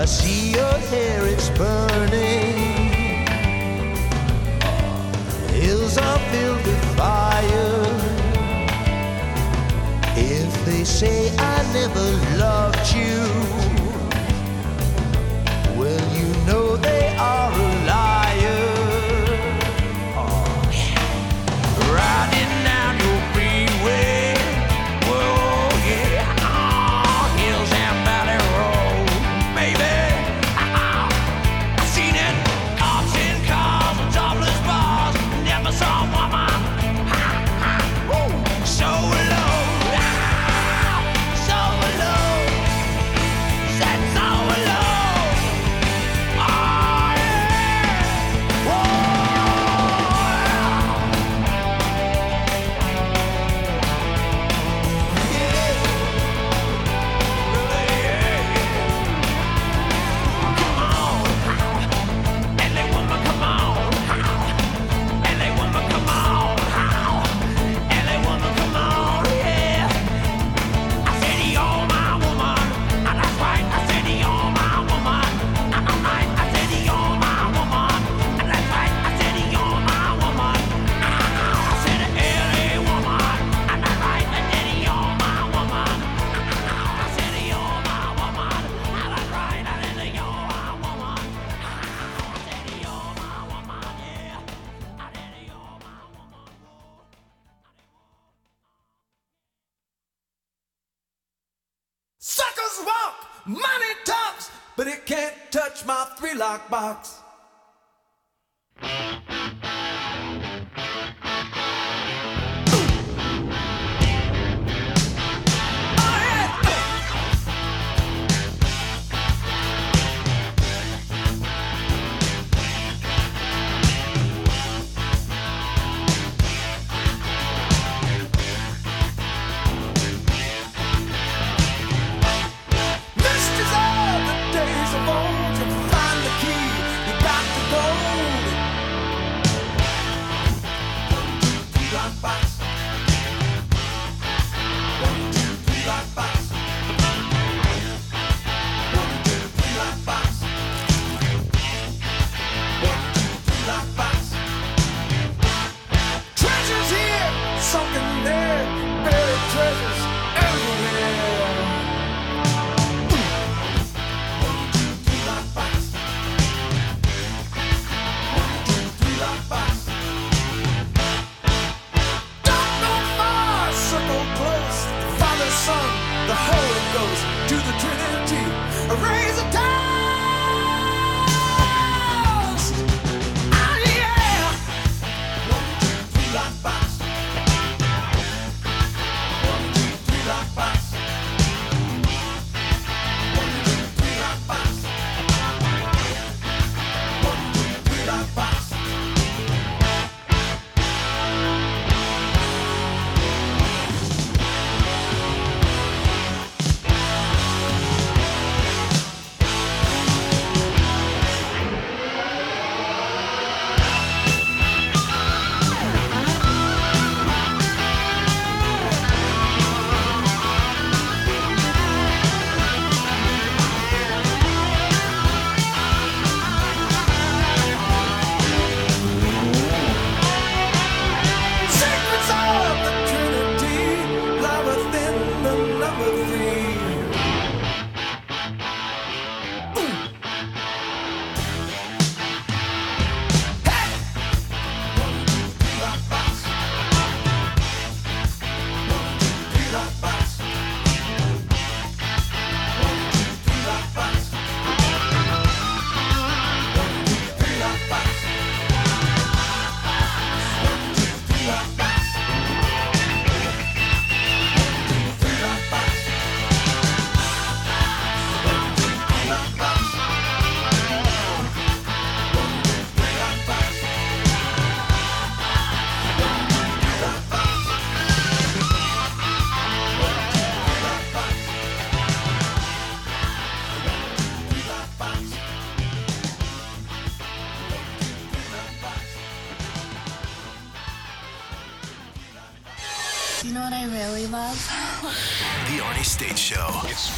I see your hair, it's burning. Hills are filled with fire. If they say I never loved you.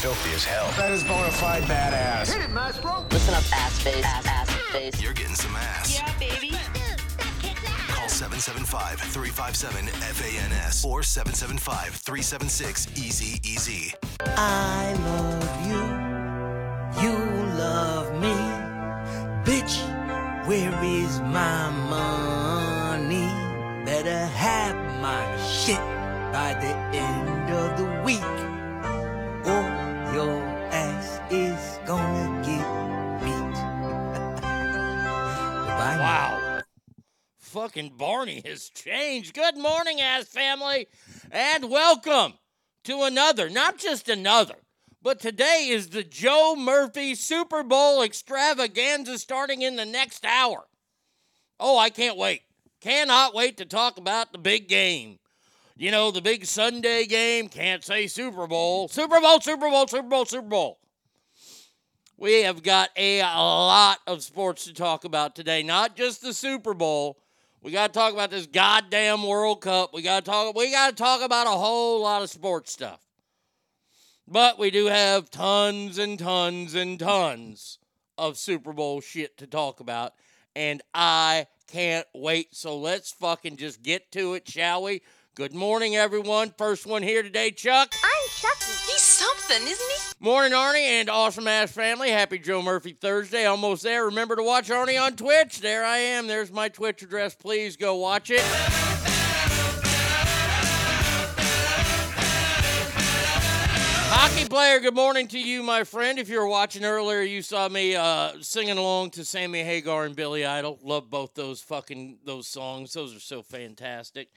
Filthy as hell. That is bona fide badass. Listen up, ass face, ass, ass face. You're getting some ass. Yeah, baby. Call 775 357 FANS or 775 376 Easy has changed. Good morning, ass family, and welcome to another, not just another, but today is the Joe Murphy Super Bowl extravaganza starting in the next hour. Oh, I can't wait. Cannot wait to talk about the big game. You know, the big Sunday game. Can't say Super Bowl. Super Bowl, Super Bowl, Super Bowl, Super Bowl. We have got a lot of sports to talk about today, not just the Super Bowl. We got to talk about this goddamn World Cup. We got to talk we got to talk about a whole lot of sports stuff. But we do have tons and tons and tons of Super Bowl shit to talk about and I can't wait. So let's fucking just get to it, shall we? Good morning, everyone. First one here today, Chuck. I'm Chucky. He's something, isn't he? Morning, Arnie, and awesome ass family. Happy Joe Murphy Thursday. Almost there. Remember to watch Arnie on Twitch. There I am. There's my Twitch address. Please go watch it. Hockey player, good morning to you, my friend. If you were watching earlier, you saw me uh, singing along to Sammy Hagar and Billy Idol. Love both those fucking those songs. Those are so fantastic.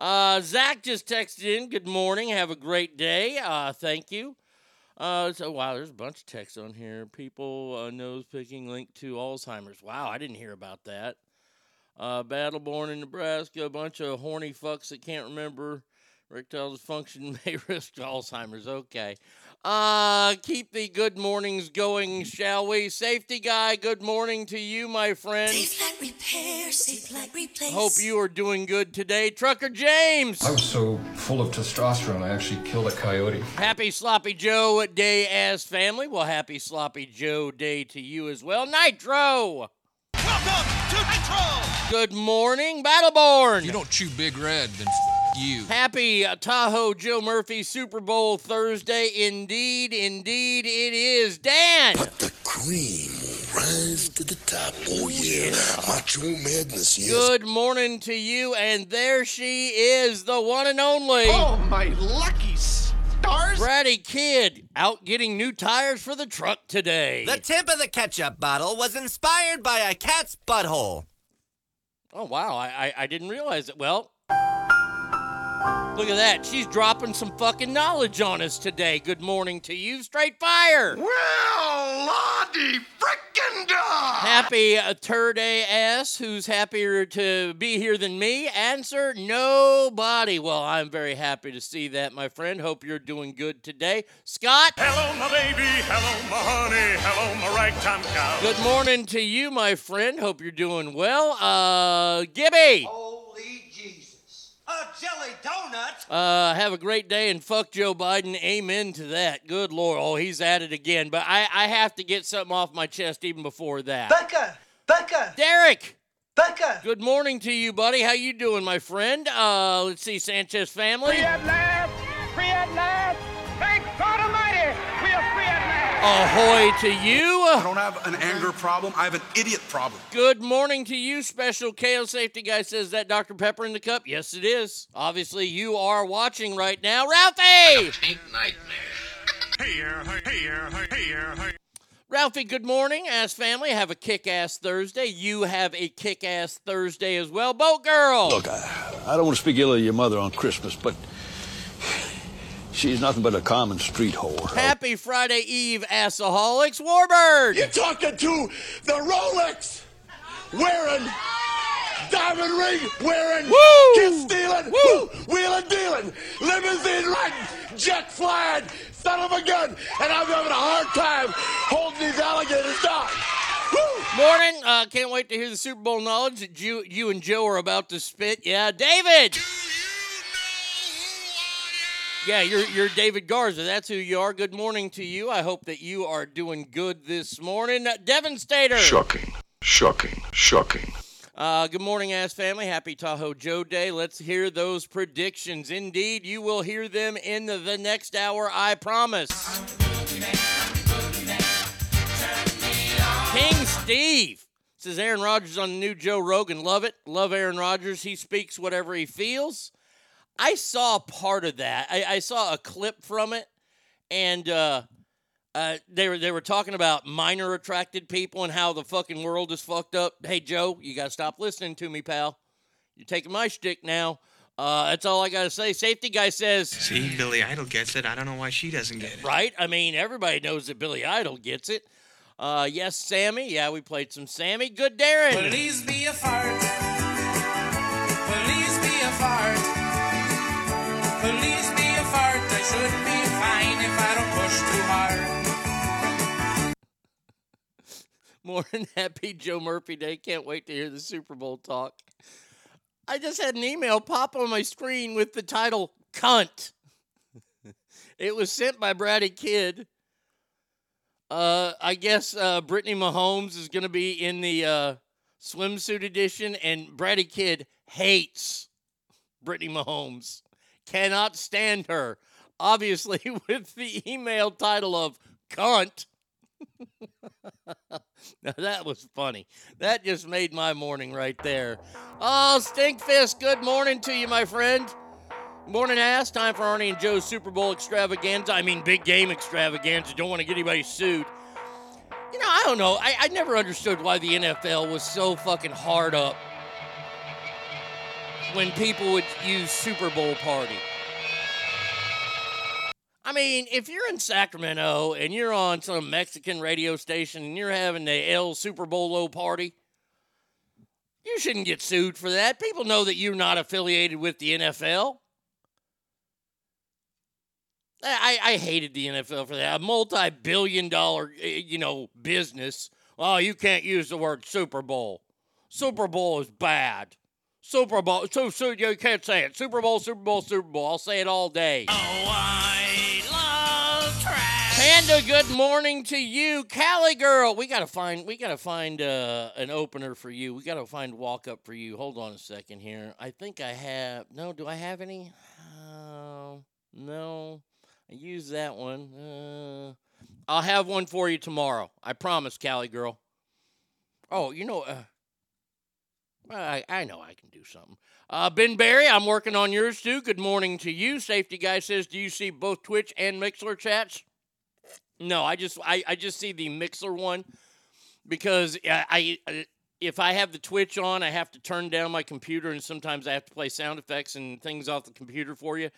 Uh, Zach just texted in. Good morning. Have a great day. Uh, thank you. Uh, so wow, there's a bunch of texts on here. People uh, nose picking link to Alzheimer's. Wow, I didn't hear about that. Uh, Battleborn in Nebraska. A bunch of horny fucks that can't remember erectile dysfunction may risk Alzheimer's. Okay. Uh, keep the good mornings going, shall we? Safety guy, good morning to you, my friend. Safe like repair, safe like replace. Hope you are doing good today. Trucker James. I was so full of testosterone, I actually killed a coyote. Happy Sloppy Joe Day as family. Well, happy Sloppy Joe Day to you as well. Nitro. Welcome to Nitro! Good morning, Battleborn. You don't chew Big Red, then f- you. Happy uh, Tahoe Joe Murphy Super Bowl Thursday. Indeed, indeed, it is. Dan. But the cream will rise to the top. Oh, yeah. Macho madness, yes. Good morning to you. And there she is, the one and only. Oh, my lucky stars. Bratty Kid out getting new tires for the truck today. The tip of the ketchup bottle was inspired by a cat's butthole. Oh wow, I, I I didn't realize it. Well, look at that. She's dropping some fucking knowledge on us today. Good morning to you, straight fire. Well, Lottie frickin' da! Happy uh, Turday ass. Who's happier to be here than me? Answer nobody. Well, I'm very happy to see that, my friend. Hope you're doing good today. Scott. Hello, my baby. Hello, my honey. Hello, my ragtime cow. Good morning to you, my friend. Hope you're doing well. Uh, Gibby. Holy Jesus. A jelly donut? Uh, have a great day and fuck Joe Biden. Amen to that. Good Lord. Oh, he's at it again. But I, I have to get something off my chest even before that. Becca! Becca! Derek! Becca! Good morning to you, buddy. How you doing, my friend? Uh, let's see, Sanchez family. Free at last! Free at last! Ahoy to you. I don't have an anger problem. I have an idiot problem. Good morning to you, special KO safety guy says that Dr. Pepper in the cup. Yes, it is. Obviously, you are watching right now. Ralphie! Pink nightmare. Hey, yeah, hey, hey, hey, hey, hey. Ralphie, good morning. Ass family, have a kick ass Thursday. You have a kick ass Thursday as well. Boat girl! Look, I, I don't want to speak ill of your mother on Christmas, but she's nothing but a common street whore. Happy Friday Eve, assaholics. Warbird! You're talking to the Rolex wearing, diamond ring wearing, Woo! kiss stealing, Woo! wheeling dealing, limousine riding, jet flying, son of a gun, and I'm having a hard time holding these alligators down. Woo! Morning. Uh, can't wait to hear the Super Bowl knowledge that you, you and Joe are about to spit. Yeah, David! Yeah, you're you're David Garza. That's who you are. Good morning to you. I hope that you are doing good this morning. Uh, Stater. Shocking, shocking, shocking. Uh, good morning, ass family. Happy Tahoe Joe Day. Let's hear those predictions. Indeed, you will hear them in the, the next hour. I promise. King Steve says Aaron Rodgers on the new Joe Rogan. Love it. Love Aaron Rodgers. He speaks whatever he feels. I saw part of that. I, I saw a clip from it, and uh, uh, they were they were talking about minor attracted people and how the fucking world is fucked up. Hey Joe, you gotta stop listening to me, pal. You're taking my shtick now. Uh, that's all I gotta say. Safety guy says. See, Billy Idol gets it. I don't know why she doesn't get it. Right? I mean, everybody knows that Billy Idol gets it. Uh, yes, Sammy. Yeah, we played some Sammy. Good, Darren. Please be a fart. Please be a fart. Should be fine if I don't push too hard. More than happy Joe Murphy Day. Can't wait to hear the Super Bowl talk. I just had an email pop on my screen with the title Cunt. it was sent by Brady Kidd. Uh, I guess uh, Brittany Mahomes is going to be in the uh, swimsuit edition, and Brady Kidd hates Brittany Mahomes. Cannot stand her. Obviously, with the email title of Cunt. now that was funny. That just made my morning right there. Oh, Stinkfist, good morning to you, my friend. Morning ass. Time for Arnie and Joe's Super Bowl extravaganza. I mean, big game extravaganza. Don't want to get anybody sued. You know, I don't know. I, I never understood why the NFL was so fucking hard up when people would use Super Bowl party. I mean, if you're in Sacramento and you're on some Mexican radio station and you're having the El Super Bolo party, you shouldn't get sued for that. People know that you're not affiliated with the NFL. I, I hated the NFL for that. A multi billion dollar, eh, you know, business. Oh, you can't use the word Super Bowl. Super Bowl is bad. Super Bowl, so, so you can't say it. Super Bowl, Super Bowl, Super Bowl. I'll say it all day. Oh. Panda, good morning to you, Cali girl. We gotta find, we gotta find uh, an opener for you. We gotta find walk up for you. Hold on a second here. I think I have. No, do I have any? Uh, no, I used that one. Uh, I'll have one for you tomorrow. I promise, Cali girl. Oh, you know, uh, I, I know I can do something. Uh, ben Barry, I'm working on yours too. Good morning to you. Safety guy says, do you see both Twitch and Mixlr chats? No, I just I, I just see the Mixlr one because I, I if I have the Twitch on, I have to turn down my computer, and sometimes I have to play sound effects and things off the computer for you,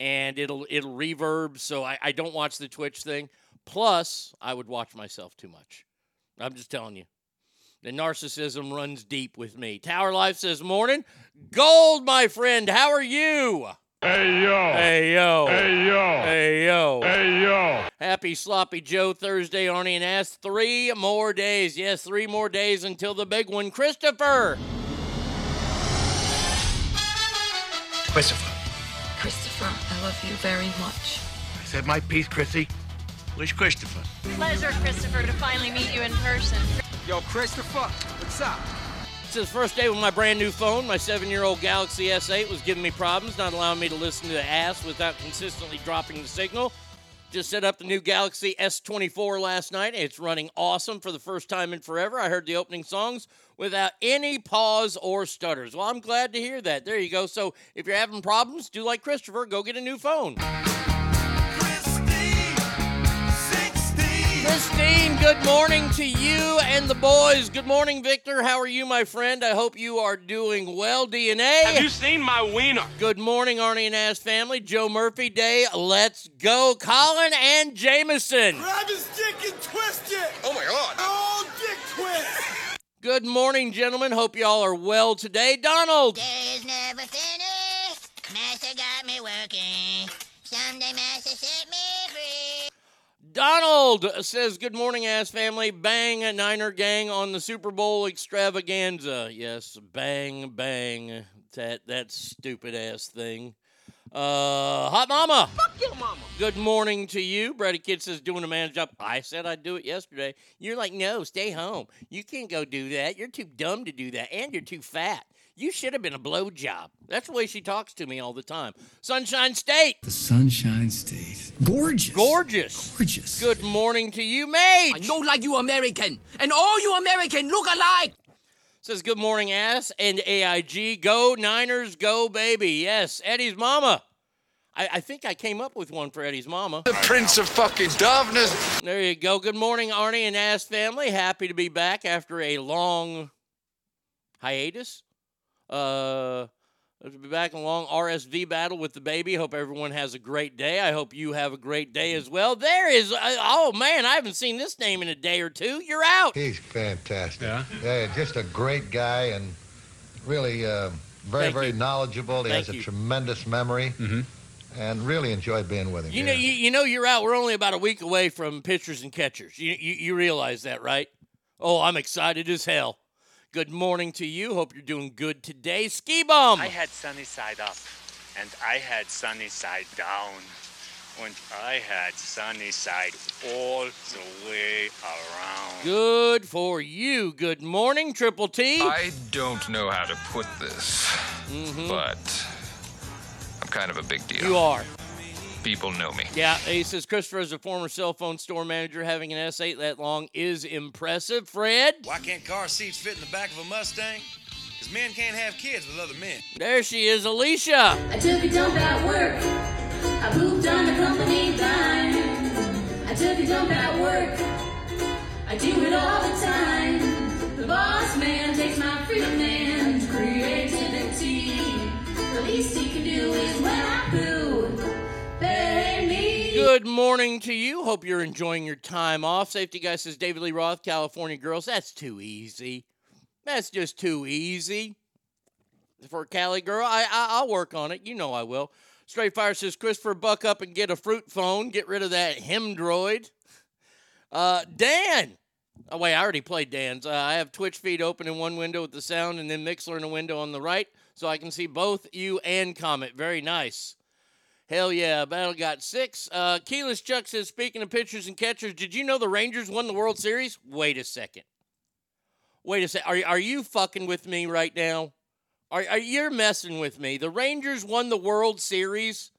and it'll it'll reverb. So I, I don't watch the Twitch thing. Plus, I would watch myself too much. I'm just telling you. The narcissism runs deep with me. Tower Life says, Morning. Gold, my friend. How are you? Hey yo. Hey yo. Hey yo. Hey yo. Hey yo. Happy Sloppy Joe Thursday, Arnie and Ass. Three more days. Yes, three more days until the big one. Christopher. Christopher. Christopher, I love you very much. I said my piece, Chrissy. Where's Christopher? Pleasure, Christopher, to finally meet you in person. Yo, Christopher, what's up? His first day with my brand new phone. My seven year old Galaxy S8 was giving me problems, not allowing me to listen to the ass without consistently dropping the signal. Just set up the new Galaxy S24 last night. It's running awesome for the first time in forever. I heard the opening songs without any pause or stutters. Well, I'm glad to hear that. There you go. So if you're having problems, do like Christopher, go get a new phone. Christine, good morning to you and the boys. Good morning, Victor. How are you, my friend? I hope you are doing well. DNA. Have you seen my wiener? Good morning, Arnie and Ass family. Joe Murphy Day. Let's go. Colin and Jameson. Grab his dick and twist it. Oh my god. Oh, dick twist. Good morning, gentlemen. Hope y'all are well today. Donald. Days never finished. Master got me working. Someday Master set me free. Donald says, Good morning, ass family. Bang, Niner gang on the Super Bowl extravaganza. Yes, bang, bang. That, that stupid ass thing. Uh, hot mama. Fuck your mama. Good morning to you. Brady Kid says doing a man's job. I said I'd do it yesterday. You're like, no, stay home. You can't go do that. You're too dumb to do that, and you're too fat. You should have been a blowjob. That's the way she talks to me all the time. Sunshine State. The Sunshine State. Gorgeous. Gorgeous. Gorgeous. Good morning to you, mate. I know like you American. And all you American look alike. Says good morning, ass and AIG. Go Niners, go baby. Yes, Eddie's mama. I, I think I came up with one for Eddie's mama. The Prince of fucking Doveness. There you go. Good morning, Arnie and Ass family. Happy to be back after a long hiatus. Uh, to be back in a long RSV battle with the baby. Hope everyone has a great day. I hope you have a great day as well. There is, uh, oh man, I haven't seen this name in a day or two. You're out. He's fantastic. Yeah, yeah just a great guy and really uh, very, Thank very you. knowledgeable. He Thank has you. a tremendous memory. Mm-hmm And really enjoyed being with him. You know, you, you know, you're out. We're only about a week away from pitchers and catchers. You, you you realize that, right? Oh, I'm excited as hell. Good morning to you. Hope you're doing good today. Ski bum. I had sunny side up, and I had sunny side down, and I had sunny side all the way around. Good for you. Good morning, Triple T. I don't know how to put this, Mhm. but I'm kind of a big deal. You are. People know me. Yeah, he says Christopher is a former cell phone store manager. Having an S8 that long is impressive. Fred, Why can't car seats fit in the back of a Mustang? Because men can't have kids with other men. there she is, Alicia. I took a dump at work. I pooped on the company dime. I took a dump at work. I do it all the time. The boss man takes my freedom and creativity. The least he can do is when I poo. Good morning to you. Hope you're enjoying your time off. Safety guy says David Lee Roth, California girls. That's too easy. That's just too easy for a Cali girl. I, I I'll work on it. You know I will. Straight Fire says Christopher, buck up and get a fruit phone. Get rid of that him droid. Uh, Dan. Oh wait, I already played Dan's. Uh, I have Twitch feed open in one window with the sound, and then Mixlr in a window on the right, so I can see both you and Comet. Very nice. Hell yeah, Battle got six. Uh, Keyless Chuck says, speaking of pitchers and catchers, did you know the Rangers won the World Series? Wait a second. Wait a second. Are, are you fucking with me right now? Are, are you're messing with me? The Rangers won the World Series.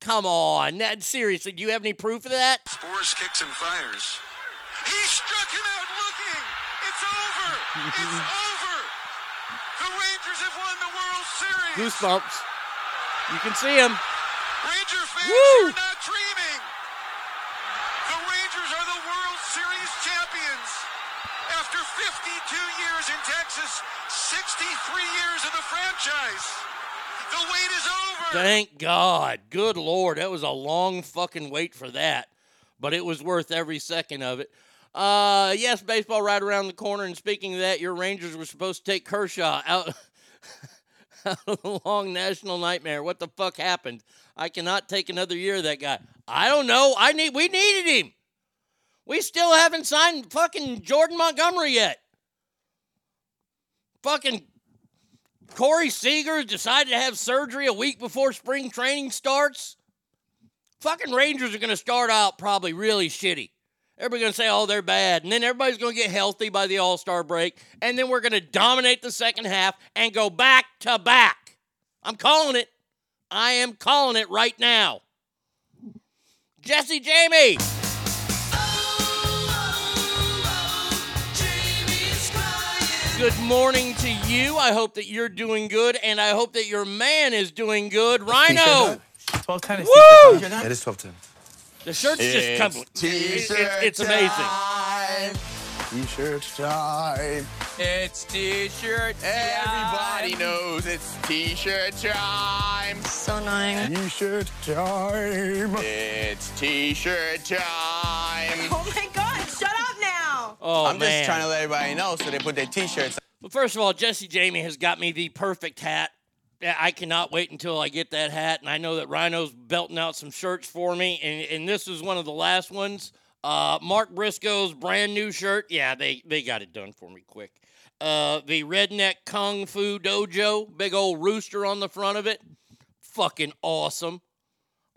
Come on, that seriously. Do you have any proof of that? Sborz, kicks, and fires. He struck him out looking. It's over. It's over. The Rangers have won the World Series. Goosebumps. You can see him. Ranger fans, Woo! you're not dreaming. The Rangers are the World Series champions. After 52 years in Texas, 63 years in the franchise. The wait is over. Thank God. Good Lord. That was a long fucking wait for that, but it was worth every second of it. Uh, yes, baseball right around the corner. And speaking of that, your Rangers were supposed to take Kershaw out, out of the long national nightmare. What the fuck happened? I cannot take another year of that guy. I don't know. I need. We needed him. We still haven't signed fucking Jordan Montgomery yet. Fucking Corey Seager decided to have surgery a week before spring training starts. Fucking Rangers are going to start out probably really shitty. Everybody's going to say, oh, they're bad. And then everybody's going to get healthy by the All Star break. And then we're going to dominate the second half and go back to back. I'm calling it. I am calling it right now. Jesse Jamie. Good morning to you. I hope that you're doing good, and I hope that your man is doing good. Rhino. 12 10 is Woo! It is 12 10. The shirt's just It's coming. It- it- it's amazing. T-shirt time. It's t-shirt Everybody knows it's t-shirt time. So annoying. T-shirt time. It's t-shirt time. Oh my god, shut up now! Oh, I'm man. just trying to let everybody know so they put their t-shirts. Well, first of all, Jesse Jamie has got me the perfect hat. I cannot wait until I get that hat, and I know that Rhino's belting out some shirts for me, and, and this is one of the last ones. Uh, Mark Briscoe's brand new shirt. Yeah, they, they got it done for me quick. Uh, the Redneck Kung Fu Dojo, big old rooster on the front of it. fucking awesome.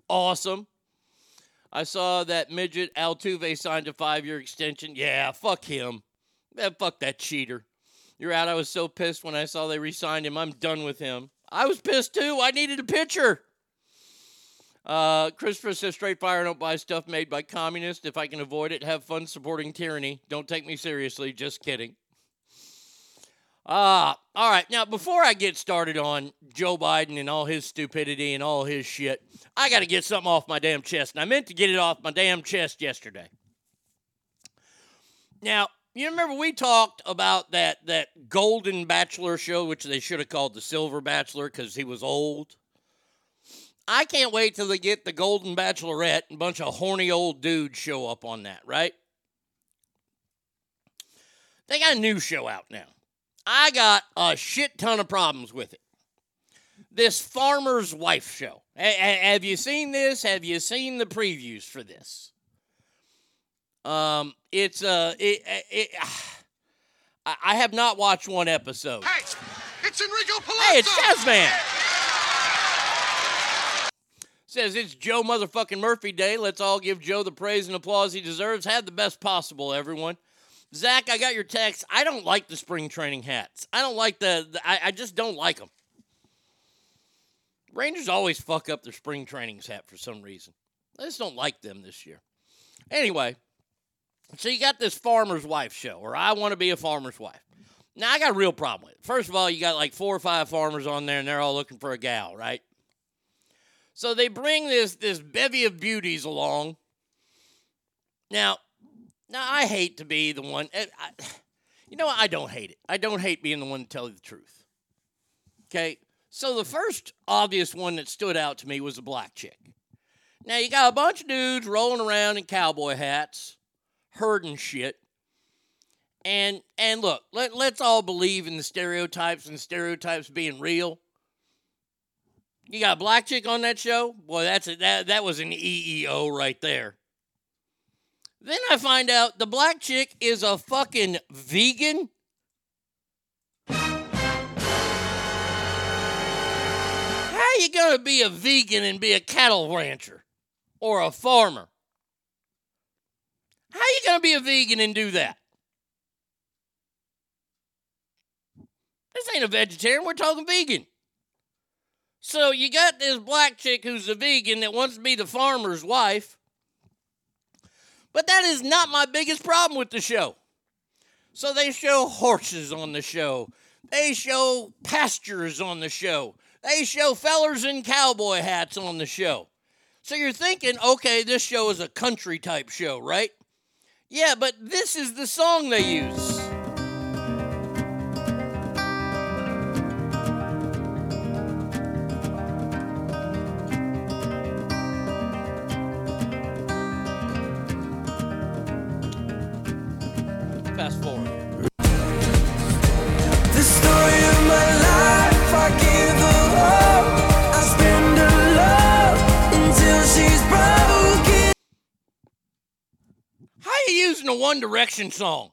Awesome. I saw that midget Altuve signed a five year extension. Yeah, fuck him. Yeah, fuck that cheater. You're out. I was so pissed when I saw they re signed him. I'm done with him. I was pissed too. I needed a pitcher. Uh, Christopher says, straight fire, don't buy stuff made by communists. If I can avoid it, have fun supporting tyranny. Don't take me seriously. Just kidding. Ah, all right. Now, before I get started on Joe Biden and all his stupidity and all his shit, I got to get something off my damn chest. And I meant to get it off my damn chest yesterday. Now, you remember we talked about that that Golden Bachelor show, which they should have called the Silver Bachelor because he was old. I can't wait till they get the Golden Bachelorette and a bunch of horny old dudes show up on that, right? They got a new show out now. I got a shit ton of problems with it. This Farmer's Wife show. have you seen this? Have you seen the previews for this? Um, it's uh, it, it, I have not watched one episode. Hey, it's Enrico Palazzo. Hey, it's Jazzman. Says it's Joe motherfucking Murphy Day. Let's all give Joe the praise and applause he deserves. Have the best possible, everyone. Zach, I got your text. I don't like the spring training hats. I don't like the, the I, I just don't like them. Rangers always fuck up their spring trainings hat for some reason. I just don't like them this year. Anyway, so you got this farmer's wife show, or I want to be a farmer's wife. Now I got a real problem with it. First of all, you got like four or five farmers on there, and they're all looking for a gal, right? So they bring this this bevy of beauties along. Now, now I hate to be the one. I, you know? I don't hate it. I don't hate being the one to tell you the truth. Okay, so the first obvious one that stood out to me was a black chick. Now you got a bunch of dudes rolling around in cowboy hats, herding shit. And and look, let, let's all believe in the stereotypes and stereotypes being real. You got a black chick on that show? Boy, that's a, that that was an EEO right there. Then I find out the black chick is a fucking vegan. How you gonna be a vegan and be a cattle rancher or a farmer? How are you gonna be a vegan and do that? This ain't a vegetarian. We're talking vegan. So you got this black chick who's a vegan that wants to be the farmer's wife. But that is not my biggest problem with the show. So they show horses on the show. They show pastures on the show. They show fellers in cowboy hats on the show. So you're thinking, okay, this show is a country type show, right? Yeah, but this is the song they use. One Direction song?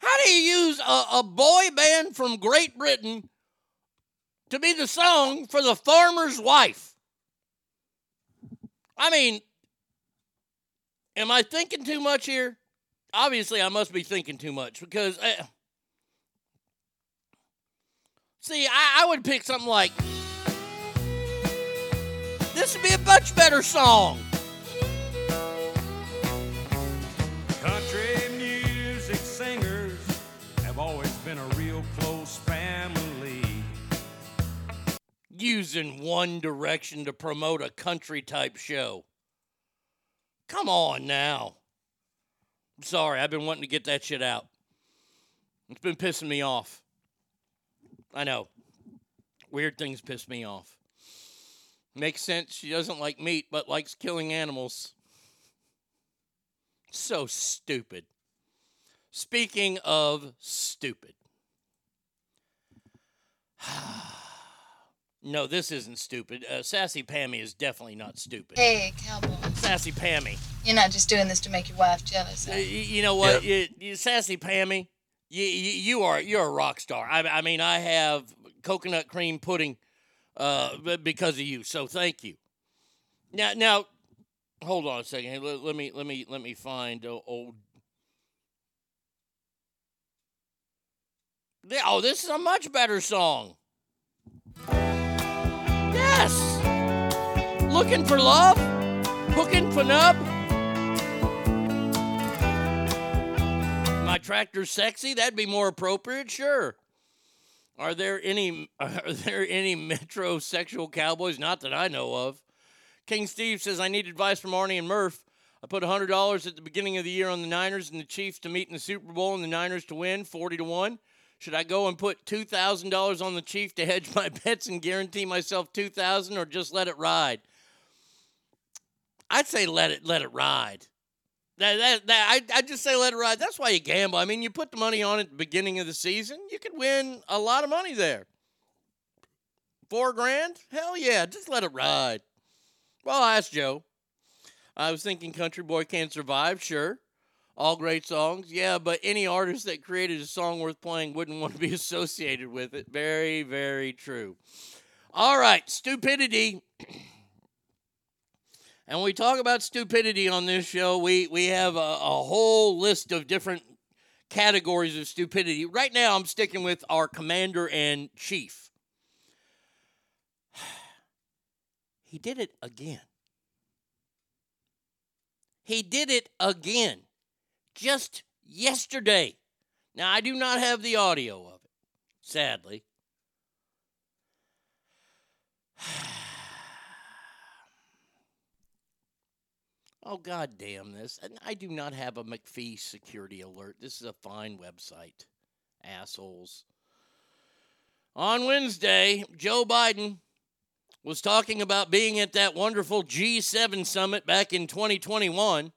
How do you use a, a boy band from Great Britain to be the song for the farmer's wife? I mean, am I thinking too much here? Obviously, I must be thinking too much because. Uh, see, I, I would pick something like. This would be a much better song. Using One Direction to promote a country type show. Come on now. I'm sorry, I've been wanting to get that shit out. It's been pissing me off. I know. Weird things piss me off. Makes sense. She doesn't like meat, but likes killing animals. So stupid. Speaking of stupid. Ah. No, this isn't stupid. Uh, Sassy Pammy is definitely not stupid. Hey, cowboy. Sassy Pammy. You're not just doing this to make your wife jealous. Uh, Huh? y- you know what? You, you, Sassy Pammy, you, you, you are you're a rock star. I, I mean, I have coconut cream pudding uh, because of you. So thank you. Now, now, hold on a second. Hey, let, let me let me let me find uh, old. Oh, this is a much better song. Yes. Looking for love? Hooking for nub? My tractor's sexy? That'd be more appropriate, sure. Are there any are there any metrosexual cowboys? Not that I know of. King Steve says I need advice from Arnie and Murph. I put hundred dollars at the beginning of the year on the Niners and the Chiefs to meet in the Super Bowl and the Niners to win, forty to one. Should I go and put two thousand dollars on the Chief to hedge my bets and guarantee myself two thousand, or just let it ride? I'd say let it let it ride. That, that, that I I just say let it ride. That's why you gamble. I mean, you put the money on at the beginning of the season, you could win a lot of money there. Four grand? Hell yeah, just let it ride. Well, I asked Joe. I was thinking Country Boy Can't Survive, sure. All great songs. Yeah, but any artist that created a song worth playing wouldn't want to be associated with it. Very, very true. All right, stupidity. And when we talk about stupidity on this show, we, we have a, a whole list of different categories of stupidity. Right now, I'm sticking with our commander and chief. He did it again. He did it again just yesterday. Now, I do not have the audio of it, sadly. Oh, god damn this. And I do not have a McAfee security alert. This is a fine website. Assholes. On Wednesday, Joe Biden was talking about being at that wonderful G7 summit back in 2021.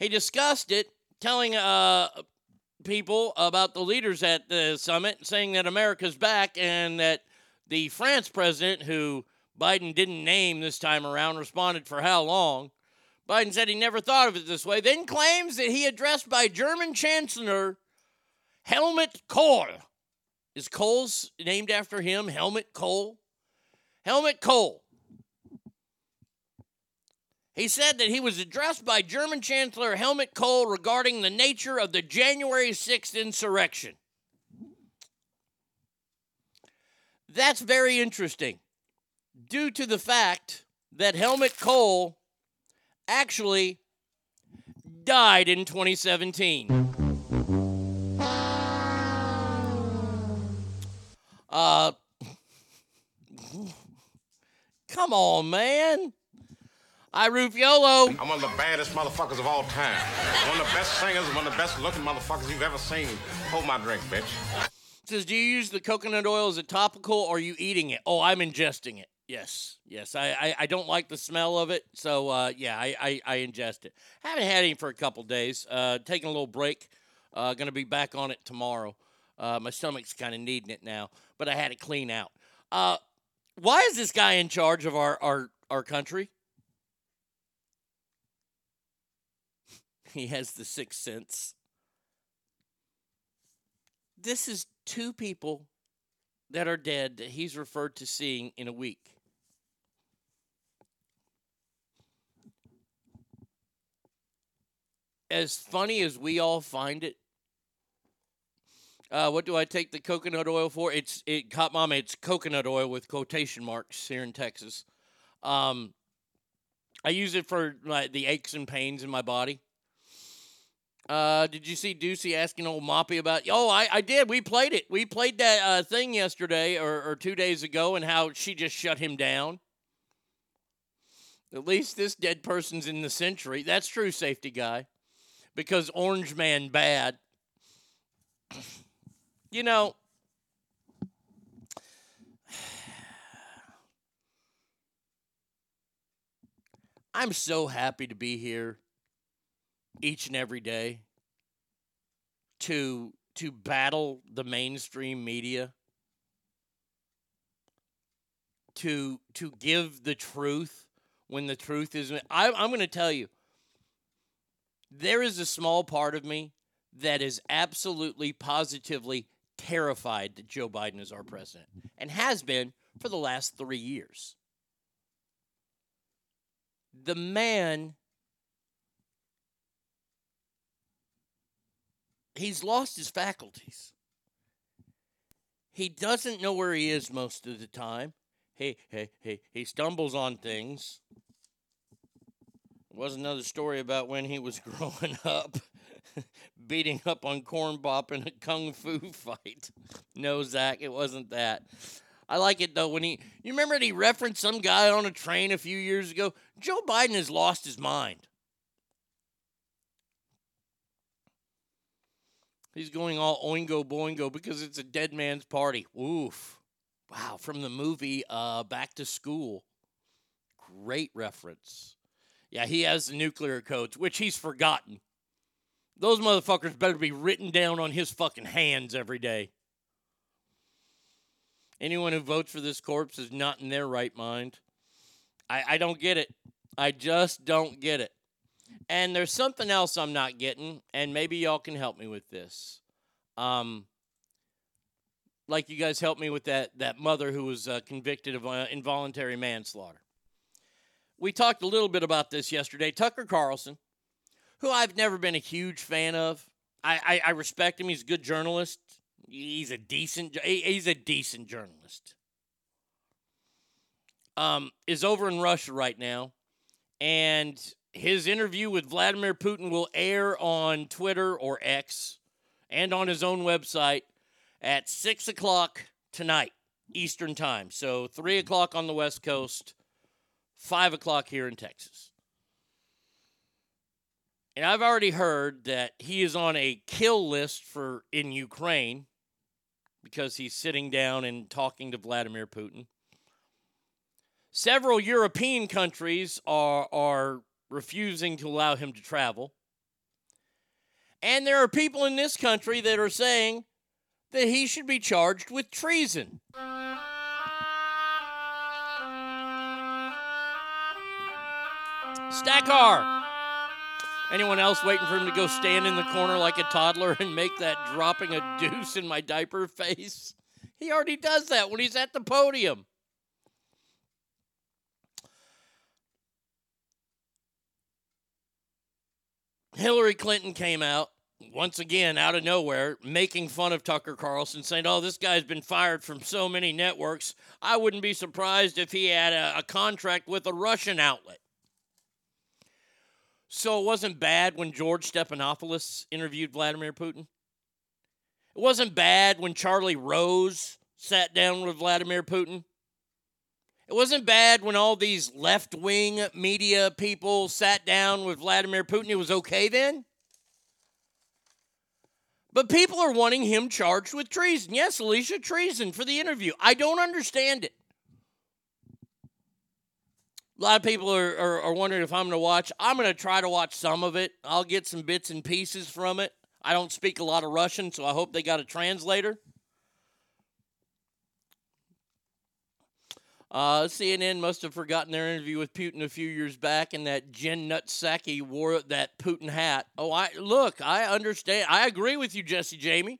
He discussed it, telling uh, people about the leaders at the summit, saying that America's back and that the France president, who Biden didn't name this time around, responded for how long. Biden said he never thought of it this way, then claims that he addressed by German Chancellor Helmut Kohl. Is Kohl's named after him? Helmut Kohl? Helmut Kohl. He said that he was addressed by German Chancellor Helmut Kohl regarding the nature of the January 6th insurrection. That's very interesting due to the fact that Helmut Kohl actually died in 2017. Uh, come on, man. I Rufiolo. I'm one of the baddest motherfuckers of all time. One of the best singers, one of the best looking motherfuckers you've ever seen. Hold my drink, bitch. Says, do you use the coconut oil as a topical or are you eating it? Oh, I'm ingesting it. Yes, yes. I, I, I don't like the smell of it, so uh, yeah, I, I, I ingest it. Haven't had any for a couple days. Uh, taking a little break. Uh, gonna be back on it tomorrow. Uh, my stomach's kind of needing it now, but I had to clean out. Uh, why is this guy in charge of our our, our country? He has the sixth sense. This is two people that are dead that he's referred to seeing in a week. As funny as we all find it, uh, what do I take the coconut oil for? It's it, caught mama. It's coconut oil with quotation marks here in Texas. Um, I use it for like the aches and pains in my body. Uh, did you see Doocy asking old Moppy about? Oh, I, I did. We played it. We played that uh, thing yesterday or, or two days ago, and how she just shut him down. At least this dead person's in the century. That's true, safety guy. Because Orange Man bad. You know, I'm so happy to be here each and every day to to battle the mainstream media to to give the truth when the truth isn't I, i'm going to tell you there is a small part of me that is absolutely positively terrified that Joe Biden is our president and has been for the last three years. The man, he's lost his faculties. He doesn't know where he is most of the time. He, he, he, he stumbles on things. Was another story about when he was growing up, beating up on Corn Pop in a kung fu fight. No, Zach, it wasn't that. I like it though when he. You remember he referenced some guy on a train a few years ago. Joe Biden has lost his mind. He's going all oingo boingo because it's a dead man's party. Oof. Wow, from the movie uh, Back to School. Great reference. Yeah, he has the nuclear codes, which he's forgotten. Those motherfuckers better be written down on his fucking hands every day. Anyone who votes for this corpse is not in their right mind. I, I don't get it. I just don't get it. And there's something else I'm not getting, and maybe y'all can help me with this. Um, like you guys helped me with that that mother who was uh, convicted of uh, involuntary manslaughter. We talked a little bit about this yesterday. Tucker Carlson, who I've never been a huge fan of. I, I, I respect him. He's a good journalist. He's a decent he's a decent journalist. Um, is over in Russia right now, and his interview with Vladimir Putin will air on Twitter or X and on his own website at 6 o'clock tonight, Eastern Time. So 3 o'clock on the West Coast, 5 o'clock here in Texas. And I've already heard that he is on a kill list for in Ukraine because he's sitting down and talking to Vladimir Putin. Several European countries are, are refusing to allow him to travel. And there are people in this country that are saying that he should be charged with treason. Stackar. Anyone else waiting for him to go stand in the corner like a toddler and make that dropping a deuce in my diaper face? He already does that when he's at the podium. Hillary Clinton came out once again out of nowhere making fun of Tucker Carlson, saying, Oh, this guy's been fired from so many networks. I wouldn't be surprised if he had a, a contract with a Russian outlet. So it wasn't bad when George Stephanopoulos interviewed Vladimir Putin. It wasn't bad when Charlie Rose sat down with Vladimir Putin. It wasn't bad when all these left wing media people sat down with Vladimir Putin. It was okay then. But people are wanting him charged with treason. Yes, Alicia, treason for the interview. I don't understand it. A lot of people are, are, are wondering if I'm going to watch. I'm going to try to watch some of it. I'll get some bits and pieces from it. I don't speak a lot of Russian, so I hope they got a translator. Uh, CNN must have forgotten their interview with Putin a few years back, and that Jen Nutsaki wore that Putin hat. Oh, I look, I understand. I agree with you, Jesse Jamie.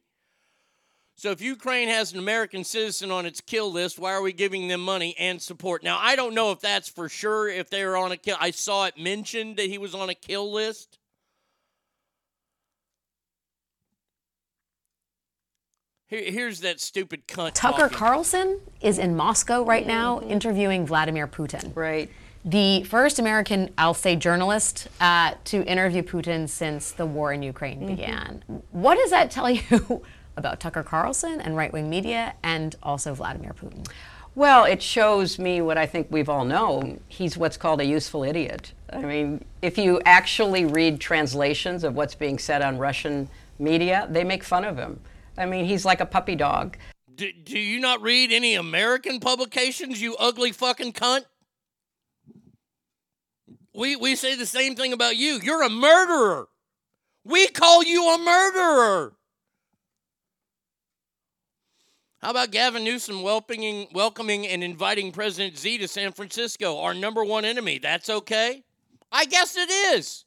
So if Ukraine has an American citizen on its kill list, why are we giving them money and support? Now I don't know if that's for sure. If they are on a kill, I saw it mentioned that he was on a kill list. Here's that stupid cunt. Tucker talking. Carlson is in Moscow right now interviewing Vladimir Putin. Right. The first American, I'll say, journalist uh, to interview Putin since the war in Ukraine began. What does that tell you about Tucker Carlson and right wing media and also Vladimir Putin? Well, it shows me what I think we've all known. He's what's called a useful idiot. I mean, if you actually read translations of what's being said on Russian media, they make fun of him. I mean, he's like a puppy dog. Do, do you not read any American publications, you ugly fucking cunt? We, we say the same thing about you. You're a murderer. We call you a murderer. How about Gavin Newsom welcoming, welcoming and inviting President Z to San Francisco, our number one enemy? That's okay? I guess it is.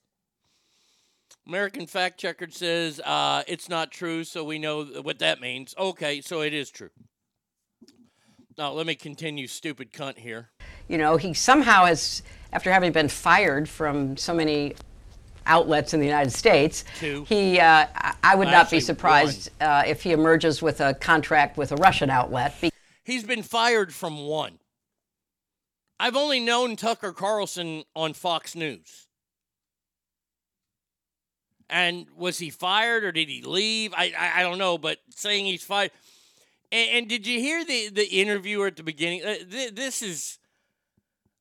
American Fact Checker says uh, it's not true, so we know what that means. Okay, so it is true. Now, let me continue, stupid cunt here. You know, he somehow has, after having been fired from so many outlets in the United States, Two. he, uh, I- would not be surprised uh, if he emerges with a contract with a Russian outlet. Be- He's been fired from one. I've only known Tucker Carlson on Fox News. And was he fired or did he leave? I I, I don't know, but saying he's fired. And, and did you hear the the interviewer at the beginning? Uh, th- this is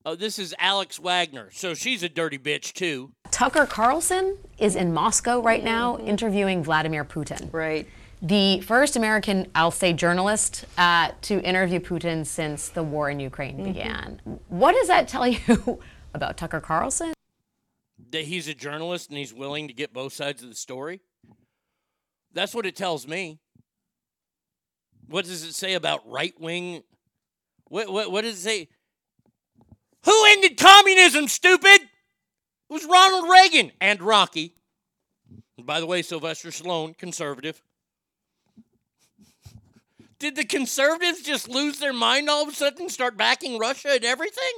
oh, this is Alex Wagner. So she's a dirty bitch too. Tucker Carlson is in Moscow right now interviewing Vladimir Putin. Right. The first American, I'll say, journalist uh, to interview Putin since the war in Ukraine Mhm. began. What does that tell you about Tucker Carlson? That he's a journalist and he's willing to get both sides of the story. That's what it tells me. What does it say about right wing? What, what, what does it say? Who ended communism, stupid? It was Ronald Reagan and Rocky. And by the way, Sylvester Stallone, conservative. Did the conservatives just lose their mind all of a sudden and start backing Russia and everything?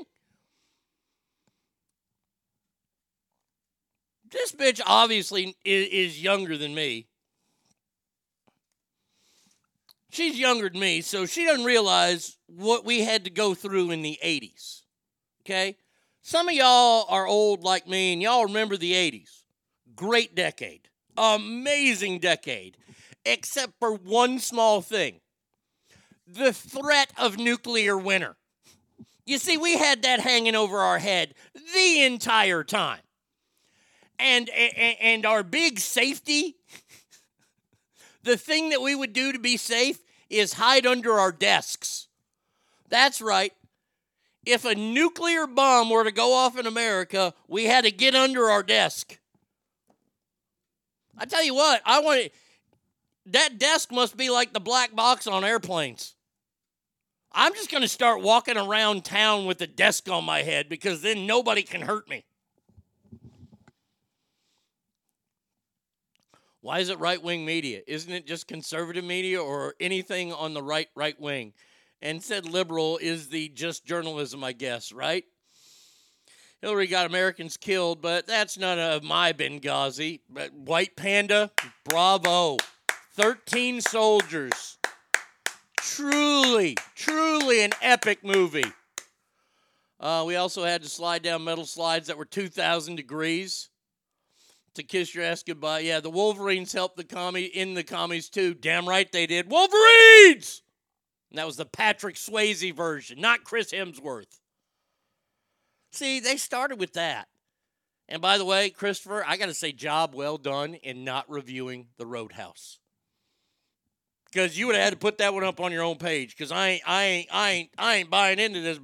This bitch obviously is, is younger than me. She's younger than me, so she doesn't realize what we had to go through in the 80s. Okay? Some of y'all are old like me, and y'all remember the 80s. Great decade. Amazing decade. Except for one small thing the threat of nuclear winter. You see, we had that hanging over our head the entire time. And, and, and our big safety, the thing that we would do to be safe is hide under our desks. That's right. If a nuclear bomb were to go off in America, we had to get under our desk. I tell you what, I want that desk must be like the black box on airplanes. I'm just going to start walking around town with a desk on my head because then nobody can hurt me. Why is it right wing media? Isn't it just conservative media or anything on the right right wing? And said liberal is the just journalism, I guess, right? Hillary got Americans killed, but that's none of my Benghazi. But White Panda, bravo. 13 soldiers. Truly, truly an epic movie. Uh, we also had to slide down metal slides that were 2,000 degrees to kiss your ass goodbye. Yeah, the Wolverines helped the commie in the commies too. Damn right they did. Wolverines! And that was the Patrick Swayze version, not Chris Hemsworth. See, they started with that. And by the way, Christopher, I got to say, job well done in not reviewing the Roadhouse. Because you would have had to put that one up on your own page. Because I ain't, I ain't, I ain't, I ain't buying into this,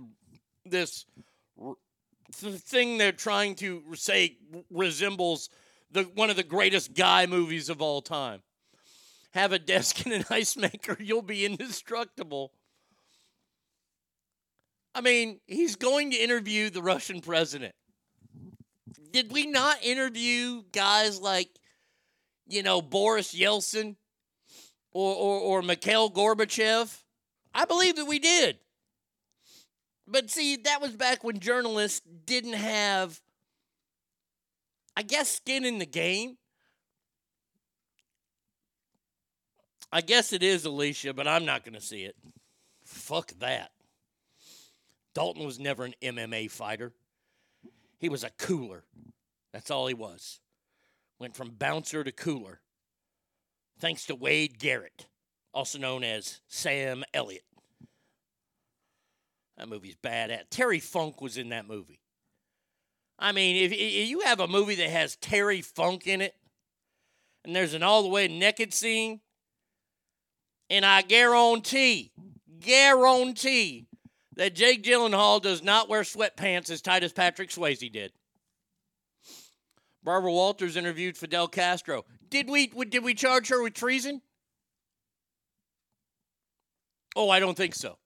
this thing they're trying to say resembles the one of the greatest guy movies of all time. Have a desk and an ice maker, you'll be indestructible. I mean, he's going to interview the Russian president. Did we not interview guys like, you know, Boris Yeltsin or, or, or Mikhail Gorbachev? I believe that we did. But see, that was back when journalists didn't have, I guess, skin in the game. I guess it is Alicia, but I'm not going to see it. Fuck that. Dalton was never an MMA fighter. He was a cooler. That's all he was. Went from bouncer to cooler. Thanks to Wade Garrett, also known as Sam Elliott. That movie's bad at. Terry Funk was in that movie. I mean, if, if you have a movie that has Terry Funk in it, and there's an all the way naked scene, and I guarantee, guarantee that Jake Gyllenhaal does not wear sweatpants as tight as Patrick Swayze did. Barbara Walters interviewed Fidel Castro. Did we did we charge her with treason? Oh, I don't think so.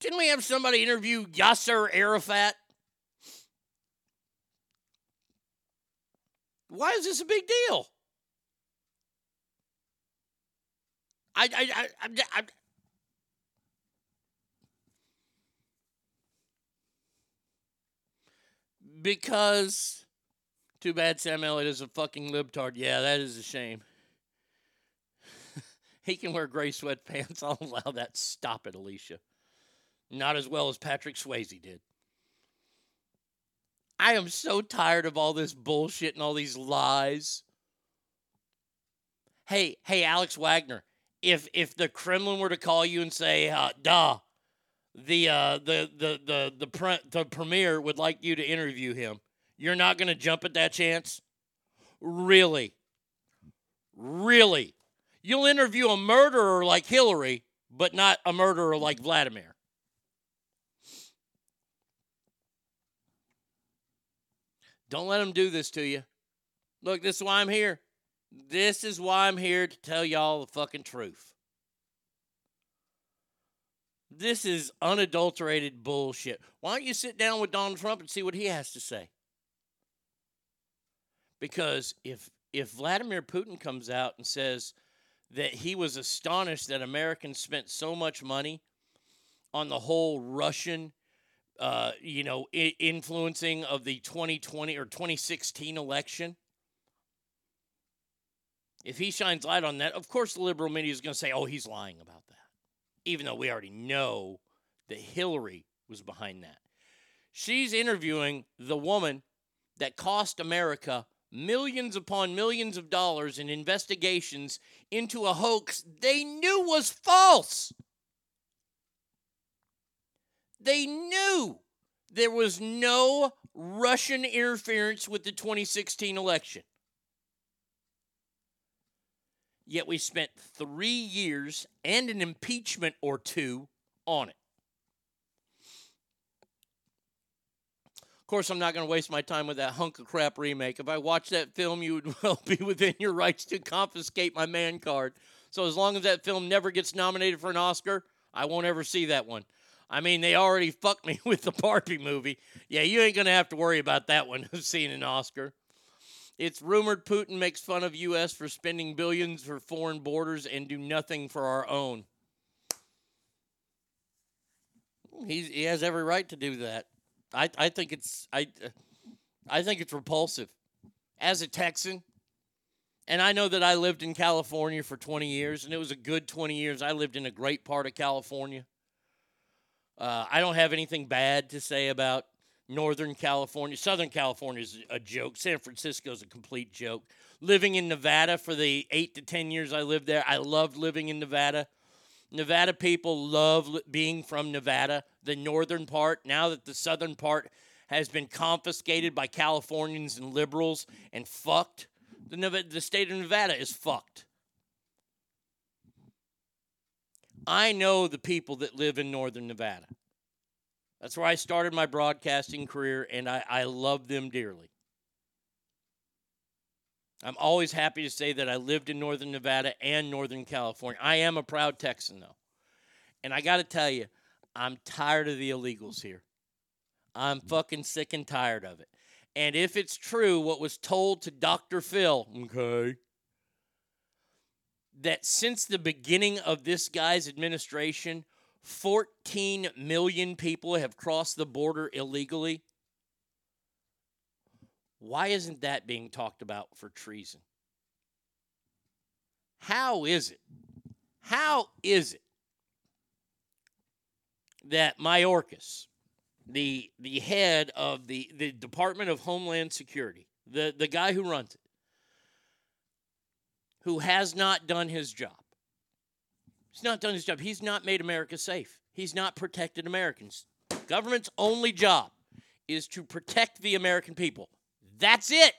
Didn't we have somebody interview Yasser Arafat? Why is this a big deal? I, I, I, I'm, I'm, because too bad Sam Elliott is a fucking libtard. Yeah, that is a shame. he can wear gray sweatpants. I'll allow that. Stop it, Alicia. Not as well as Patrick Swayze did. I am so tired of all this bullshit and all these lies. Hey, hey, Alex Wagner, if if the Kremlin were to call you and say, uh, "Duh, the uh, the the the the, pre- the premier would like you to interview him," you're not going to jump at that chance. Really, really, you'll interview a murderer like Hillary, but not a murderer like Vladimir. Don't let them do this to you. Look, this is why I'm here. This is why I'm here to tell y'all the fucking truth. This is unadulterated bullshit. Why don't you sit down with Donald Trump and see what he has to say? Because if if Vladimir Putin comes out and says that he was astonished that Americans spent so much money on the whole Russian uh, you know, I- influencing of the 2020 or 2016 election. If he shines light on that, of course the liberal media is going to say, oh, he's lying about that. Even though we already know that Hillary was behind that. She's interviewing the woman that cost America millions upon millions of dollars in investigations into a hoax they knew was false. They knew there was no Russian interference with the 2016 election. Yet we spent three years and an impeachment or two on it. Of course, I'm not going to waste my time with that hunk of crap remake. If I watched that film, you would well be within your rights to confiscate my man card. So as long as that film never gets nominated for an Oscar, I won't ever see that one. I mean, they already fucked me with the Barbie movie. Yeah, you ain't going to have to worry about that one seeing an Oscar. It's rumored Putin makes fun of U.S. for spending billions for foreign borders and do nothing for our own. He's, he has every right to do that. I, I think it's I I think it's repulsive. As a Texan, and I know that I lived in California for 20 years, and it was a good 20 years. I lived in a great part of California. Uh, I don't have anything bad to say about Northern California. Southern California is a joke. San Francisco is a complete joke. Living in Nevada for the eight to 10 years I lived there, I loved living in Nevada. Nevada people love being from Nevada, the northern part. Now that the southern part has been confiscated by Californians and liberals and fucked, the, Neva- the state of Nevada is fucked. I know the people that live in northern Nevada. That's where I started my broadcasting career, and I, I love them dearly. I'm always happy to say that I lived in northern Nevada and northern California. I am a proud Texan, though. And I got to tell you, I'm tired of the illegals here. I'm fucking sick and tired of it. And if it's true, what was told to Dr. Phil, okay, that since the beginning of this guy's administration, 14 million people have crossed the border illegally. Why isn't that being talked about for treason? How is it? How is it that Mayorkas, the the head of the, the Department of Homeland Security, the, the guy who runs it, who has not done his job. He's not done his job. He's not made America safe. He's not protected Americans. Government's only job is to protect the American people. That's it.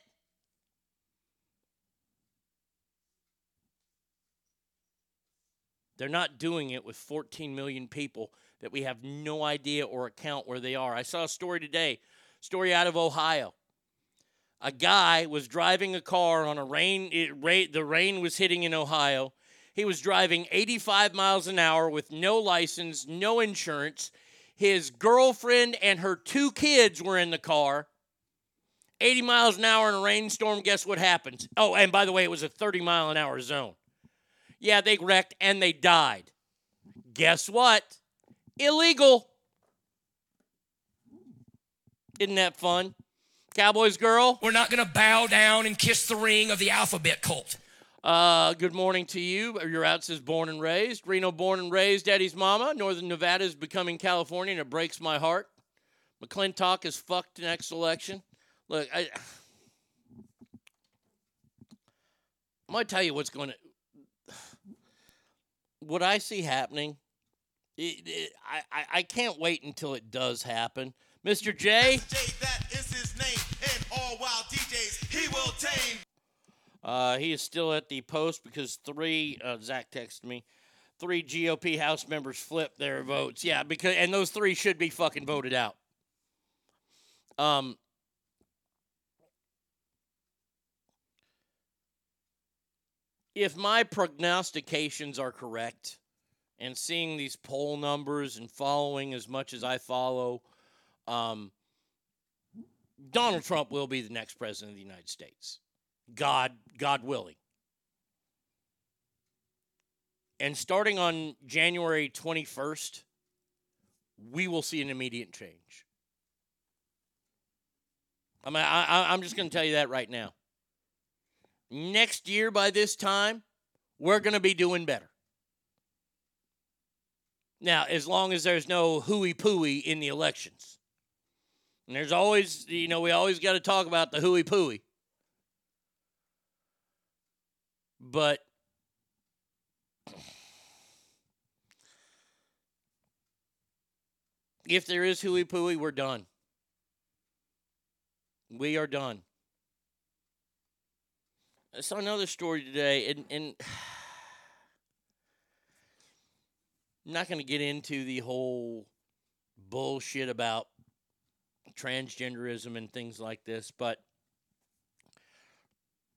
They're not doing it with 14 million people that we have no idea or account where they are. I saw a story today, story out of Ohio. A guy was driving a car on a rain, it, rain the rain was hitting in Ohio. He was driving 85 miles an hour with no license, no insurance. His girlfriend and her two kids were in the car. 80 miles an hour in a rainstorm, guess what happens? Oh, and by the way, it was a 30 mile an hour zone. Yeah, they wrecked and they died. Guess what? Illegal. Isn't that fun? Cowboys girl? We're not going to bow down and kiss the ring of the alphabet cult. Uh, good morning to you. Your out says born and raised. Reno born and raised, Daddy's mama. Northern Nevada is becoming California, and it breaks my heart. McClintock is fucked next election. Look, I, I'm going to tell you what's going to. What I see happening, it, it, I, I, I can't wait until it does happen. Mr. J. Name, and all wild DJs he will tame. Uh, he is still at the post because three, uh, Zach texted me, three GOP House members flipped their votes. Yeah, because and those three should be fucking voted out. Um, if my prognostications are correct, and seeing these poll numbers and following as much as I follow, um, Donald Trump will be the next president of the United States. God, God willing. And starting on January 21st, we will see an immediate change. I mean, I, I'm just going to tell you that right now. Next year, by this time, we're going to be doing better. Now, as long as there's no hooey pooey in the elections. And there's always, you know, we always got to talk about the hooey pooey. But if there is hooey pooey, we're done. We are done. I saw another story today, and, and I'm not going to get into the whole bullshit about transgenderism and things like this, but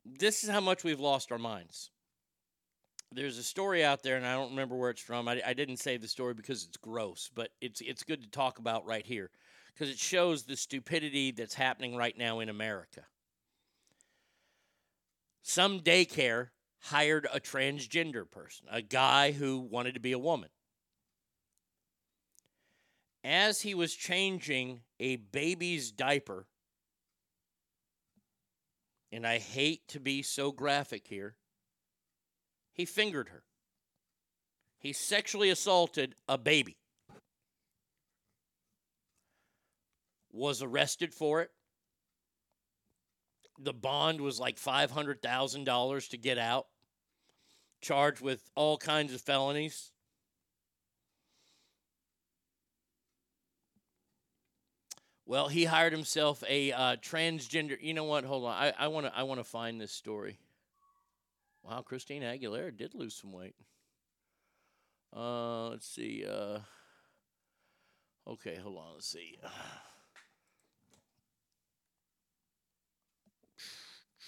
this is how much we've lost our minds. There's a story out there, and I don't remember where it's from. I, I didn't say the story because it's gross, but it's it's good to talk about right here because it shows the stupidity that's happening right now in America. Some daycare hired a transgender person, a guy who wanted to be a woman. As he was changing a baby's diaper, and I hate to be so graphic here, he fingered her. He sexually assaulted a baby. Was arrested for it. The bond was like $500,000 to get out. Charged with all kinds of felonies. Well, he hired himself a uh, transgender. You know what? Hold on. I want to. I want to find this story. Wow, Christina Aguilera did lose some weight. Uh, let's see. Uh, okay, hold on. Let's see.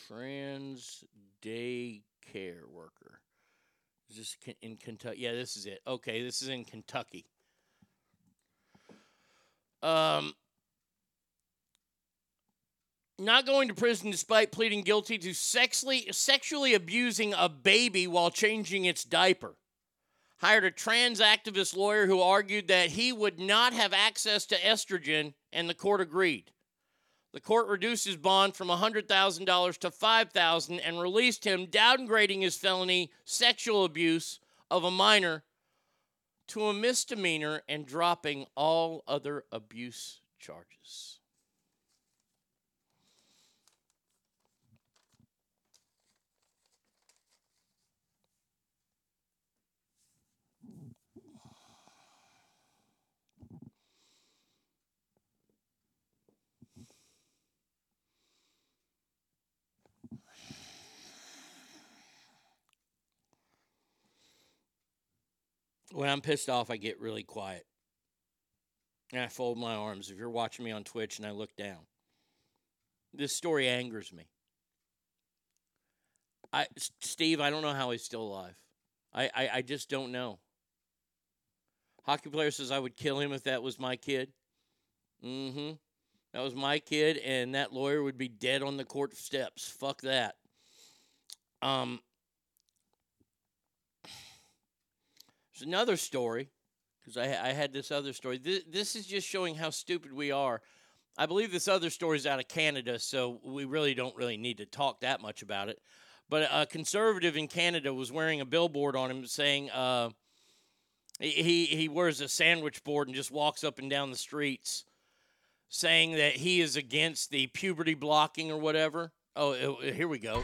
Trans daycare worker. Is this in Kentucky? Yeah, this is it. Okay, this is in Kentucky. Um, not going to prison despite pleading guilty to sexually sexually abusing a baby while changing its diaper. Hired a trans activist lawyer who argued that he would not have access to estrogen, and the court agreed. The court reduced his bond from $100,000 to $5,000 and released him, downgrading his felony sexual abuse of a minor to a misdemeanor and dropping all other abuse charges. When I'm pissed off, I get really quiet. And I fold my arms. If you're watching me on Twitch and I look down, this story angers me. I, Steve, I don't know how he's still alive. I, I, I just don't know. Hockey player says I would kill him if that was my kid. Mm-hmm. That was my kid, and that lawyer would be dead on the court steps. Fuck that. Um, there's another story because I, I had this other story. This, this is just showing how stupid we are. I believe this other story is out of Canada, so we really don't really need to talk that much about it. But a conservative in Canada was wearing a billboard on him saying uh, he he wears a sandwich board and just walks up and down the streets saying that he is against the puberty blocking or whatever. Oh, uh, here we go.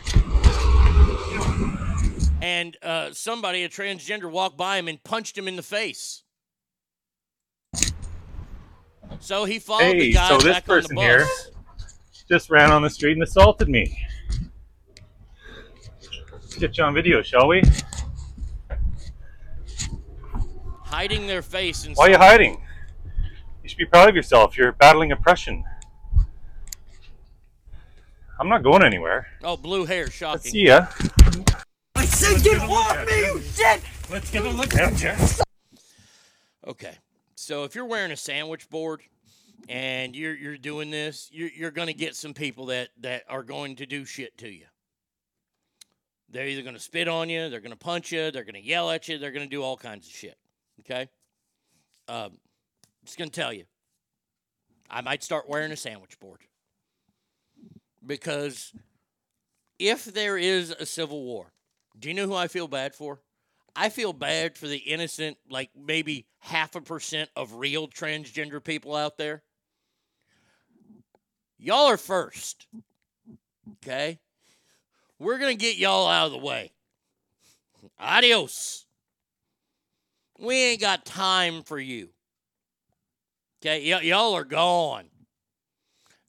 And uh, somebody, a transgender, walked by him and punched him in the face. So he followed Hey, the guy so this back on the person bus. here just ran on the street and assaulted me. Let's get you on video, shall we? hiding their face and Why are you hiding? You should be proud of yourself. You're battling oppression. I'm not going anywhere. Oh, blue hair, shocking. Let's See ya. I said get off me, you shit! Let's get a look at you. Okay, so if you're wearing a sandwich board and you're you're doing this, you're you're gonna get some people that that are going to do shit to you. They're either gonna spit on you, they're gonna punch you, they're gonna yell at you, they're gonna do all kinds of shit. Okay, um, just gonna tell you, I might start wearing a sandwich board because if there is a civil war, do you know who I feel bad for? I feel bad for the innocent, like maybe half a percent of real transgender people out there. Y'all are first. Okay? We're going to get y'all out of the way. Adios. We ain't got time for you. Okay? Y- y'all are gone.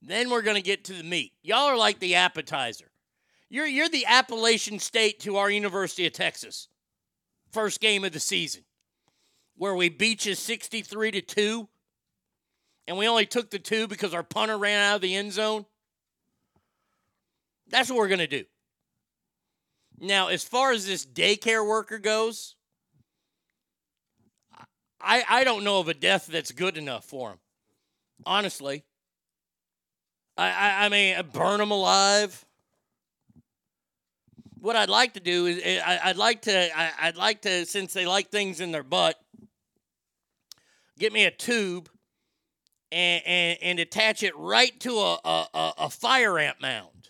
Then we're going to get to the meat. Y'all are like the appetizer. You're, you're the Appalachian State to our University of Texas. First game of the season, where we beat you 63 to 2, and we only took the two because our punter ran out of the end zone. That's what we're going to do. Now, as far as this daycare worker goes, I, I don't know of a death that's good enough for him. Honestly. I, I, I mean, burn him alive what I'd like to do is eh, I, I'd like to I, I'd like to since they like things in their butt, get me a tube and and, and attach it right to a, a, a, a fire ant mound,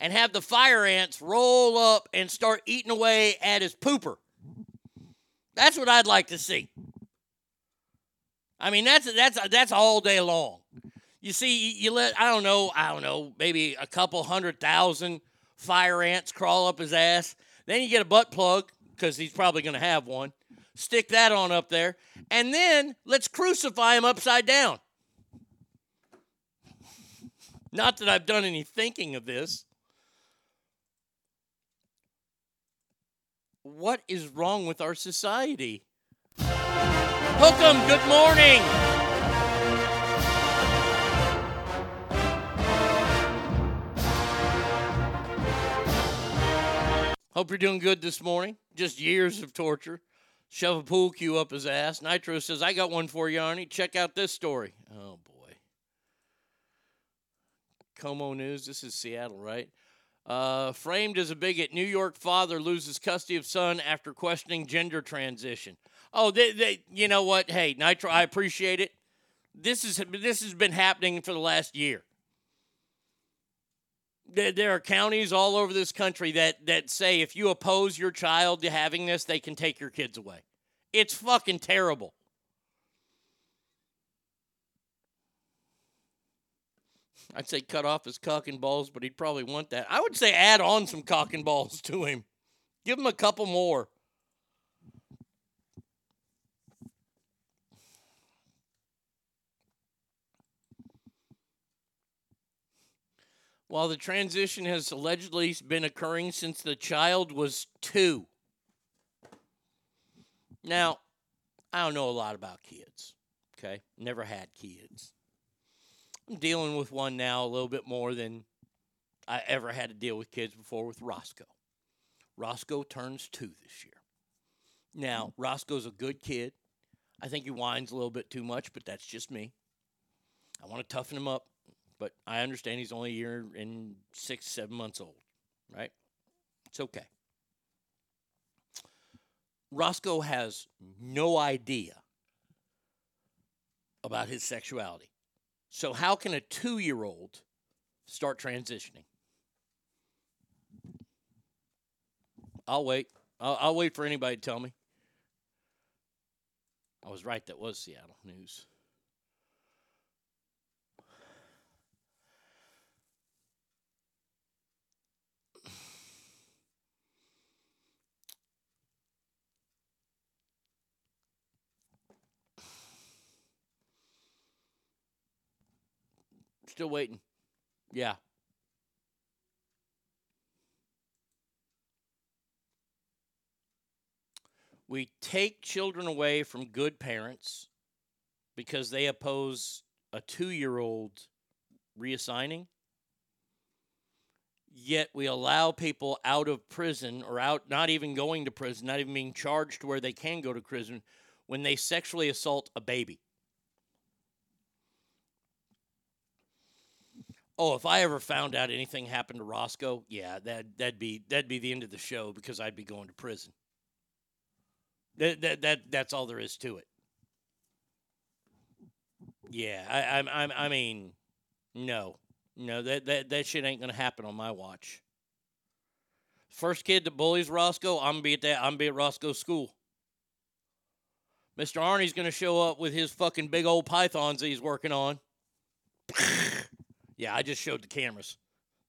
and have the fire ants roll up and start eating away at his pooper. That's what I'd like to see. I mean that's that's that's all day long. You see, you let I don't know I don't know maybe a couple hundred thousand fire ants crawl up his ass. Then you get a butt plug, because he's probably going to have one. Stick that on up there. And then let's crucify him upside down. Not that I've done any thinking of this. What is wrong with our society? Hook'em, good morning. Hope you're doing good this morning. Just years of torture. Shove a pool cue up his ass. Nitro says, I got one for you, Arnie. Check out this story. Oh, boy. KOMO News. This is Seattle, right? Uh, framed as a bigot, New York father loses custody of son after questioning gender transition. Oh, they, they, you know what? Hey, Nitro, I appreciate it. This is this has been happening for the last year. There, are counties all over this country that that say if you oppose your child to having this, they can take your kids away. It's fucking terrible. I'd say cut off his cock and balls, but he'd probably want that. I would say add on some cock and balls to him. Give him a couple more. While the transition has allegedly been occurring since the child was two. Now, I don't know a lot about kids, okay? Never had kids. I'm dealing with one now a little bit more than I ever had to deal with kids before with Roscoe. Roscoe turns two this year. Now, Roscoe's a good kid. I think he whines a little bit too much, but that's just me. I want to toughen him up, but I understand he's only a year and six, seven months old, right? It's okay. Roscoe has no idea about his sexuality. So, how can a two year old start transitioning? I'll wait. I'll, I'll wait for anybody to tell me. I was right. That was Seattle news. Still waiting. Yeah. We take children away from good parents because they oppose a two year old reassigning. Yet we allow people out of prison or out, not even going to prison, not even being charged where they can go to prison when they sexually assault a baby. Oh, if I ever found out anything happened to Roscoe, yeah, that that'd be that'd be the end of the show because I'd be going to prison. That that, that that's all there is to it. Yeah, I I I, I mean, no, no, that that that shit ain't gonna happen on my watch. First kid that bullies Roscoe, I'm gonna be at that. I'm gonna be at Roscoe's school. Mr. Arnie's gonna show up with his fucking big old pythons that he's working on. Yeah, I just showed the cameras.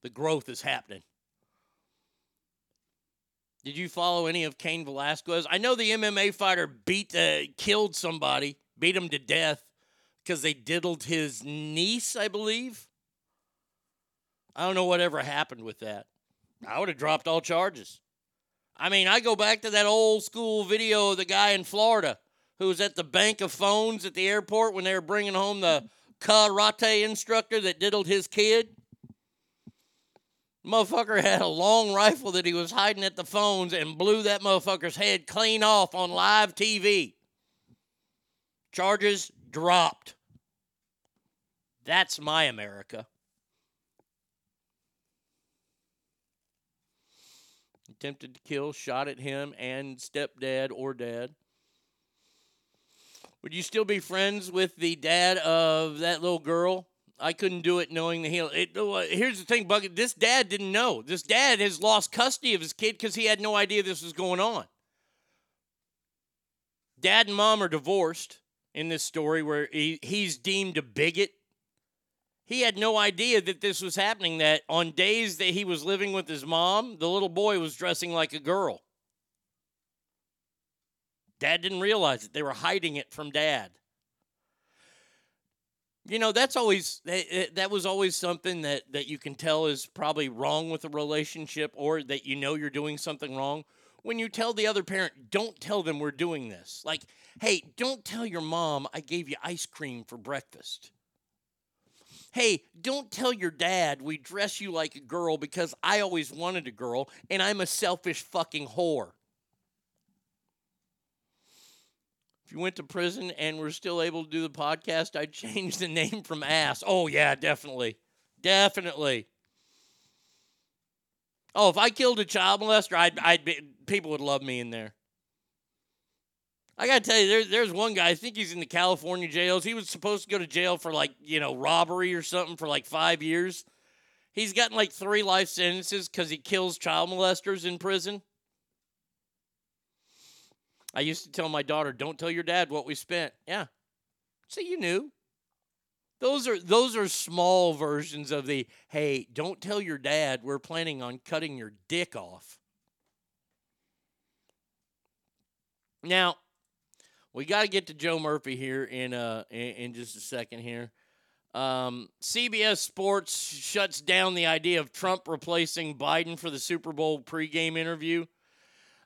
The growth is happening. Did you follow any of Cain Velasquez? I know the MMA fighter beat, uh, killed somebody, beat him to death because they diddled his niece, I believe. I don't know whatever happened with that. I would have dropped all charges. I mean, I go back to that old school video of the guy in Florida who was at the bank of phones at the airport when they were bringing home the karate instructor that diddled his kid. Motherfucker had a long rifle that he was hiding at the phones and blew that motherfucker's head clean off on live TV. Charges dropped. That's my America. Attempted to kill, shot at him and stepdad or dad. Would you still be friends with the dad of that little girl? I couldn't do it knowing the heel. It, uh, here's the thing, Bucket. This dad didn't know. This dad has lost custody of his kid because he had no idea this was going on. Dad and mom are divorced in this story where he, he's deemed a bigot. He had no idea that this was happening, that on days that he was living with his mom, the little boy was dressing like a girl. Dad didn't realize it. They were hiding it from dad. You know, that's always that, that was always something that that you can tell is probably wrong with a relationship or that you know you're doing something wrong. When you tell the other parent, don't tell them we're doing this. Like, hey, don't tell your mom I gave you ice cream for breakfast. Hey, don't tell your dad we dress you like a girl because I always wanted a girl and I'm a selfish fucking whore. If you went to prison and were still able to do the podcast, I'd change the name from ass. Oh, yeah, definitely. Definitely. Oh, if I killed a child molester, I'd, I'd be, people would love me in there. I got to tell you, there's, there's one guy, I think he's in the California jails. He was supposed to go to jail for like, you know, robbery or something for like five years. He's gotten like three life sentences because he kills child molesters in prison. I used to tell my daughter, "Don't tell your dad what we spent." Yeah, see, you knew. Those are those are small versions of the hey, don't tell your dad we're planning on cutting your dick off. Now, we got to get to Joe Murphy here in uh in, in just a second here. Um, CBS Sports shuts down the idea of Trump replacing Biden for the Super Bowl pregame interview.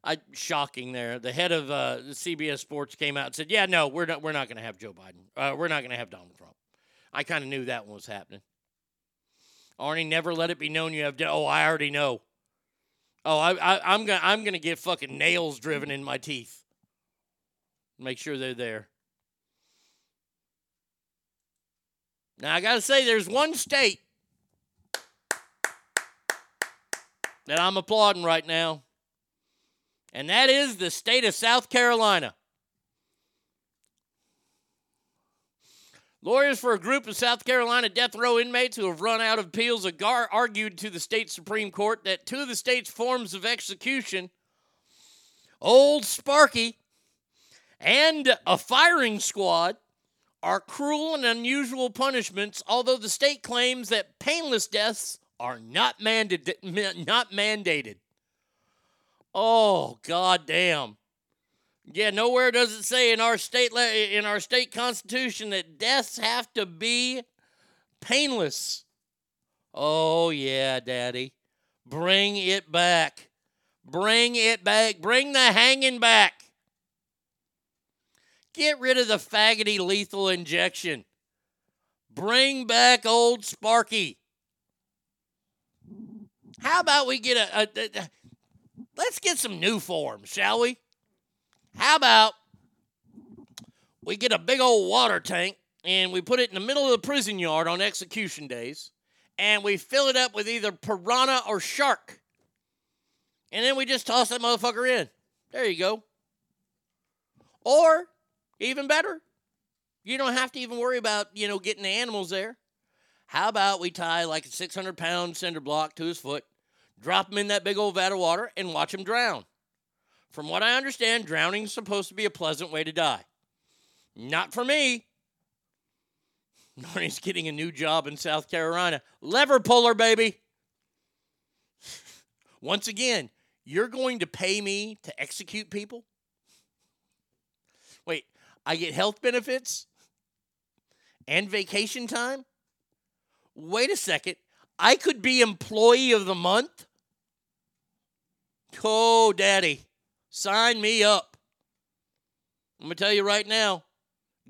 I shocking there. The head of uh, CBS Sports came out and said, "Yeah, no, we're not. We're not going to have Joe Biden. Uh, we're not going to have Donald Trump." I kind of knew that one was happening. Arnie, never let it be known you have. oh, I already know. Oh, I, I, I'm gonna I'm gonna get fucking nails driven in my teeth. Make sure they're there. Now, I got to say, there's one state that I'm applauding right now, and that is the state of South Carolina. Lawyers for a group of South Carolina death row inmates who have run out of appeals have gar- argued to the state Supreme Court that two of the state's forms of execution, Old Sparky and a firing squad, are cruel and unusual punishments, although the state claims that painless deaths are not, not mandated. Oh, goddamn. Yeah, nowhere does it say in our state in our state constitution that deaths have to be painless. Oh yeah, daddy. Bring it back. Bring it back. Bring the hanging back. Get rid of the faggoty lethal injection. Bring back old Sparky. How about we get a, a, a let's get some new forms, shall we? How about we get a big old water tank and we put it in the middle of the prison yard on execution days and we fill it up with either piranha or shark. And then we just toss that motherfucker in. There you go. Or, even better, you don't have to even worry about, you know, getting the animals there. How about we tie like a 600 pound cinder block to his foot, drop him in that big old vat of water, and watch him drown? From what I understand, drowning is supposed to be a pleasant way to die. Not for me. Narnie's getting a new job in South Carolina. Lever puller, baby. Once again, you're going to pay me to execute people? Wait, I get health benefits and vacation time? Wait a second. I could be employee of the month? Oh, daddy. Sign me up. I'm going to tell you right now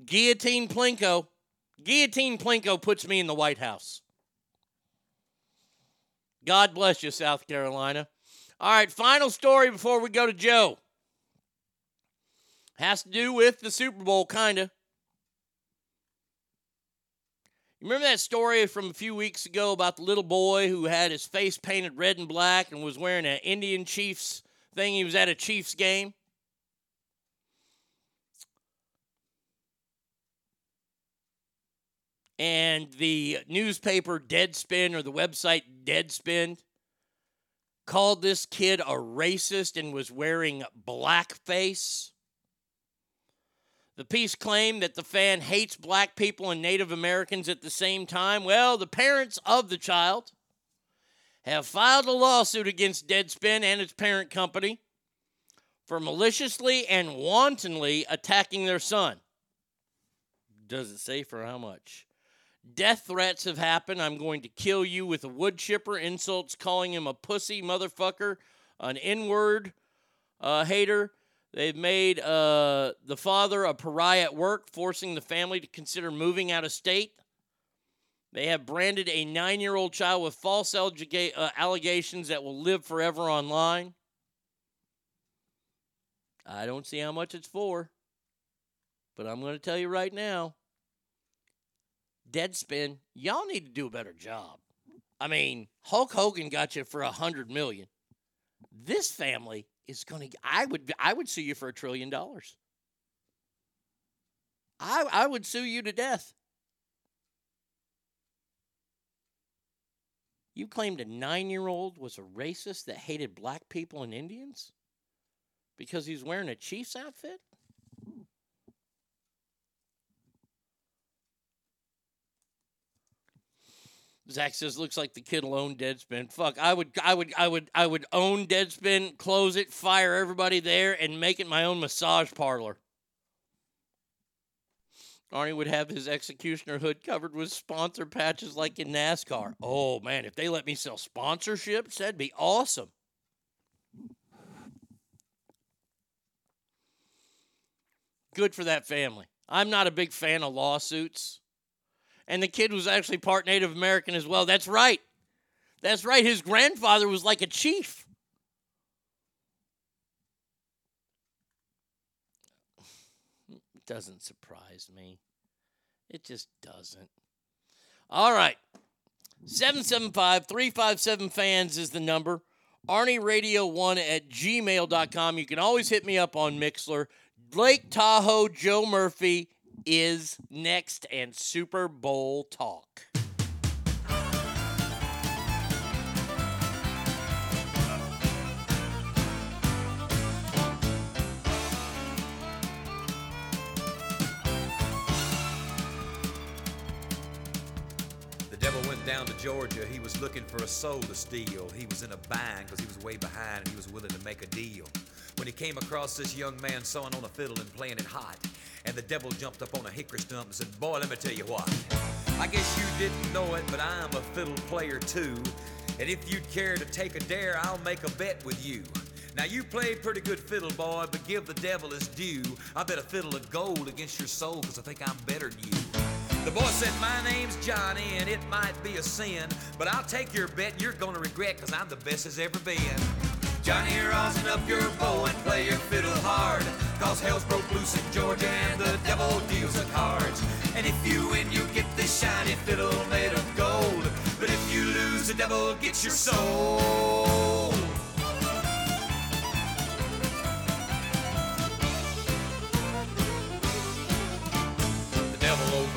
guillotine Plinko. Guillotine Plinko puts me in the White House. God bless you, South Carolina. All right, final story before we go to Joe. Has to do with the Super Bowl, kind of. Remember that story from a few weeks ago about the little boy who had his face painted red and black and was wearing an Indian Chiefs thing? He was at a Chiefs game. And the newspaper Deadspin or the website Deadspin called this kid a racist and was wearing blackface. The piece claimed that the fan hates black people and Native Americans at the same time. Well, the parents of the child have filed a lawsuit against Deadspin and its parent company for maliciously and wantonly attacking their son. Does it say for how much? Death threats have happened. I'm going to kill you with a wood chipper. Insults calling him a pussy motherfucker, an N word uh, hater. They've made uh, the father a pariah at work, forcing the family to consider moving out of state. They have branded a nine year old child with false allega- uh, allegations that will live forever online. I don't see how much it's for, but I'm going to tell you right now Deadspin, y'all need to do a better job. I mean, Hulk Hogan got you for a hundred million. This family is going to. I would. I would sue you for a trillion dollars. I I would sue you to death. You claimed a nine-year-old was a racist that hated black people and Indians because he's wearing a Chiefs outfit. Zach says, "Looks like the kid will own Deadspin." Fuck, I would, I would, I would, I would own Deadspin, close it, fire everybody there, and make it my own massage parlor. Arnie would have his executioner hood covered with sponsor patches like in NASCAR. Oh man, if they let me sell sponsorships, that'd be awesome. Good for that family. I'm not a big fan of lawsuits and the kid was actually part Native American as well. That's right. That's right. His grandfather was like a chief. It doesn't surprise me. It just doesn't. All right. 775 357 fans is the number. ArnieRadio1 at gmail.com. You can always hit me up on Mixlr. Lake Tahoe Joe Murphy is next and Super Bowl talk. The devil went down to Georgia. He was looking for a soul to steal. He was in a bind because he was way behind and he was willing to make a deal. When he came across this young man sewing on a fiddle and playing it hot, and the devil jumped up on a hickory stump and said, Boy, let me tell you what. I guess you didn't know it, but I'm a fiddle player too. And if you'd care to take a dare, I'll make a bet with you. Now you play pretty good fiddle, boy, but give the devil his due. I bet a fiddle of gold against your soul, cause I think I'm better than you. The boy said, My name's Johnny, and it might be a sin, but I'll take your bet you're gonna regret, cause I'm the best as ever been. Johnny, rosin up your bow and play your fiddle hard, cause hell's broke loose in Georgia and the devil deals the cards. And if you win, you get this shiny fiddle made of gold, but if you lose, the devil gets your soul.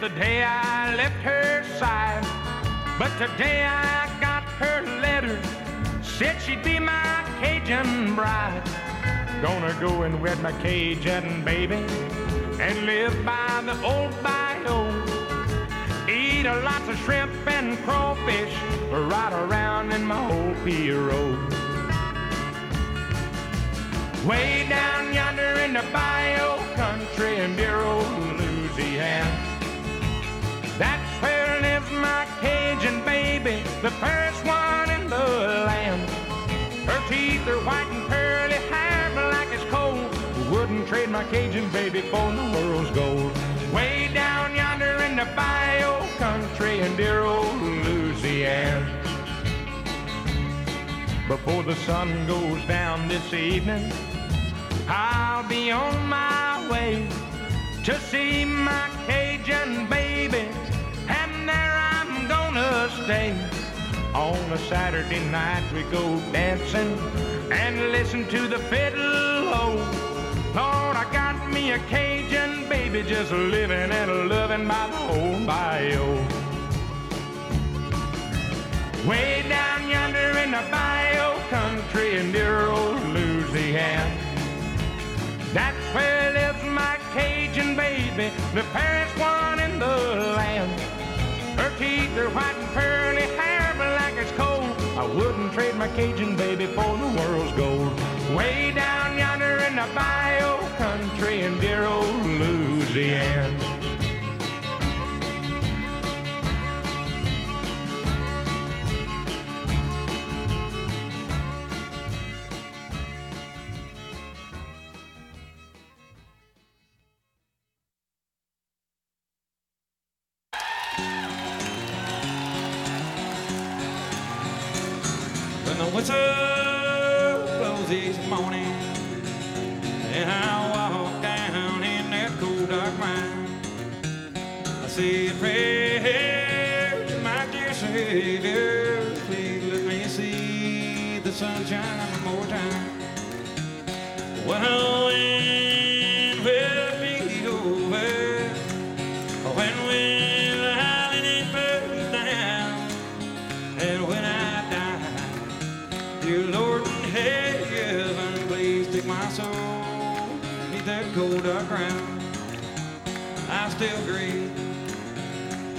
The day I left her side. But today I got her letter, said she'd be my Cajun bride. Gonna go and wed my Cajun baby and live by the old bayou. Eat a lots of shrimp and crawfish, right around in my old pirogue. Way down yonder in the bayou country in old Louisiana. That's where lives my Cajun baby, the first one in the land. Her teeth are white and pearly, hair black as coal. Wouldn't trade my Cajun baby for the world's gold. Way down yonder in the bayou country in dear old Louisiana. Before the sun goes down this evening, I'll be on my way to see my Cajun baby, gonna. On a Saturday night we go dancing and listen to the fiddle. Oh, Lord, I got me a Cajun baby just living and loving by the old bayou. Way down yonder in the bayou country in dear old Louisiana. That's where lives my Cajun baby, the fairest one in the land. Her teeth are white and pearly, hair black as coal. I wouldn't trade my Cajun baby for the world's gold. Way down yonder in the bayou country in dear old Louisiana. Whistle blows each morning. And I walk down in that cool dark mine I say a prayer to my dear Savior Please let me see the sunshine one more time. Well,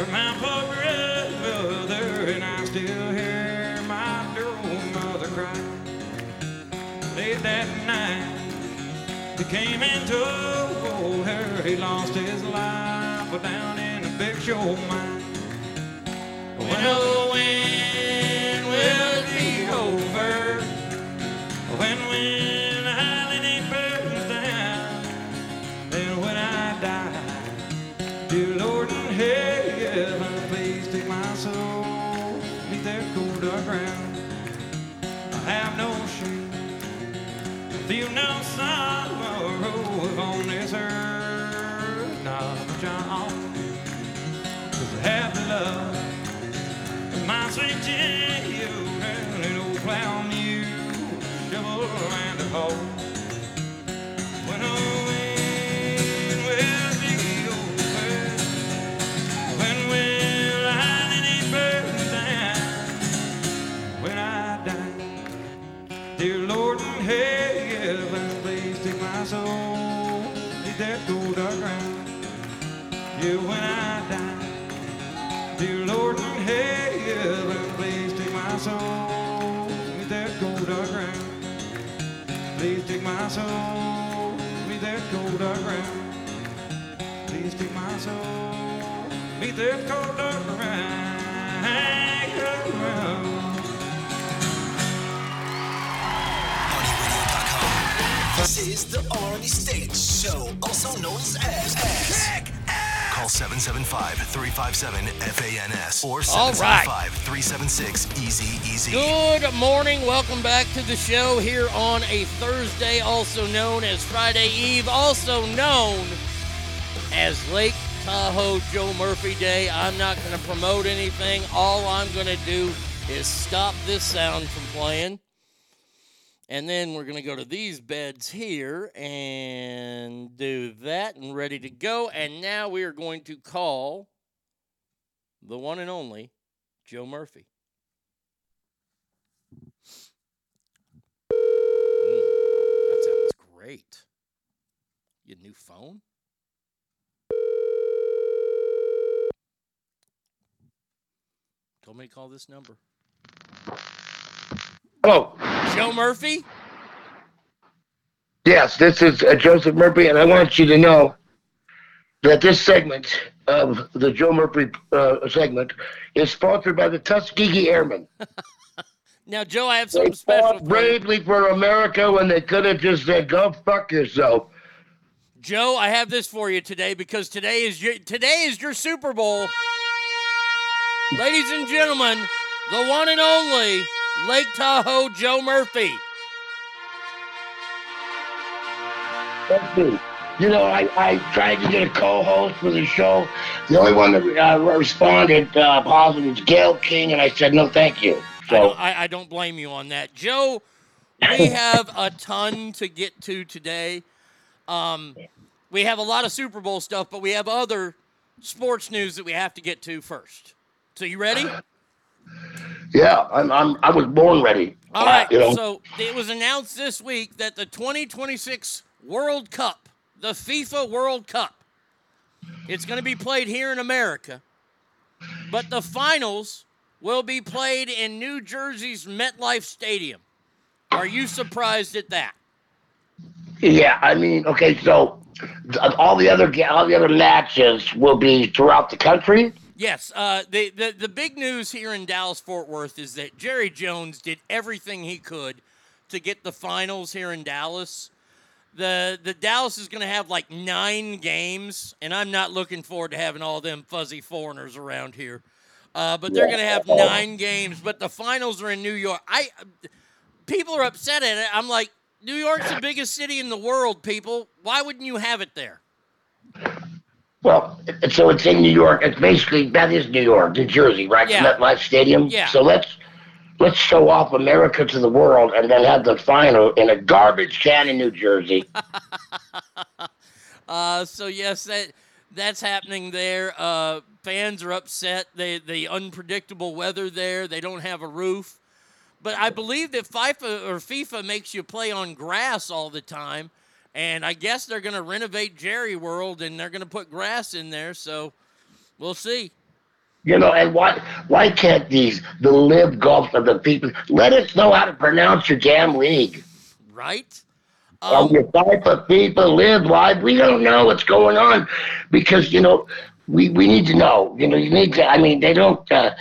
for my poor brother, and I still hear my dear old mother cry. Late that night, he came and told her he lost his life down in the big show mine. Well, when my sweet children, an old plow mule, shovel and a hoe. 775-357-FANS or All right. 775-376-EASY-EASY. Good morning. Welcome back to the show here on a Thursday, also known as Friday Eve, also known as Lake Tahoe Joe Murphy Day. I'm not going to promote anything. All I'm going to do is stop this sound from playing. And then we're going to go to these beds here and do that and ready to go. And now we are going to call the one and only Joe Murphy. Mm, that sounds great. Your new phone? Told me to call this number. Hello. Joe Murphy? Yes, this is uh, Joseph Murphy, and I want you to know that this segment of the Joe Murphy uh, segment is sponsored by the Tuskegee Airmen. Now, Joe, I have They something special. fought bravely for America when they could have just said, "Go fuck yourself." Joe, I have this for you today because today is your today is your Super Bowl. Ladies and gentlemen, the one and only Lake Tahoe Joe Murphy. That's me. You know, I, I tried to get a co-host for the show. The only one that uh, responded uh, positive was Gayle King, and I said no, thank you. I So don't, I, I don't blame you on that. Joe, we have a ton to get to today. Um, we have a lot of Super Bowl stuff, but we have other sports news that we have to get to first. So you ready? yeah, I'm, I'm I was born ready. All right. You know, So it was announced this week that the 2026 World Cup, the FIFA World Cup, it's going to be played here in America, but the finals will be played in New Jersey's MetLife Stadium. Are you surprised at that? yeah, I mean, okay, so all the other all the other matches will be throughout the country. Yes, uh, the, the the big news here in Dallas Fort Worth is that Jerry Jones did everything he could to get the finals here in Dallas. The the Dallas is going to have like nine games, and I'm not looking forward to having all them fuzzy foreigners around here. Uh, but they're going to have nine games, but the finals are in New York. I people are upset at it. I'm like, New York's the biggest city in the world, people. Why wouldn't you have it there? Well, so it's in New York. It's basically that is New York, New Jersey, right? Yeah. MetLife Stadium. Yeah. So let's let's show off America to the world, and then have the final in a garbage can in New Jersey. Uh, so yes, that that's happening there. Uh, fans are upset. They the unpredictable weather there. They don't have a roof. But I believe that FIFA or FIFA makes you play on grass all the time, and I guess they're going to renovate Jerry World and they're going to put grass in there. So we'll see. You know, and why why can't these the live golf of the people let us know how to pronounce your damn league? Right? Um, your of people live live. We don't know what's going on because you know we, we need to know. You know, you need to. I mean, they don't. Uh,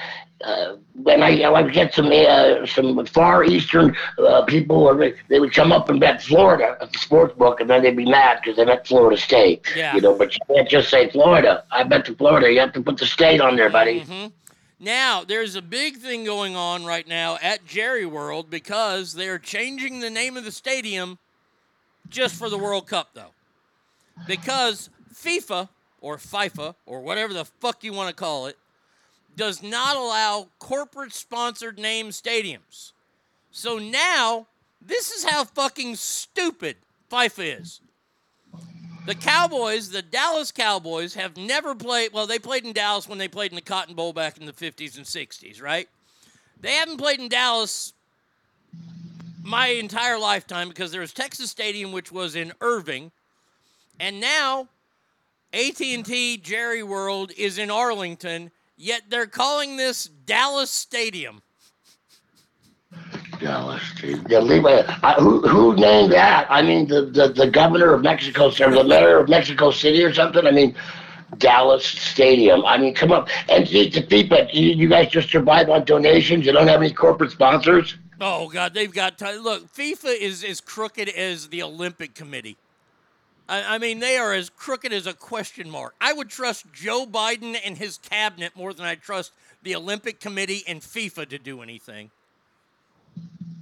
uh, when I I would get some uh, some far eastern uh, people, or they, would come up and bet Florida at the sports book, and then they'd be mad because they bet Florida State. Yeah. You know, but you can't just say Florida. I bet the Florida. You have to put the state on there, buddy. Now, there's a big thing going on right now at Jerry World because they're changing the name of the stadium just for the World Cup, though. Because FIFA, or FIFA, or whatever the fuck you want to call it, does not allow corporate sponsored name stadiums. So now, this is how fucking stupid FIFA is. The Cowboys, the Dallas Cowboys, have never played. Well, they played in Dallas when they played in the Cotton Bowl back in the 50s and 60s, right? They haven't played in Dallas my entire lifetime because there was Texas Stadium, which was in Irving, and now AT&T Jerry World is in Arlington. Yet they're calling this Dallas Stadium. Dallas, Stadium. Yeah, leave it. I, who who named that? I mean, the, the, the governor of Mexico, or the mayor of Mexico City, or something. I mean, Dallas Stadium. I mean, come on. And people, you, you guys just survive on donations. You don't have any corporate sponsors. Oh God, they've got time. Look, FIFA is as crooked as the Olympic Committee. I, I mean, they are as crooked as a question mark. I would trust Joe Biden and his cabinet more than I trust the Olympic Committee and FIFA to do anything.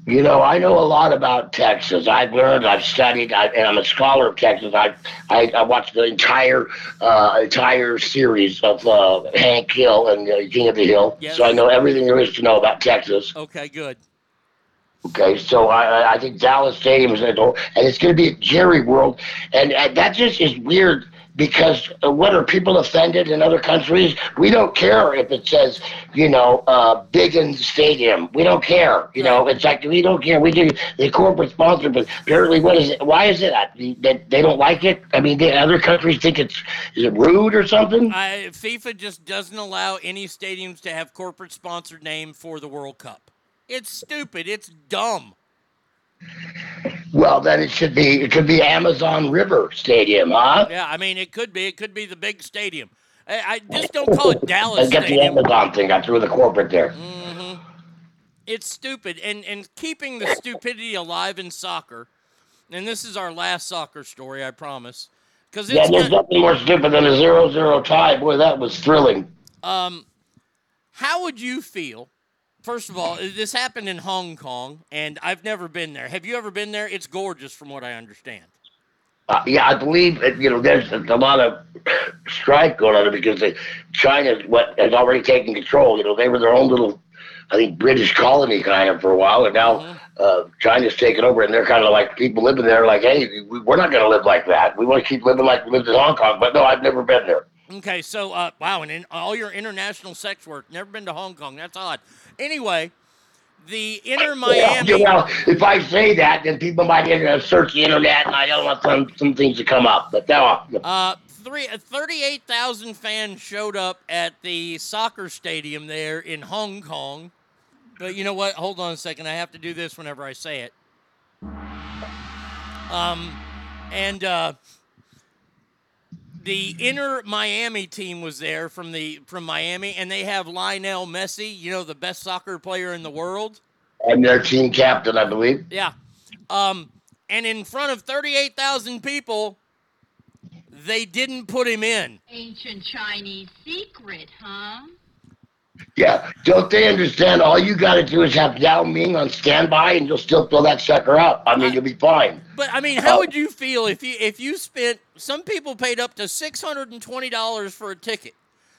You know, I know a lot about Texas. I've learned, I've studied, I, and I'm a scholar of Texas. I I, I watched the entire uh, entire series of uh, Hank Hill and uh, King of the Hill, Yes. so I know everything there is to know about Texas. Okay, good. Okay, so I, I- think Dallas Stadium is the door, and it's going to be at Jerry World, and, and that just is weird because uh, what are people offended in other countries? We don't care if it says, you know, uh, Biggins Stadium. We don't care. You know, it's like we don't care. We do the corporate sponsor, but apparently, what is it? Why is it that they, they don't like it? I mean, the other countries think it's is it rude or something? I, FIFA just doesn't allow any stadiums to have corporate sponsored name for the World Cup. It's stupid. It's dumb. Well, then it should be. It could be Amazon River Stadium, huh? Yeah, I mean, it could be. It could be the big stadium. I, I just don't call it Dallas I get the Amazon thing. I threw the corporate there. Mm-hmm. It's stupid, and and keeping the stupidity alive in soccer. And this is our last soccer story, I promise, because Yeah, there's nothing more stupid than a zero-zero tie. Boy, that was thrilling. Um, how would you feel? First of all, this happened in Hong Kong, and I've never been there. Have you ever been there? It's gorgeous, from what I understand. Uh, yeah, I believe that, you know there's a lot of strife going on because they, China what has already taken control. You know they were their own little, I think British colony kind of for a while, and now uh, China's taken over, and they're kind of like people living there, like, hey, we- we're not going to live like that. We want to keep living like we lived in Hong Kong. But no, I've never been there. Okay, so uh, wow, and in all your international sex work, never been to Hong Kong. That's odd. Anyway, the Inter Miami. Yeah, well, if I say that, then people might uh, search the internet, and I don't want some some things to come up. But no, Uh, three, uh, 38,000 fans showed up at the soccer stadium there in Hong Kong. But you know what? Hold on a second. I have to do this whenever I say it. Um, and uh, the Inter Miami team was there from the from Miami, and they have Lionel Messi, you know, the best soccer player in the world. I'm their team captain, I believe. Yeah. Um, and in front of 38,000 people, they didn't put him in. Ancient Chinese secret, huh? Yeah, don't they understand? All you got to do is have Yao Ming on standby, and you'll still fill that sucker up. I mean, you'll be fine. But I mean, how would you feel if you if you spent? Some people paid up to six hundred and twenty dollars for a ticket.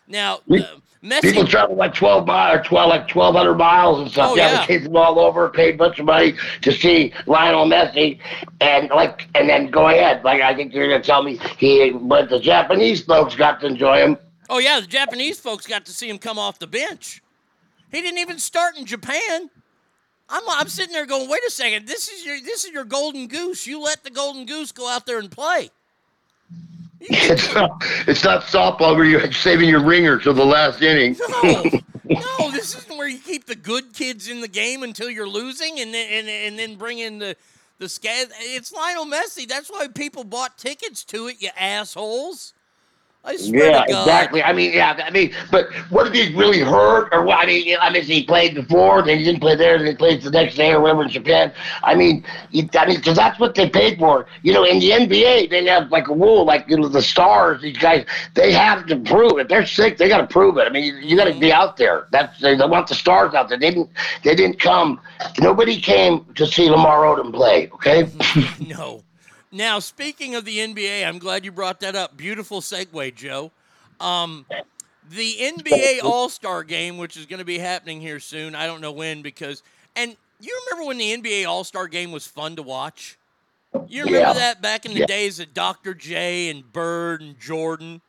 Now, uh, Messi. People travel like twelve miles or twelve like twelve hundred miles and stuff. Oh, yeah, yeah. they came from all over, paid a bunch of money to see Lionel Messi, and like, and then go ahead. Like I think you're gonna tell me he, but the Japanese folks got to enjoy him. Oh yeah, the Japanese folks got to see him come off the bench. He didn't even start in Japan. I'm, I'm sitting there going, wait a second, this is your this is your golden goose. You let the golden goose go out there and play. It's not, it's not softball where you're saving your ringer till the last inning. No, no, this isn't where you keep the good kids in the game until you're losing, and then and, and then bring in the the scad. It's Lionel Messi. That's why people bought tickets to it. You assholes. I swear Yeah, exactly. I mean, yeah, I mean, but what if he really hurt or what? I mean, I mean, he played before, then he didn't play there, then he played the next day or whatever in Japan. I mean, I mean, because that's what they paid for. You know, in the NBA, they have like a rule, like you know, the stars, these guys, they have to prove it. They're sick, they got to prove it. I mean, you, you got to be out there. That's they, they want the stars out there. They didn't, they didn't come. Nobody came to see Lamar Odom play. Okay. no. Now, speaking of the NBA, I'm glad you brought that up. Beautiful segue, Joe. Um, the NBA All Star game, which is going to be happening here soon. I don't know when because. And you remember when the NBA All Star game was fun to watch? You remember Yeah. that back in the Yeah. days of Dr. J and Bird and Jordan?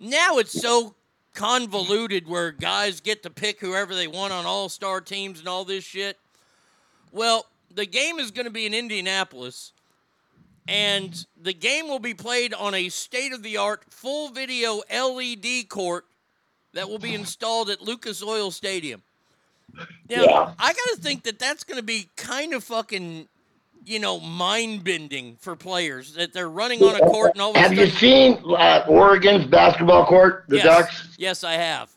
Now it's so convoluted where guys get to pick whoever they want on all star teams and all this shit. Well, the game is going to be in Indianapolis, and the game will be played on a state of the art full video LED court that will be installed at Lucas Oil Stadium. Now, Yeah. I got to think that that's going to be kind of fucking, you know, mind bending for players that they're running on a court and all Have you seen uh, Oregon's basketball court, the yes, Ducks? Yes, I have.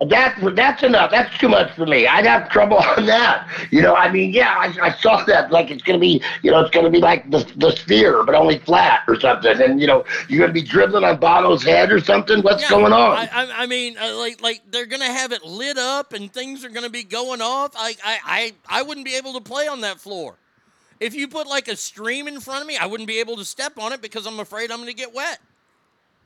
That that's enough. That's too much for me. I'd have trouble on that. You know, I mean, yeah, I, I saw that. Like it's gonna be, you know, it's gonna be like the the sphere, but only flat or something. And you know, you're gonna be dribbling on Bono's head or something. What's Yeah, going on? I, I, I mean, uh, like, like they're gonna have it lit up and things are gonna be going off. I, I, I, I wouldn't be able to play on that floor. If you put like a stream in front of me, I wouldn't be able to step on it because I'm afraid I'm gonna get wet.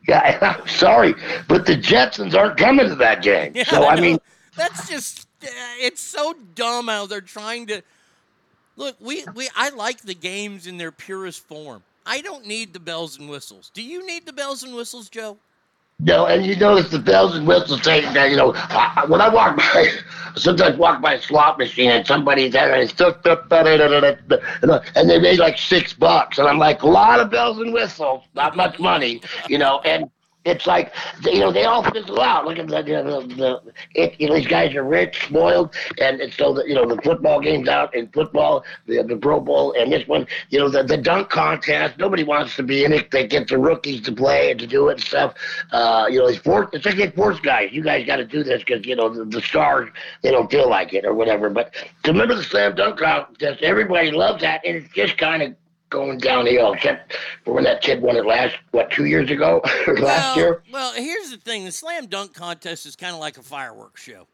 Yeah, I'm sorry, but the Jetsons aren't coming to that game. Yeah, so I know. mean, that's just uh, it's so dumb how they're trying to look. We, we, I like the games in their purest form. I don't need the bells and whistles. Do you need the bells and whistles, Joe? No, and you notice the bells and whistles saying that, you know, I, when I walk by, sometimes walk by a slot machine and somebody's there and it's and they made like six bucks. And I'm like, a lot of bells and whistles, not much money, you know, and it's like you know they all fizzle out. Look at the the, the it, you know these guys are rich, spoiled, and it's so that you know the football games out in football, the the Pro Bowl, and this one, you know the the dunk contest. Nobody wants to be in it. They get the rookies to play and to do it and stuff. Uh, you know, it's force. It's like they force guys. You guys got to do this because you know the, the stars they don't feel like it or whatever. But remember the slam dunk contest, everybody loves that, and it's just kind of going downhill. Except for when that kid won it last, what, two years ago last well, year? Well, here's the thing: the slam dunk contest is kind of like a fireworks show.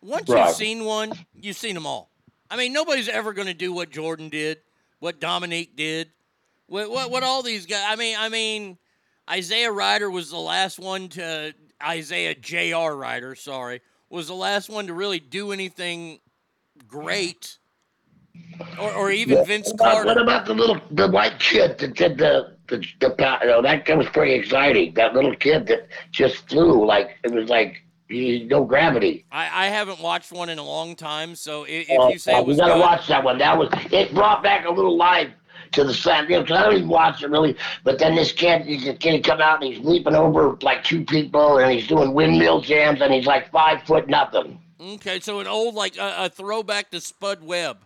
Once Right. you've seen one, you've seen them all. I mean, nobody's ever going to do what Jordan did, what Dominique did, what, what what all these guys. I mean, I mean, Isaiah Rider was the last one to Isaiah J.R. Rider, sorry, was the last one to really do anything great, or, or even What Vince about, Carter. What about the little the white kid that did the the, the you know, that, that was pretty exciting. That little kid that just flew like it was like no gravity. I, I haven't watched one in a long time, so i- if Uh, you say uh, we gotta good, watch that one. That was it. Brought back a little life to the slam. You know, 'cause I don't even watch it really. But then this kid, he's a kid come out and he's leaping over like two people, and he's doing windmill jams, and he's like five foot nothing. Okay, so an old like a, a throwback to Spud Webb.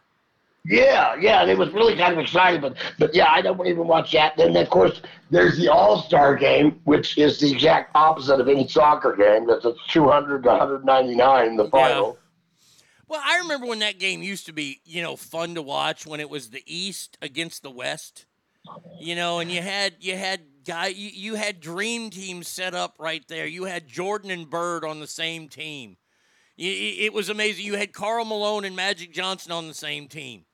Yeah, yeah, it was really kind of exciting. But but yeah, I don't even watch that. Then of course there's the All Star game, which is the exact opposite of any soccer game. That's a 200 to 199 the final. Well, I remember when that game used to be, you know, fun to watch when it was the East against the West. You know, and you had you had guy you, you had dream teams set up right there. You had Jordan and Bird on the same team. You, it was amazing. You had Karl Malone and Magic Johnson on the same team.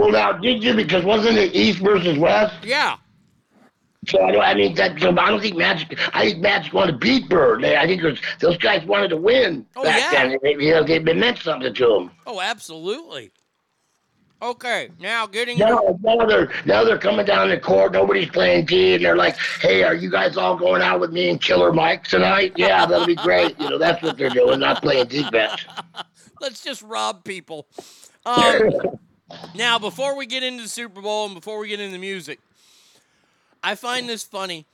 Well, now did you? Because wasn't it East versus West? Yeah. So I don't. I mean, that, so I don't think Magic. I think Magic wanted to beat Bird. I think it was, those guys wanted to win Oh, back yeah. then. They, you know, they meant something to them. Oh, absolutely. Okay, now getting Now, now they're now they're coming down the court. Nobody's playing D, and they're like, "Hey, are you guys all going out with me and Killer Mike tonight? Yeah, that'll be great." You know, that's what they're doing, not playing defense. let's just rob people. Um, now, before we get into the Super Bowl and before we get into music, I find this funny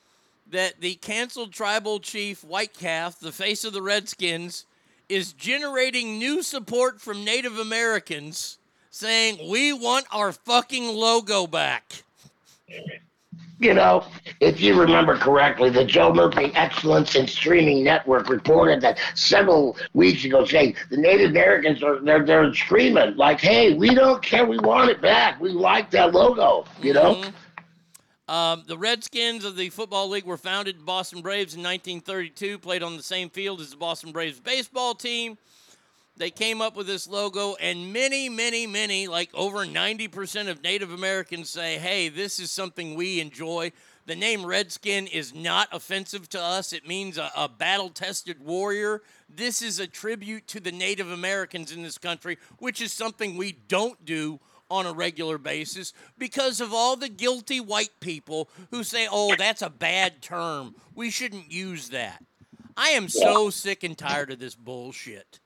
that the canceled tribal chief White Calf, the face of the Redskins, is generating new support from Native Americans saying, We want our fucking logo back. You know, if you remember correctly, the Joe Murphy Excellence in Streaming Network reported that several weeks ago, saying the Native Americans are they're they're screaming like, "Hey, we don't care, we want it back, we like that logo," you know. Um, the Redskins of the Football League were founded Boston Braves in 1932, played on the same field as the Boston Braves baseball team. They came up with this logo, and many, many, many, like over 90% of Native Americans say, hey, this is something we enjoy. The name Redskin is not offensive to us. It means a, a battle tested warrior. This is a tribute to the Native Americans in this country, which is something we don't do on a regular basis because of all the guilty white people who say, oh, that's a bad term. We shouldn't use that. I am so sick and tired of this bullshit.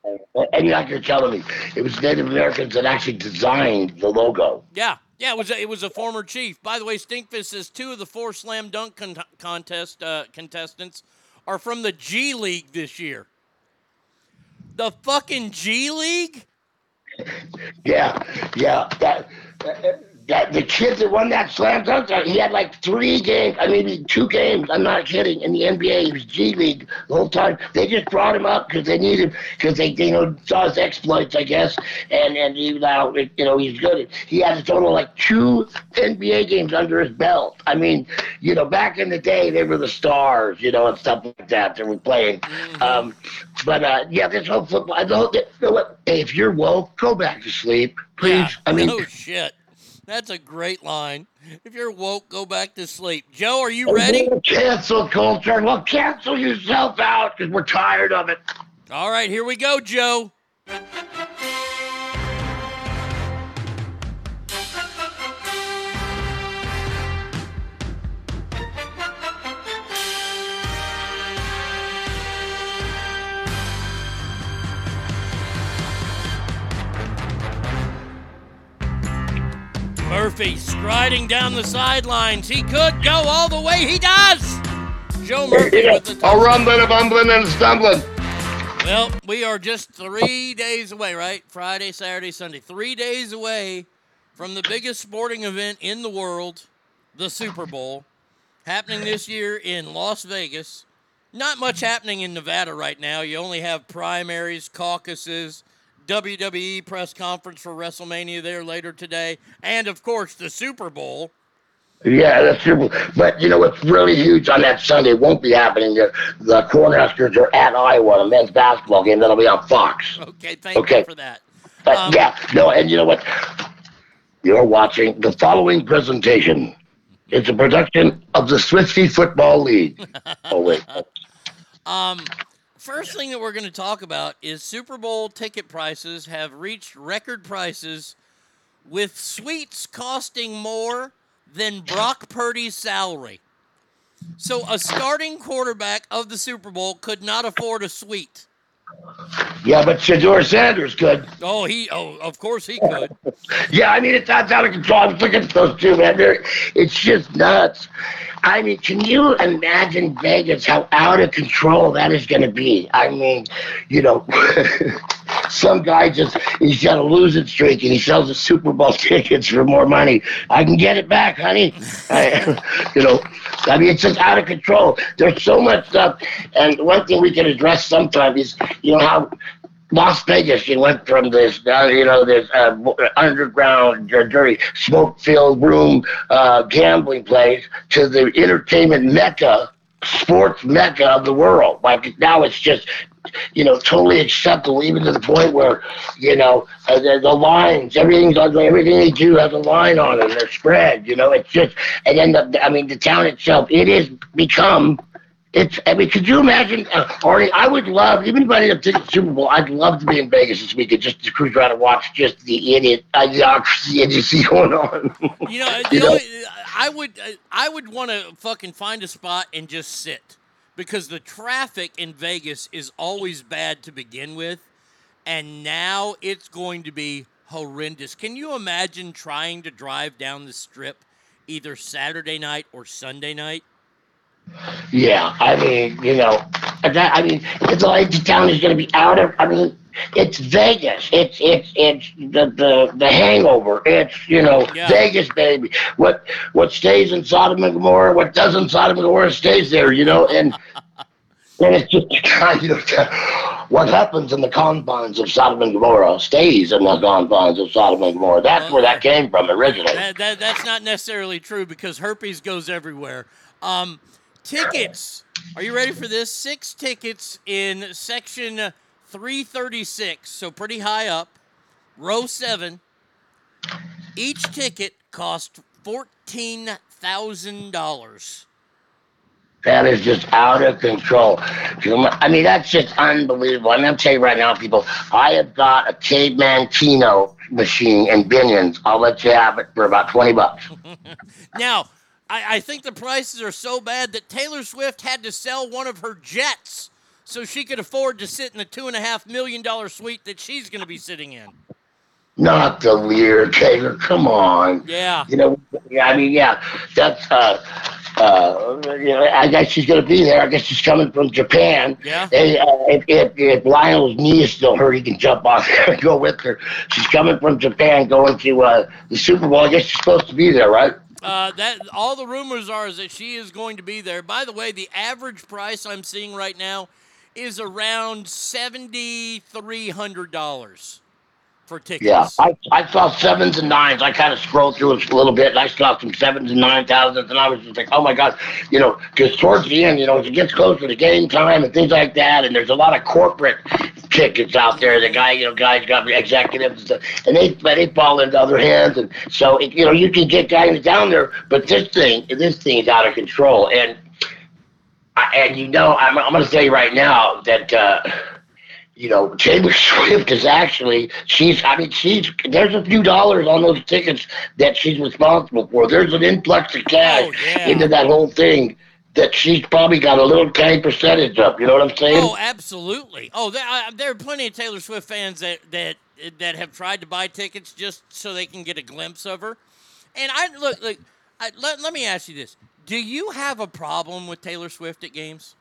And like you're telling me, it was Native Americans that actually designed the logo. Yeah, yeah, it was a, it was a former chief. By the way, Stinkfist says two of the four slam dunk con- contest uh, contestants are from the G League this year. The fucking G League? Yeah, yeah. That, that the kid that won that slam dunk, uh, he had like three games. I mean, two games. I'm not kidding. In the NBA, he was G League the whole time. They just brought him up because they needed him, because they you know saw his exploits, I guess, and and he now you know he's good. He has a total of like two NBA games under his belt. I mean, you know, back in the day, they were the stars, you know, and stuff like that. They were playing. Um, but uh, yeah, this whole football. I know that, you know what, hey, if you're woke, go back to sleep, please. Yeah, I mean, no shit. That's a great line. If you're woke, go back to sleep. Joe, are you ready? Cancel culture. Well, cancel yourself out because we're tired of it. All right, here we go, Joe. Murphy striding down the sidelines. He could go all the way. He does. Joe Murphy with the A rumbling, a bumbling, and a stumbling. Well, we are just three days away, right? Friday, Saturday, Sunday. Three days away from the biggest sporting event in the world, the Super Bowl, happening this year in Las Vegas. Not much happening in Nevada right now. You only have primaries, caucuses, WWE press conference for WrestleMania there later today, and of course the Super Bowl. Yeah, that's true. But you know what's really huge on that Sunday won't be happening. The, the Cornhuskers are at Iowa, the men's basketball game. That'll be on Fox. Okay, thank Okay. you for that. But Um, yeah, no, and you know what? You're watching the following presentation. It's a production of the Swifty Football League. oh wait, Um, first thing that we're going to talk about is Super Bowl ticket prices have reached record prices, with suites costing more than Brock Purdy's salary. So a starting quarterback of the Super Bowl could not afford a suite. Yeah, but Shedeur Sanders could. Oh, he. Oh, of course he could. Yeah, I mean, it's out of control. I'm looking at those two, man. They're, it's just nuts. I mean, can you imagine Vegas, how out of control that is going to be? I mean, you know, some guy just, he's got a losing streak and he sells the Super Bowl tickets for more money. I can get it back, honey. I, you know, I mean, it's just out of control. There's so much stuff. And one thing we can address sometime is, you know, how Las Vegas, you went from this, uh, you know, this uh, underground, uh, dirty, smoke-filled room uh, gambling place to the entertainment mecca, sports mecca of the world. Like now, it's just, you know, totally acceptable, even to the point where, you know, uh, the, the lines, everything's on, everything they do has a line on it. and They're spread. You know, it's just, and then the, I mean, the town itself, it has become it's. I mean, could you imagine, uh, Arnie? I would love, even if I didn't take the Super Bowl, I'd love to be in Vegas this weekend just to cruise around and watch just the idiot idiocracy and just see going on. You know, You the know? only, I would I would want to fucking find a spot and just sit because the traffic in Vegas is always bad to begin with, and now it's going to be horrendous. Can you imagine trying to drive down the strip either Saturday night or Sunday night? Yeah, I mean, you know, that, I mean, it's like the town is going to be out of. I mean, it's Vegas. It's it's it's the the, the Hangover. It's you know Yeah. Vegas, baby. What what stays in Sodom and Gomorrah, what doesn't Sodom and Gomorrah stays there. You know, and and it's just kind of what happens in the confines of Sodom and Gomorrah stays in the confines of Sodom and Gomorrah. That's where that came from originally. That, that, that's not necessarily true because herpes goes everywhere. Um, tickets. Are you ready for this? Six tickets in section 336, so pretty high up, row seven. Each ticket cost $14,000. That is just out of control. I mean, that's just unbelievable. I'm going to tell you right now, people, I have got a caveman keno machine in Binion's. I'll let you have it for about 20 bucks. Now, I, I think the prices are so bad that Taylor Swift had to sell one of her jets so she could afford to sit in the two and a half million dollar suite that she's going to be sitting in. Not the weird Taylor. Come on. Yeah. You know, yeah, I mean, yeah, that's, uh, uh, you know, I guess she's going to be there. I guess she's coming from Japan. Yeah. Hey, uh, if, if, if Lionel's knee is still hurt, he can jump off there and go with her. She's coming from Japan going to uh, the Super Bowl. I guess she's supposed to be there, right? Uh, that all the rumors are is that she is going to be there. By the way, the average price I'm seeing right now is around seventy three hundred dollars for tickets. Yeah, I, I saw sevens and nines. I kind of scrolled through it a little bit, and I saw some sevens and nine thousands, and I was just like, oh my god, you know, because towards the end, you know, as it gets closer to game time and things like that, and there's a lot of corporate tickets out there. The guy, you know, guys got executives, and, stuff, and they but they fall into other hands, and so it, you know, you can get guys down there, but this thing, this thing is out of control, and I- and you know, I'm I'm going to tell you right now that. uh you know, Taylor Swift is actually she's I mean she's there's a few dollars on those tickets that she's responsible for. There's an influx of cash into that whole thing that she's probably got a little tiny percentage of. You know what I'm saying? Oh, absolutely. Oh, there, uh, there are plenty of Taylor Swift fans that that that have tried to buy tickets just so they can get a glimpse of her. And I look, look, I, let, let me ask you this: Do you have a problem with Taylor Swift at games?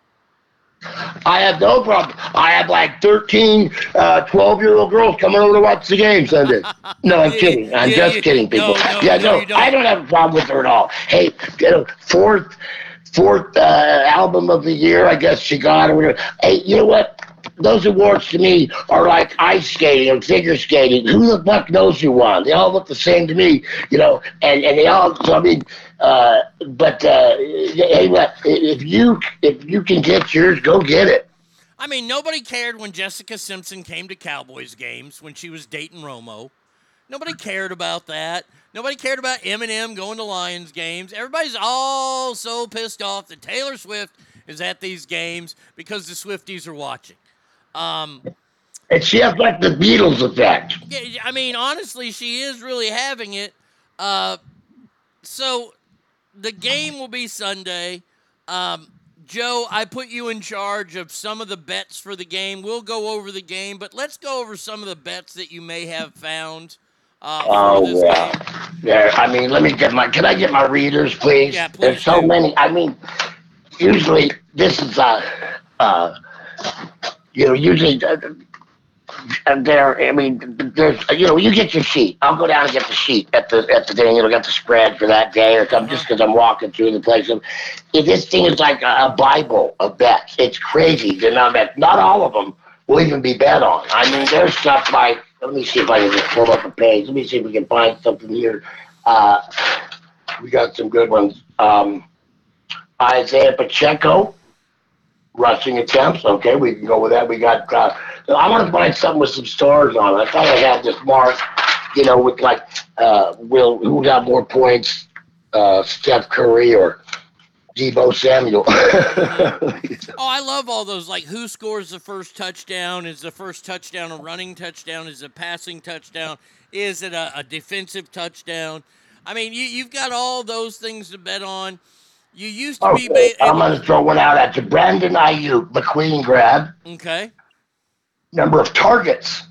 I have no problem. I have like 13, uh, 12 year old girls coming over to watch the game Sunday. No, I'm kidding. I'm yeah, just you- kidding, people. no, no, yeah, no, no, don't. I don't have a problem with her at all. Hey, you know, fourth, fourth uh, album of the year, I guess she got or whatever. Hey, you know what? Those awards to me are like ice skating and figure skating. Who the fuck knows who won? They all look the same to me, you know, and, and they all, so I mean, uh, but uh, hey, what, if you if you can get yours, go get it. I mean, nobody cared when Jessica Simpson came to Cowboys games when she was dating Romo. Nobody cared about that. Nobody cared about Eminem going to Lions games. Everybody's all so pissed off that Taylor Swift is at these games because the Swifties are watching. Um, And she has like the Beatles effect. yeah, I mean, honestly, she is really having it. Uh, so the game will be Sunday. Um, Joe, I put you in charge of some of the bets for the game. We'll go over the game, but let's go over some of the bets that you may have found. Uh, Oh yeah, yeah. I mean, let me get my. Can I get my readers, please? Yeah, please There's so do. many. I mean, usually this is uh, uh, you know, usually. And there, I mean, there's, you know, you get your sheet. I'll go down and get the sheet at the at the thing. It'll get the spread for that day or something. Just because I'm walking through the place. And this thing is like a, a bible of bets. It's crazy. You know, that not all of them will even be bet on. I mean, there's stuff like. Let me see if I can just pull up a page. Let me see if we can find something here. Uh, we got some good ones. Um, Isaiah Pacheco, rushing attempts. Okay, we can go with that. We got. Uh, I want to find something with some stars on it. I thought I had this mark, you know, with like, uh, will who got more points, uh, Steph Curry or Deebo Samuel. Oh, I love all those. Like, who scores the first touchdown? Is the first touchdown a running touchdown? Is it a passing touchdown? Is it a, a defensive touchdown? I mean, you, you've got all those things to bet on. You used to be. okay, Ba- I'm going to throw one out at you. Brandon Aiyuk, the Queen grab. okay. Number of targets,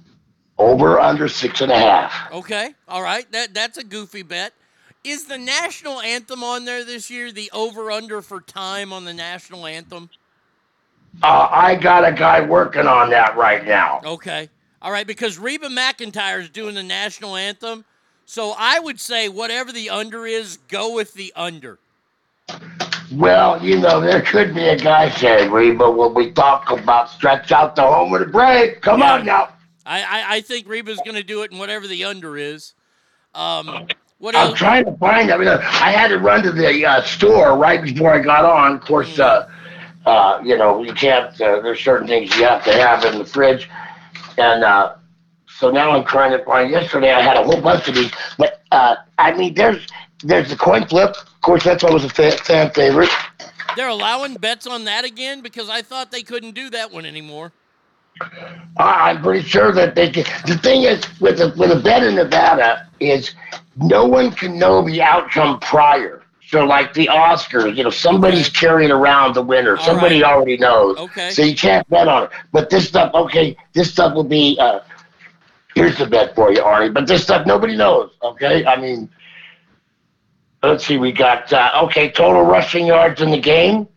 over under six and a half. Okay. All right. That That's a goofy bet. Is the national anthem on there this year? The over under for time on the national anthem? Uh, I got a guy working on that right now. Okay. All right, because Reba McEntire is doing the national anthem. So I would say whatever the under is, go with the under. Well, you know, there could be a guy saying, Reba, when we talk about stretch out the home of the break. Come on now. I, I, I think Reba's going to do it in whatever the under is. Um, what I'm else? trying to find. I mean, uh, I had to run to the uh, store right before I got on. Of course, uh, uh, you know, you can't. Uh, there's certain things you have to have in the fridge, and uh, so now I'm trying to find. Yesterday, I had a whole bunch of these, but uh, I mean, there's there's the coin flip. Of course, that's always a fa- fan favorite. They're allowing bets on that again because I thought they couldn't do that one anymore. I'm pretty sure that they can. The thing is, with a, with a bet in Nevada, is no one can know the outcome prior. So, like the Oscars, you know, somebody's carrying around the winner. Somebody already knows. Okay. So you can't bet on it. But this stuff, okay, this stuff will be. Uh, here's the bet for you, Arnie. But this stuff nobody knows. Okay, I mean, let's see. We got uh, okay total rushing yards in the game,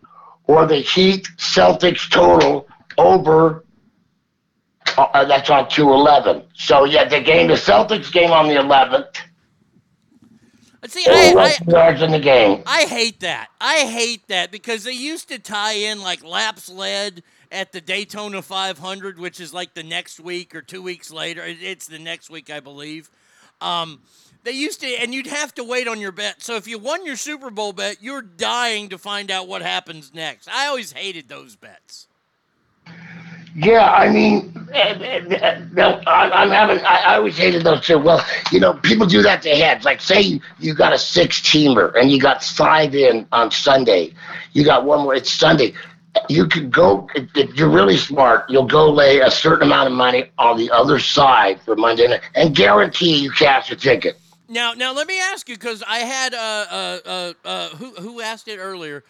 or the Heat Celtics total over uh, that's on 211. So, yeah, the game, the Celtics game on the 11th. See, I, I, rushing yards in the game. I hate that. I hate that because they used to tie in like laps led at the Daytona 500, which is like the next week or two weeks later. It's the next week, I believe. Um, they used to, and you'd have to wait on your bet. So if you won your Super Bowl bet, you're dying to find out what happens next. I always hated those bets. Yeah, I mean, I'm having, I, always hated those too. Well, you know, people do that to heads. Like, say you, got a six teamer and you got five in on Sunday. You got one more, it's Sunday. You could go, if you're really smart, you'll go lay a certain amount of money on the other side for Monday night and guarantee you cash a ticket. Now, now let me ask you because I had uh, uh, uh, uh, who who asked it earlier.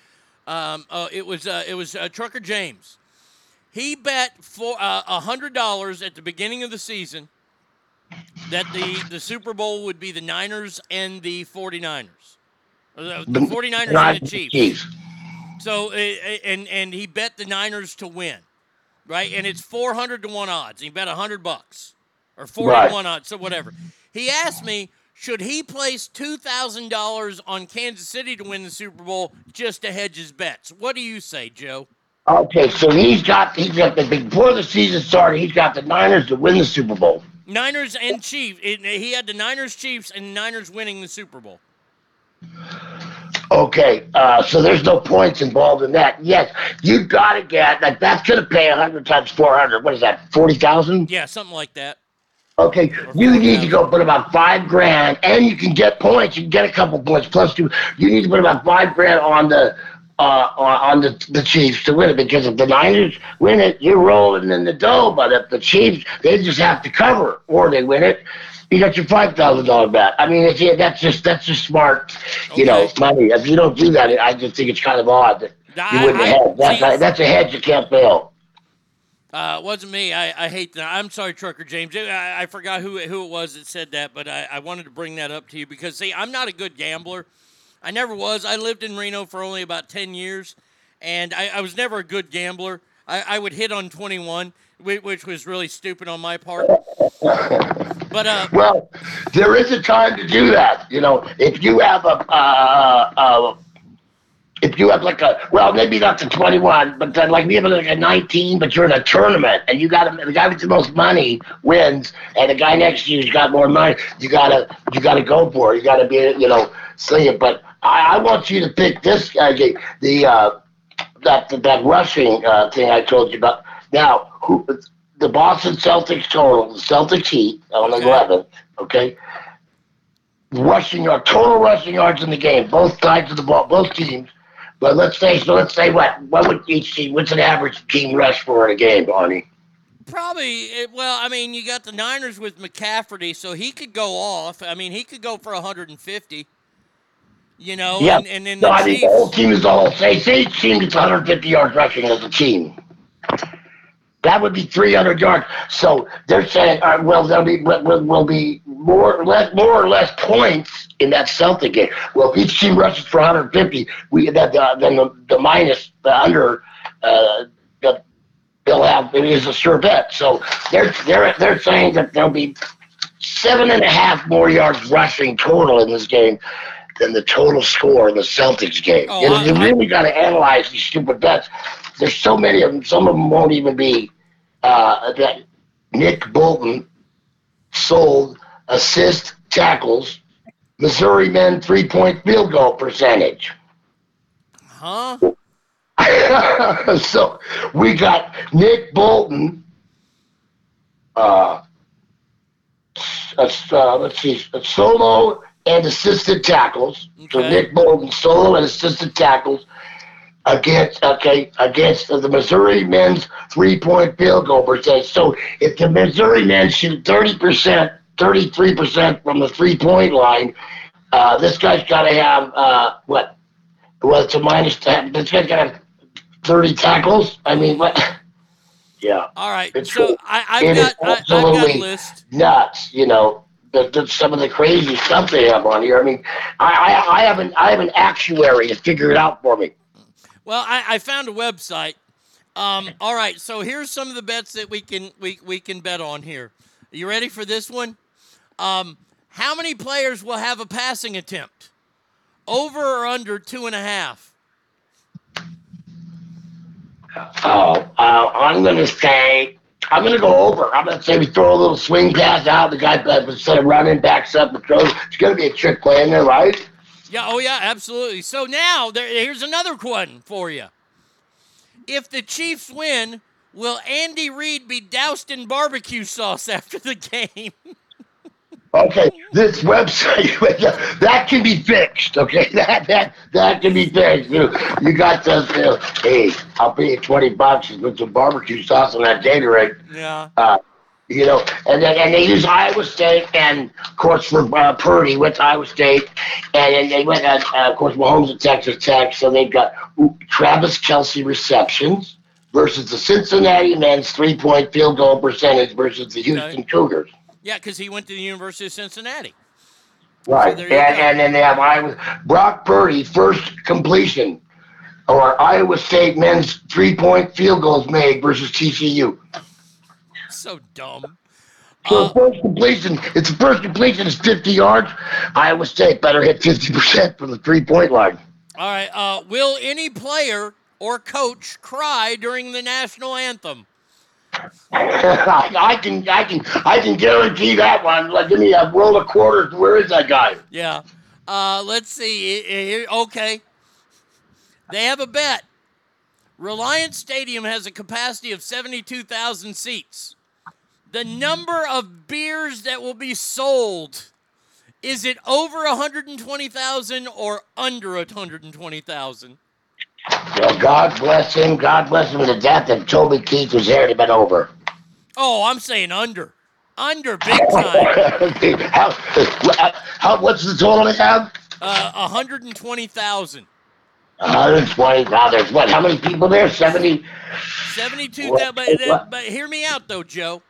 Um, uh, it was uh, it was uh, Trucker James. He bet for uh, hundred dollars at the beginning of the season that the the Super Bowl would be the Niners and the 49ers. The, The the 49ers and the Chiefs. Chiefs. So, and and he bet the Niners to win, right? And it's 400 to 1 odds. He bet 100 bucks or 40 Right. to 1 odds, so whatever. He asked me, should he place $2,000 on Kansas City to win the Super Bowl just to hedge his bets? What do you say, Joe? Okay, so he's got he's got the before the season started, he's got the Niners to win the Super Bowl. Niners and Chiefs. He had the Niners, Chiefs, and Niners winning the Super Bowl. Okay, uh, so there's no points involved in that. Yes, you've got to get like that's going to pay hundred times four hundred. What is that? Forty thousand? Yeah, something like that. Okay, you need to go put about five grand, and you can get points. You can get a couple points plus two. You need to put about five grand on the uh, on on the the Chiefs to win it because if the Niners win it, you're rolling in the dough. But if the Chiefs, they just have to cover or they win it. You got your five thousand dollar bet. I mean, it's, yeah, that's just that's just smart, you know, money. If you don't do that, I just think it's kind of odd that you wouldn't I- hedge. That's a, that's a hedge you can't fail. Uh, it wasn't me. I, I hate that. I'm sorry, Trucker James. I, I forgot who who it was that said that, but I, I wanted to bring that up to you because see, I'm not a good gambler. I never was. I lived in Reno for only about ten years, and I, I was never a good gambler. I, I would hit on 21, which was really stupid on my part. But uh, Well, there is a time to do that. You know, if you have a, uh, uh, if you have like a, well, maybe not the 21, but then like maybe like a 19, but you're in a tournament and you got to, the guy with the most money wins, and the guy next to you's got more money. You gotta, you gotta go for it. You gotta be, you know, sling it. But I, I want you to pick this guy, the, the uh, that that rushing uh, thing I told you about. Now, who the Boston Celtics total, the Celtics Heat on 11, okay? Rushing yard, total rushing yards in the game, both sides of the ball, both teams. But let's say, so let's say what? What would each team? What's an average team rush for in a game, Barney? probably, well, I mean, you got the Niners with McCaffrey, so he could go off. I mean, he could go for 150. You know, yeah. and, and then no, the I mean, the whole team is all say, say team gets 150 yards rushing as a team. That would be 300 yards. So they're saying, all right, well, there'll be will, will, be more or less more or less points in that Celtic game. Well, if each team rushes for 150, we that uh, then the, the minus the under uh, the they'll have it is a sure bet. So they're they're they're saying that there'll be seven and a half more yards rushing total in this game than the total score in the Celtics game. Oh, you, know, I- you really got to analyze these stupid bets. There's so many of them. Some of them won't even be uh, that Nick Bolton sold assist tackles, Missouri men three point field goal percentage. Huh? so we got Nick Bolton. Uh, uh, let's see, solo and assisted tackles. So Nick Bolton solo and assisted tackles against okay against the Missouri men's three point field goal percentage. So if the Missouri men shoot thirty percent, thirty three percent from the three point line, uh, this guy's got to have uh, what? Well, it's a minus. Ten. This guy's got to have thirty tackles. I mean, what? Yeah. All right. It's so cool. I, I've It is got I, I've got a absolutely list. nuts. You know, the, the, some of the crazy stuff they have on here. I mean, I, I, I have an I have an actuary to figure it out for me. Well, I, I found a website. Um, all right, so here's some of the bets that we can we, we can bet on here. Are you ready for this one? Um, how many players will have a passing attempt? Over or under two and a half? Oh, uh, I'm gonna say I'm gonna go over. I'm gonna say we throw a little swing pass out. The guy instead of running backs up and throws. It's gonna be a trick play in there, right? Yeah, oh yeah, absolutely. So now there, here's another one for you. If the Chiefs win, will Andy Reid be doused in barbecue sauce after the game? Okay, this website that can be fixed. Okay, that that that can be fixed. You, you got the you know, hey, I'll pay you twenty bucks with some barbecue sauce on that Gatorade. Yeah. Uh, you know, and then and they use Iowa State and of course for uh, Purdy went to Iowa State, and then they went uh, uh, of course Mahomes at Texas Tech. So they've got Travis Kelce receptions versus the Cincinnati men's three point field goal percentage versus the Houston Cougars. Yeah, because he went to the University of Cincinnati. Right. there and, and then they have Iowa Brock Purdy first completion, or Iowa State men's three point field goals made versus TCU. So dumb. So first completion, it's the first completion is 50 yards. Iowa State better hit 50% from the three point line. All right. Uh, will any player or coach cry during the national anthem? I, can, I can, I can guarantee that one. Like, give me a roll of quarters. Where is that guy? Yeah. Uh, let's see. I- I- here- Okay. They have a bet. Reliance Stadium has a capacity of 72,000 seats. The number of beers that will be sold is it over 120,000 or under 120,000? Well, God bless him. God bless him to death. If Toby Keith was there, it'd have been over. Oh, I'm saying under. Under big time. how, how, what's the total they have? Uh, 120,000. 120,000. There's what? How many people there? 70? 72,000. But, but hear me out, though, Joe.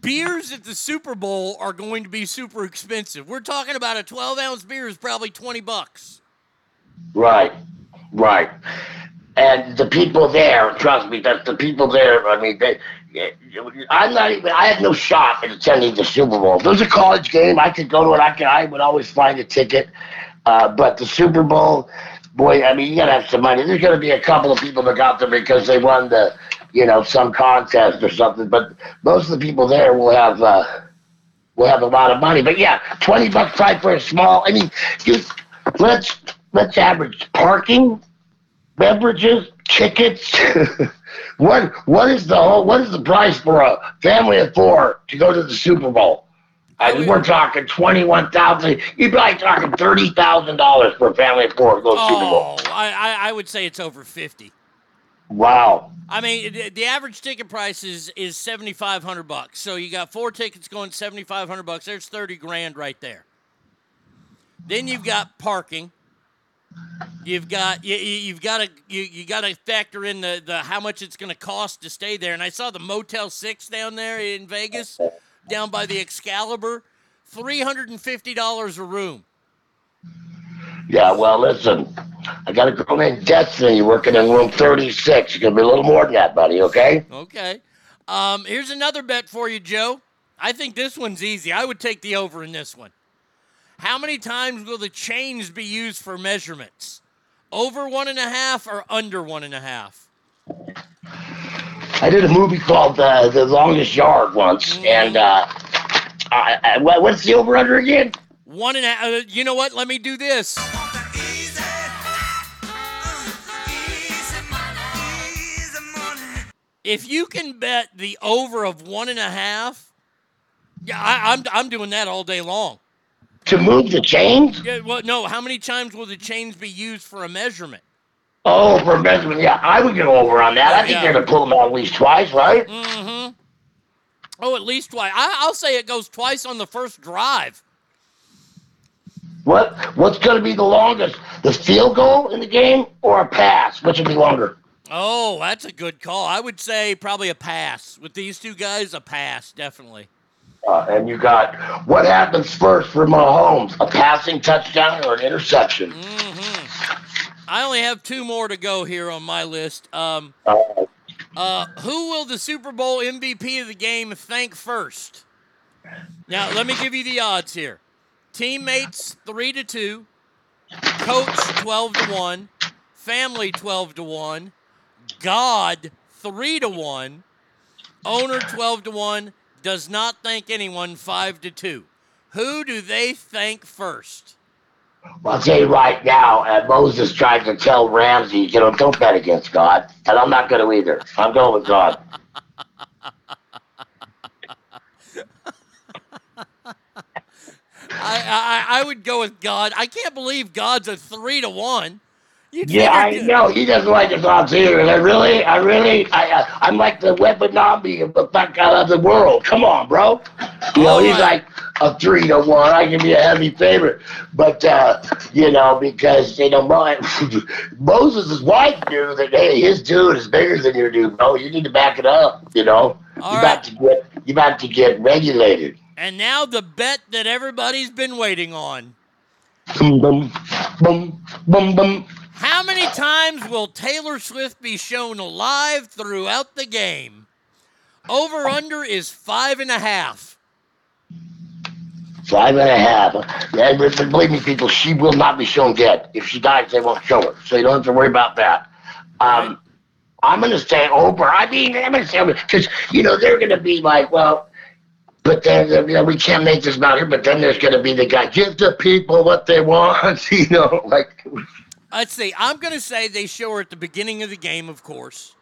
Beers at the Super Bowl are going to be super expensive. We're talking about a 12 ounce beer is probably 20 bucks. Right, right. And the people there, trust me, that the people there, I mean, they, I'm not even, I had no shot at attending the Super Bowl. If it was a college game, I could go to it. I, could, I would always find a ticket. Uh, but the Super Bowl, boy, I mean, you got to have some money. There's going to be a couple of people that got there because they won the, you know, some contest or something. But most of the people there will have, uh, will have a lot of money. But yeah, 20 bucks probably for a small, I mean, just let's, let's average parking, beverages, tickets. what what is the whole what is the price for a family of four to go to the Super Bowl? I mean, we're talking twenty one thousand. You're probably talking thirty thousand dollars for a family of four to go to the Super Bowl. Oh, I, I, I would say it's over 50. Wow. I mean, the, average ticket price is is 7500 bucks. So you got four tickets going 7500 bucks. There's 30 grand right there. Then you've got parking. You've got you- you've got to you, you got to factor in the, the how much it's going to cost to stay there. And I saw the Motel Six down there in Vegas, down by the Excalibur, three hundred and fifty dollars a room. Yeah, well, listen, I got a girl named Destiny working in room thirty six. It's gonna be a little more than that, buddy. Okay. Okay. Um, here's another bet for you, Joe. I think this one's easy. I would take the over in this one. How many times will the chains be used for measurements? Over one and a half or under one and a half? I did a movie called uh, The Longest Yard once, and uh, I, I, what's the over under again? One and a half. Uh, you know what? Let me do this. If you can bet the over of one and a half, yeah, I, I'm I'm doing that all day long. To move the chains? Yeah, well, no. How many times will the chains be used for a measurement? Oh, for measurement, yeah, I would go over on that. I think Yeah. they're gonna pull them out at least twice, right? Mm-hmm. Oh, at least twice. I, I'll say it goes twice on the first drive. What What's gonna be the longest? The field goal in the game or a pass? Which would be longer? Oh, that's a good call. I would say probably a pass. With these two guys, a pass, definitely. Uh, and you got what happens first for Mahomes? A passing touchdown or an interception? I only have two more to go here on my list. Um, uh, who will the Super Bowl MVP of the game thank first? Now, let me give you the odds here. Teammates three to two, coach twelve to one, family twelve to one, God three to one, owner twelve to one, does not thank anyone five to two. Who do they thank first? Well, I'll tell you right now, uh, Moses tried to tell Ramses, you know, don't bet against God. And I'm not going to either. I'm going with God. I, I I would go with God. I can't believe God's a three to one. You'd Yeah, I know. He doesn't like his odds either. And I really, I really, I, I, I'm like the Webanobi of the fuck out of the world. Come on, bro. You know, he's like a three to one. I can be a heavy favorite. But, uh, you know, because, you know, Mo- Moses' wife knew that, hey, his dude is bigger than your dude, bro. You need to back it up, you know? you about to get, you about to get regulated. And now the bet that everybody's been waiting on. Boom, boom, boom, boom. How many times will Taylor Swift be shown live throughout the game? Over under is five and a half. Five and a half. But believe me, people, she will not be shown dead. If she dies, they won't show her. So you don't have to worry about that. Um, I'm going to say over. I mean, I'm going to say because, you know, they're going to be like, well, but then, you know, we can't make this about her, but then there's going to be the guy, give the people what they want, you know, like. Let's see. I'm going to say they show her at the beginning of the game, of course.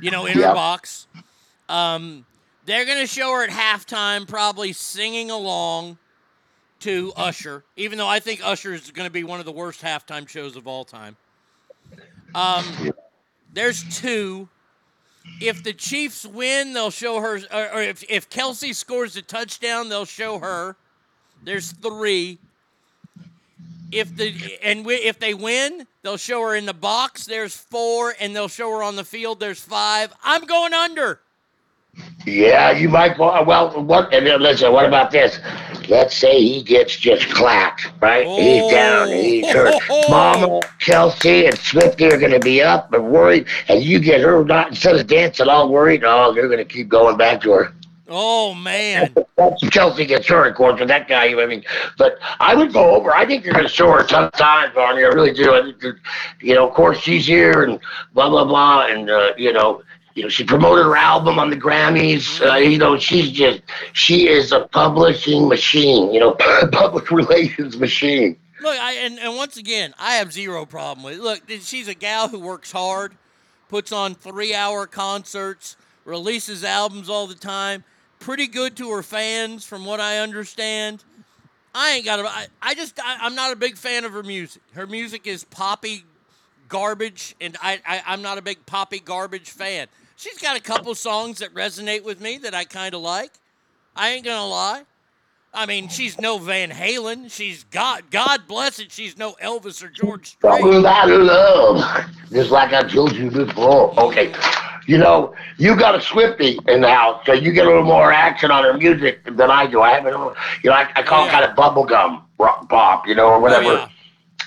You know, in her box. Um, they're going to show her at halftime, probably singing along to Usher, even though I think Usher is going to be one of the worst halftime shows of all time. Um, there's two. If the Chiefs win, they'll show her, or, or if, if Kelce scores a touchdown, they'll show her. There's three. If the and we, if they win, they'll show her in the box. There's four, and they'll show her on the field. There's five. I'm going under. Yeah, you might. go- Well, what? And then listen, what about this? Let's say he gets just clapped, right? He's down, he's hurt. Mama, Kelce, and Swifty are going to be up and worried, and you get her not instead of dancing all worried. Oh, they're going to keep going back to her. Oh man. Chelsea gets hurt, of course, with that guy. I mean, but I would go over. I think you're going to show her of times, Barney. I really do. I think, you know, of course, she's here and blah blah blah, and uh, you know, you know, she promoted her album on the Grammys. Uh, you know, she's just she is a publishing machine. You know, public relations machine. Look, I and, and once again, I have zero problem with it. Look, she's a gal who works hard, puts on three hour concerts, releases albums all the time, pretty good to her fans, from what I understand. I ain't got a. I, I just I, I'm not a big fan of her music. Her music is poppy garbage, and I, I I'm not a big poppy garbage fan. She's got a couple songs that resonate with me that I kind of like. I ain't gonna lie. I mean, she's no Van Halen. She's God. God bless it. She's no Elvis or George Strait. Talking about love, just like I told you before. Okay, you know, you got a Swifty in the house, so you get a little more action on her music than I do. I have it, you know, I, I call it kind of bubblegum rock pop, you know, or whatever.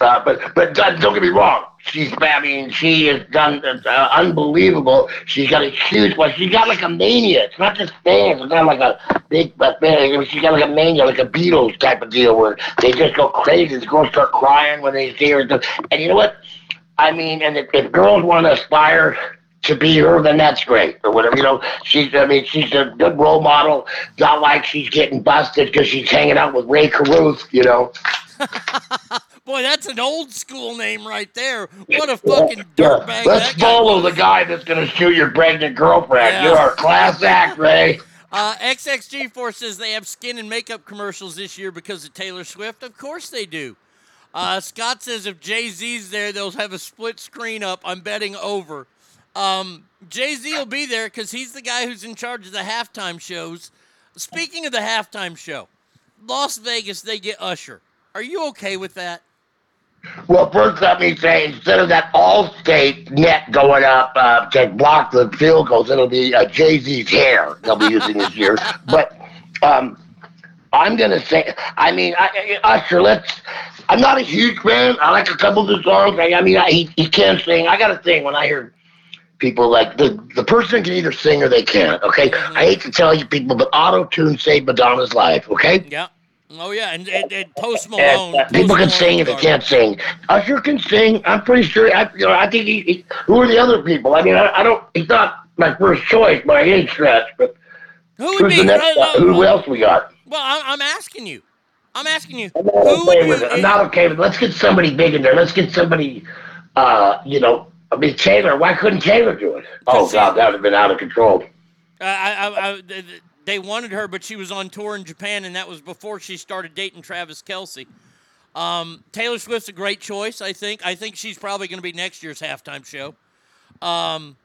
Uh, but but don't get me wrong. She's, I mean, she has done uh, unbelievable. She's got a huge, well, she's got like a mania. It's not just fans. It's not like a big, but man. she's got like a mania, like a Beatles type of deal where they just go crazy. The girls start crying when they see her. And you know what? I mean, and if, if girls want to aspire to be her, then that's great, or whatever. You know, she's, I mean, she's a good role model. Not like she's getting busted because she's hanging out with Rae Carruth, you know. Boy, that's an old school name right there. What a fucking dirtbag Let's that follow the guy that's going to shoot your pregnant girlfriend. Yeah. You're a class act, Ray. Uh, XXG4 says they have skin and makeup commercials this year because of Taylor Swift. Of course they do. Uh, Scott says if Jay Z's there, they'll have a split screen up. I'm betting over. Um, Jay Z will be there because he's the guy who's in charge of the halftime shows. Speaking of the halftime show, Las Vegas, they get Usher. Are you okay with that? Well, first let me say, instead of that Allstate net going up uh, to block the field goals, it'll be uh, Jay-Z's hair they'll be using this year. But um, I'm going to say, I mean, I, I, Usher, let's, I'm not a huge fan. I like a couple of the songs. I, I mean, I, he, he can sing. I got a thing when I hear people like, the, the person can either sing or they can't, okay? I hate to tell you people, but auto-tune saved Madonna's life, okay? Yeah. Oh yeah, and, and, and Post And, Malone. uh, people Post can sing if they can't sing. Usher can sing. I'm pretty sure. I, you know, I think he, he. Who are the other people? I mean, I, I don't. He's not my first choice by any stretch. But Who would who's be? the next? uh, uh, who else we got? Well, I'm, I'm asking you. I'm asking you. I'm not Who would okay you? with it. I'm not okay with. it. Let's get somebody big in there. Let's get somebody. Uh, you know, I mean Taylor. Why couldn't Taylor do it? Oh God, that would have been out of control. Uh, I, I, I, they wanted her, but she was on tour in Japan, and that was before she started dating Travis Kelce. Um, Taylor Swift's a great choice, I think. I think she's probably going to be next year's halftime show. Um,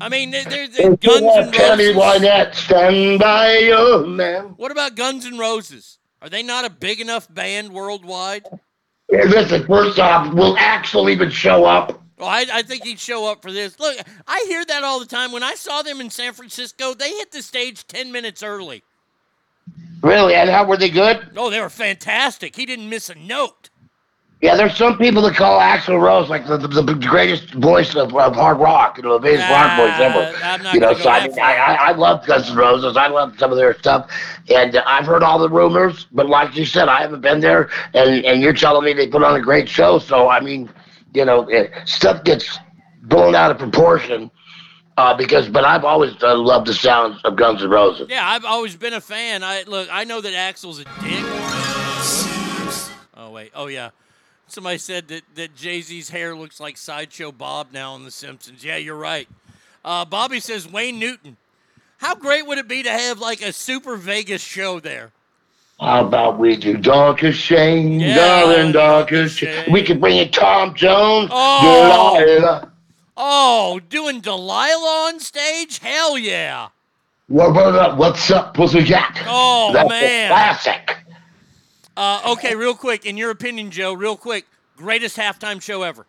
I mean, Guns N' Teddy Roses. Wynette, stand by your man. What about Guns and Roses? Are they not a big enough band worldwide? Hey, listen, first off, will Axl even show up? Well, I, I think he'd show up for this. Look, I hear that all the time. When I saw them in San Francisco, they hit the stage 10 minutes early. Really? And how were they good? Oh, they were fantastic. He didn't miss a note. Yeah, there's some people that call Axl Rose like the, the, the greatest voice of, of hard rock, you know, the biggest rock voice ever. I'm not You know, so I, mean, I, I, I love Guns N' Roses. I love some of their stuff, and uh, I've heard all the rumors. But like you said, I haven't been there, and and you're telling me they put on a great show. So I mean, you know, eh, stuff gets blown out of proportion. Uh, because, but I've always uh, loved the sounds of Guns N' Roses. Yeah, I've always been a fan. I look, I know that Axl's a dick. Oh wait, oh yeah. Somebody said that, that Jay Z's hair looks like sideshow Bob now on The Simpsons. Yeah, you're right. Uh, Bobby says Wayne Newton. How great would it be to have like a Super Vegas show there? How about we do Darkest Shame, Yeah, darling, Darkest Shame. We could bring in Tom Jones, Oh. Delilah. Oh, doing Delilah on stage? Hell yeah! What, what up? What's up, Pussycat? Oh, That's man. a classic. Uh, okay, real quick, in your opinion, Joe, real quick, greatest halftime show ever.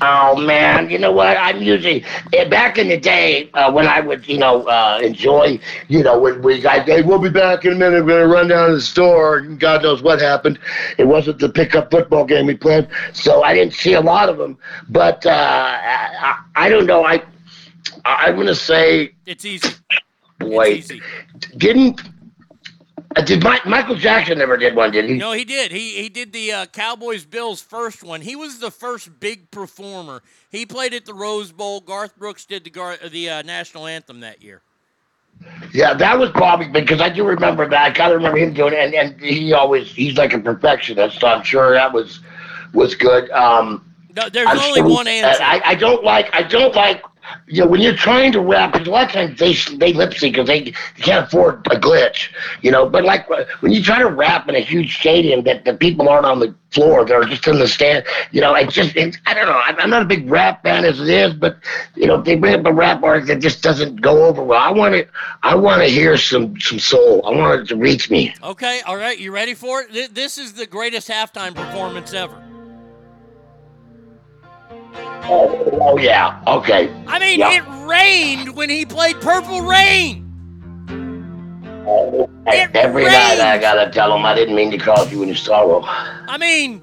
Oh man, you know what? I'm usually eh, back in the day uh, when I would, you know, uh, enjoy, you know, when we guys, hey, we'll be back in a minute. We're gonna run down to the store. and God knows what happened. It wasn't the pickup football game we played, so I didn't see a lot of them. But uh, I, I don't know. I I'm gonna say, It's easy. boy, didn't uh, did Mi- Michael Jackson never did one? Did he? No, he did. He he did the uh, Cowboys Bills first one. He was the first big performer. He played at the Rose Bowl. Garth Brooks did the Gar- the uh, national anthem that year. Yeah, that was probably because I do remember that. I kind of remember him doing it, and, and he always he's like a perfectionist. So I'm sure that was was good. Um, No, there's I'm only one answer. I, I don't like I don't like you know when you're trying to rap because a lot of times they they lip sync because they, they can't afford a glitch, you know. But like uh, when you try to rap in a huge stadium that the people aren't on the floor, they're just in the stand. You know, it just it's, I don't know. I'm, I'm not a big rap fan as it is, but you know if they bring up a rap artist that just doesn't go over well, I want to I want to hear some some soul. I want it to reach me. Okay, all right, you ready for it? This is the greatest halftime performance ever. Oh, oh yeah, okay. I mean, Yeah. it rained when he played Purple Rain. It Every night I gotta tell him I didn't mean to cause you any sorrow. I mean,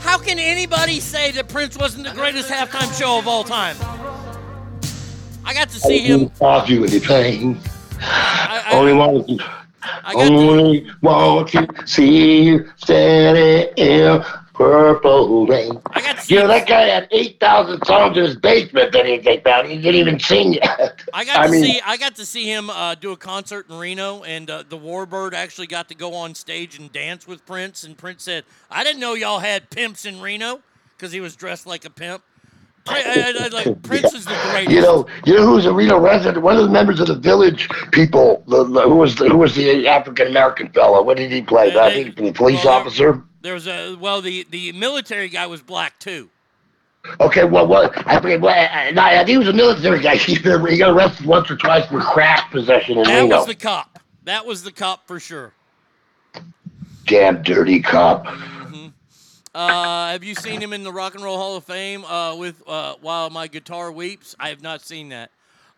how can anybody say that Prince wasn't the greatest halftime show of all time? I got to see I him. cause you any pain. I, I, Only want to, I got to, only want to see you standing in purple rain. I got to You know that guy had eight thousand songs in his basement that he take out. He didn't even sing yet. I got I to mean- see I got to see him uh, do a concert in Reno, and uh, the Warbird actually got to go on stage and dance with Prince. And Prince said, "I didn't know y'all had pimps in Reno," because he was dressed like a pimp. I- I- I- like Prince is the greatest. You know, you know who's a Reno resident? One of the members of the village people. The, the- who was the, who was the African American fellow? What did he play? I think the police officer. There was a well, the the military guy was black too. Okay, well, what? I forget. Well, I, I think he was a military guy. He, he got arrested once or twice for crack possession in That Reno. was the cop. That was the cop for sure. Damn dirty cop. Uh, have you seen him in the Rock and Roll Hall of Fame uh, with uh, "While My Guitar Weeps"? I have not seen that.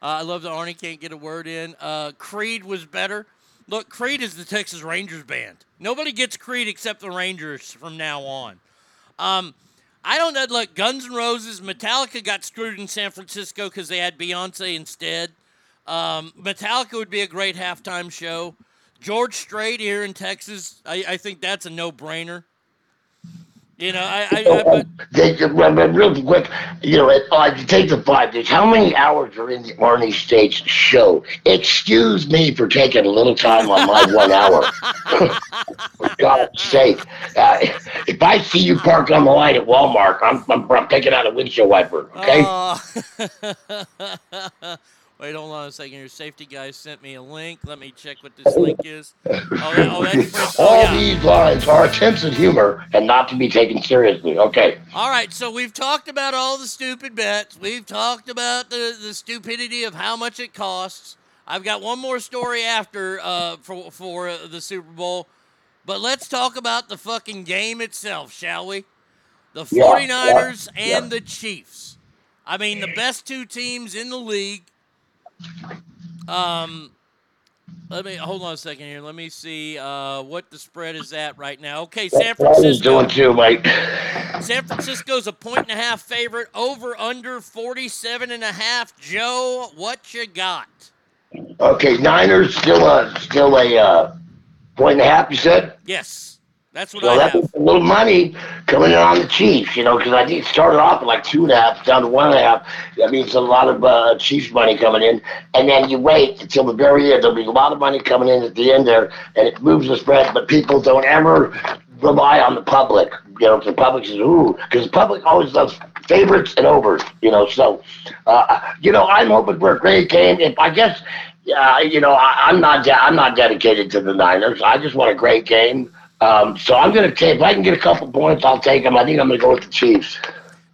Uh, I love that Arnie can't get a word in. Uh, Creed was better. Look, Creed is the Texas Rangers band. Nobody gets Creed except the Rangers from now on. Um, I don't know. Look, Guns N' Roses, Metallica got screwed in San Francisco because they had Beyonce instead. Um, Metallica would be a great halftime show. George Strait here in Texas, I, I think that's a no-brainer. You know, I, I, I but real quick, you know, uh, take the five days. How many hours are in the Arnie State's show? Excuse me for taking a little time on my one hour. for God's sake. Uh, if I see you parked on the line at Walmart, I'm, I'm, I'm taking out a windshield wiper, okay? Uh, wait, hold on a second. Your safety guy sent me a link. Let me check what this link is. Oh, oh that's Oh, All yeah. these lines are attempts at humor and not to be taken seriously, okay? All right, so we've talked about all the stupid bets. We've talked about the, the stupidity of how much it costs. I've got one more story after uh, for for uh, the Super Bowl, but let's talk about the fucking game itself, shall we? The Yeah, 49ers yeah, and the Chiefs. I mean, the best two teams in the league. Um, Let me hold on a second here. Let me see uh, what the spread is at right now. Okay, San Francisco. doing too, Mike. San Francisco's a point and a half favorite. Over under 47 and a half. Joe, what you got? Okay, Niners still a still a uh, point and a half. You said. Yes, that's what So I that's have. a little money coming in on the Chiefs, you know, because I think it started off at like two and a half, down to one and a half. That means a lot of uh, Chiefs money coming in, and then you wait until the very end. There'll be a lot of money coming in at the end there, and it moves the spread. But people don't ever rely on the public. You know, the public says ooh, because the public always loves favorites and overs. You know, so uh, you know, I'm hoping for a great game. If I guess. Yeah, you know, I, I'm not. De- I'm not dedicated to the Niners. I just want a great game. Um, so I'm going to take. If I can get a couple points, I'll take them. I think I'm going to go with the Chiefs.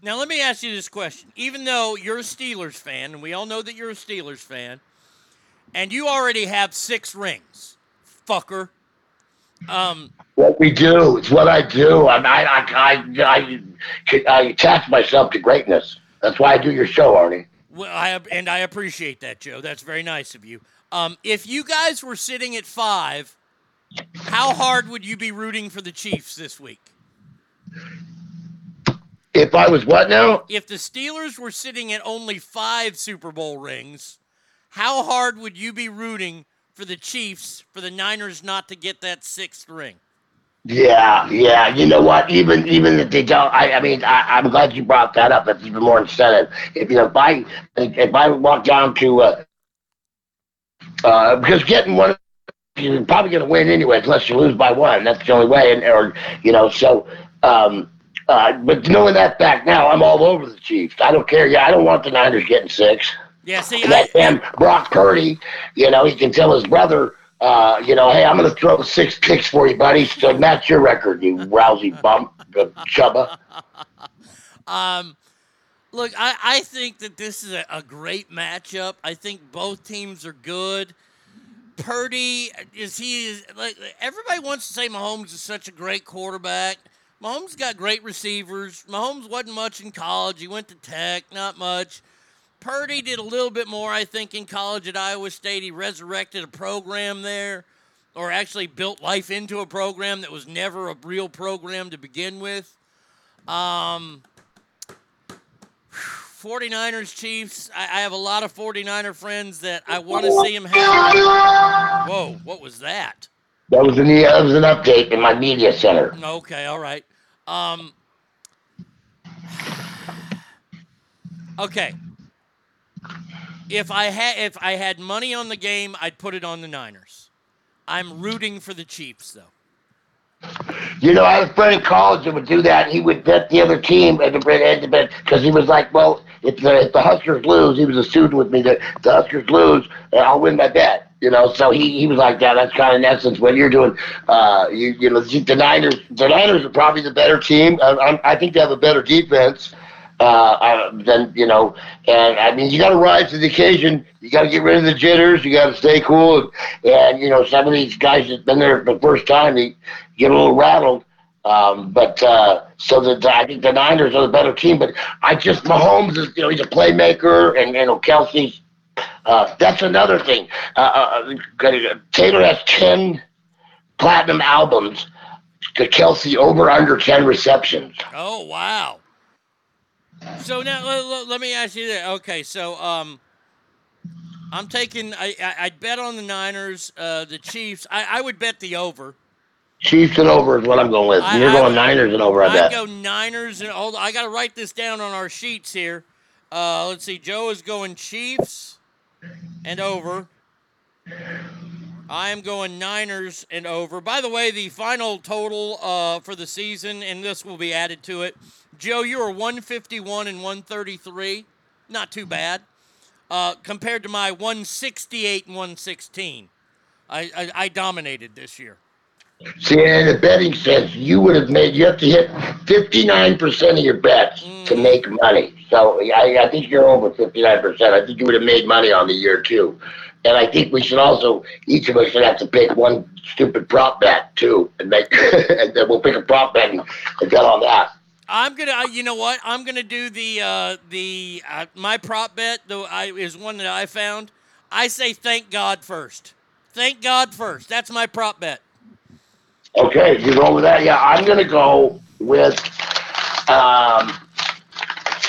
Now, let me ask you this question. Even though you're a Steelers fan, and we all know that you're a Steelers fan, and you already have six rings, fucker. Um, What we do, it's what I do. I I I I, I, I attach myself to greatness. That's why I do your show, Arnie. well, I and I appreciate that, Joe. That's very nice of you. Um, if you guys were sitting at five, how hard would you be rooting for the Chiefs this week? If I was what now? If the Steelers were sitting at only five Super Bowl rings, how hard would you be rooting for the Chiefs for the Niners not to get that sixth ring? Yeah, yeah. You know what? Even even if they don't, I, I mean, I, I'm glad you brought that up. That's even more incentive. If you know, if I if I walk down to uh, uh, because getting one, you're probably going to win anyway, unless you lose by one. That's the only way. And or you know, so. Um, uh, but knowing that fact now, I'm all over the Chiefs. I don't care. Yeah, I don't want the Niners getting six. Yeah, see, And that damn Brock Purdy, you know, he can tell his brother, uh, you know, hey, I'm going to throw six picks for you, buddy. So match your record, you rousy bump, chubba. Um, look, I, I think that this is a, a great matchup. I think both teams are good. Purdy is he like everybody wants to say Mahomes is such a great quarterback. Mahomes got great receivers. Mahomes wasn't much in college. He went to Tech, not much. Purdy did a little bit more, I think, in college at Iowa State. He resurrected a program there, or actually built life into a program that was never a real program to begin with. Um, 49ers, Chiefs. I, I have a lot of 49er friends that I want to see him have. Whoa, what was that? That was an that was an update in my media center. Okay, all right. Um, okay. If I had if I had money on the game, I'd put it on the Niners. I'm rooting for the Chiefs though. You know, I had a friend in college that would do that. He would bet the other team at the end of it because he was like, well, if the, if the Huskers lose, he was a student with me. That the Huskers lose, uh, I'll win my bet. You know, so he, he was like that. That's kind of in essence what you're doing. Uh, you you know, the Niners the Niners are probably the better team. I, I, I think they have a better defense. Uh, uh, than you know, and I mean, you got to rise to the occasion. You got to get rid of the jitters. You got to stay cool, and, and you know, some of these guys that've been there the first time, they get a little rattled. Um, but uh, so the, I think the Niners are the better team. But I just Mahomes is you know he's a playmaker, and you know Kelce's. Uh, that's another thing. Uh, uh, uh, Taylor has ten platinum albums. To Kelsey over under ten receptions. Oh wow. So now let, let me ask you that. Okay, so um, I'm taking. I, I I'd bet on the Niners, uh, the Chiefs. I, I would bet the over. Chiefs and over is what I'm going with. I- You're I going would- Niners and over. I bet. go Niners and hold. on, I got to write this down on our sheets here. Uh, let's see. Joe is going Chiefs and over. I am going Niners and over. By the way, the final total uh, for the season, and this will be added to it. Joe, you are 151 and 133. Not too bad. Uh, compared to my 168 and 116. I, I, I dominated this year. See, in the betting sense, you would have made. You have to hit 59 percent of your bets Mm. to make money. So I, I think you're over 59 percent. I think you would have made money on the year too. And I think we should also, each of us should have to pick one stupid prop bet too, and make, and then we'll pick a prop bet and, and bet on that. I'm gonna. uh, You know what? I'm gonna do the uh, the uh, my prop bet. Though I is one that I found. I say thank God first. Thank God first. That's my prop bet. Okay, you go with that. Yeah, I'm gonna go with. Um,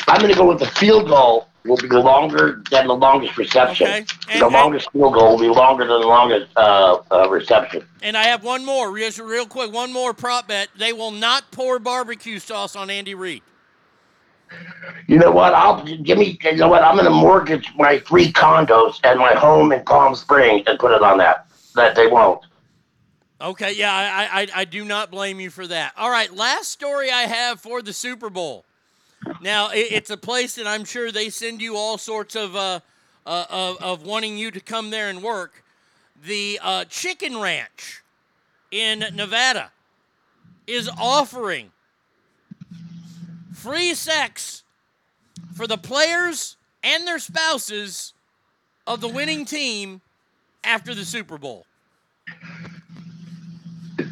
I'm gonna go with the field goal will be longer than the longest reception. Okay, the longest field goal will be longer than the longest uh, uh, reception. And I have one more, real, real quick, one more prop bet. They will not pour barbecue sauce on Andy Reid. You know what? I'll give me. You know what? I'm gonna mortgage my three condos and my home in Palm Springs and put it on that. That they won't. Okay, yeah, I, I, I do not blame you for that. All right, last story I have for the Super Bowl. Now, it, it's a place that I'm sure they send you all sorts of, uh, uh, of, of wanting you to come there and work. The uh, Chicken Ranch in Nevada is offering free sex for the players and their spouses of the winning team after the Super Bowl.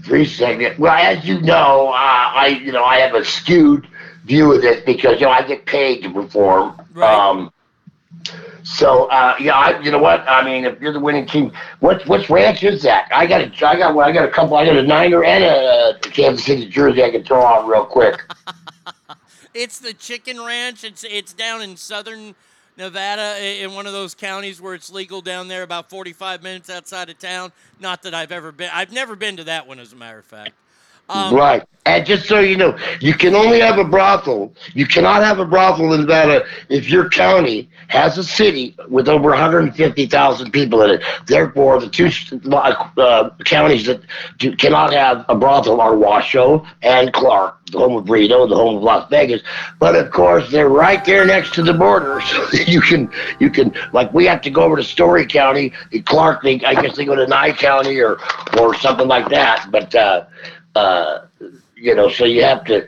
Three seconds. Well, as you know, uh, I you know I have a skewed view of this because you know I get paid to perform. Um, so uh, yeah, I, you know what? I mean, if you're the winning team, what which ranch is that? I got a, I got I got a couple. I got a Niner and a Kansas City jersey I can throw on real quick. It's the Chicken Ranch. It's it's down in southern Nevada in one of those counties where it's legal down there, about 45 minutes outside of town. Not that I've ever been. I've never been to that one, as a matter of fact. Um, right. And just so you know, you can only have a brothel. You cannot have a brothel in Nevada if your county has a city with over 150,000 people in it. Therefore, the two uh, counties that do, cannot have a brothel are Washoe and Clark, the home of Reno, the home of Las Vegas. But of course, they're right there next to the border, so you can you can like we have to go over to Storey County. Clark, they, I guess they go to Nye County or or something like that. But uh, uh, you know, so you have to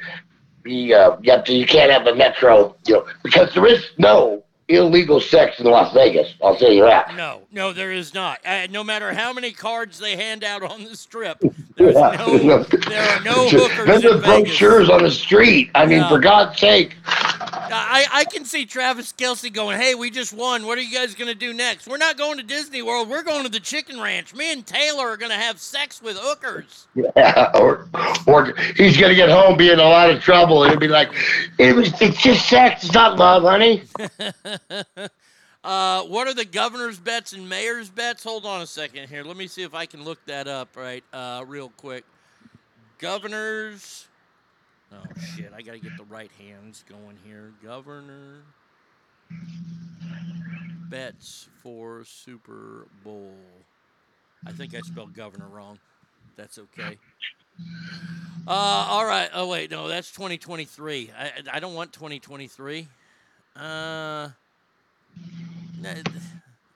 be, uh, you have to, you can't have a metro, you know, because there is no illegal sex in Las Vegas. I'll tell you that. No, no, there is not. Uh, no matter how many cards they hand out on the strip, there's Yeah. no, there are no hookers There's in the Vegas. brochures on the street. I mean, No. for God's sake. I, I can see Travis Kelce going, "Hey, we just won. What are you guys going to do next? We're not going to Disney World. We're going to the Chicken Ranch. Me and Taylor are going to have sex with hookers." Yeah, or, or he's gonna get home, be in a lot of trouble, and he'll be like, "It was, it's just sex, it's not love, honey." uh, what are the governor's bets and mayor's bets? Hold on a second here. Let me see if I can look that up right uh, real quick. Governors. Oh shit! I gotta get the right hands going here. Governor bets for Super Bowl. I think I spelled governor wrong. That's okay. Uh, all right. Oh wait, no, that's 2023. I I don't want 2023. Uh,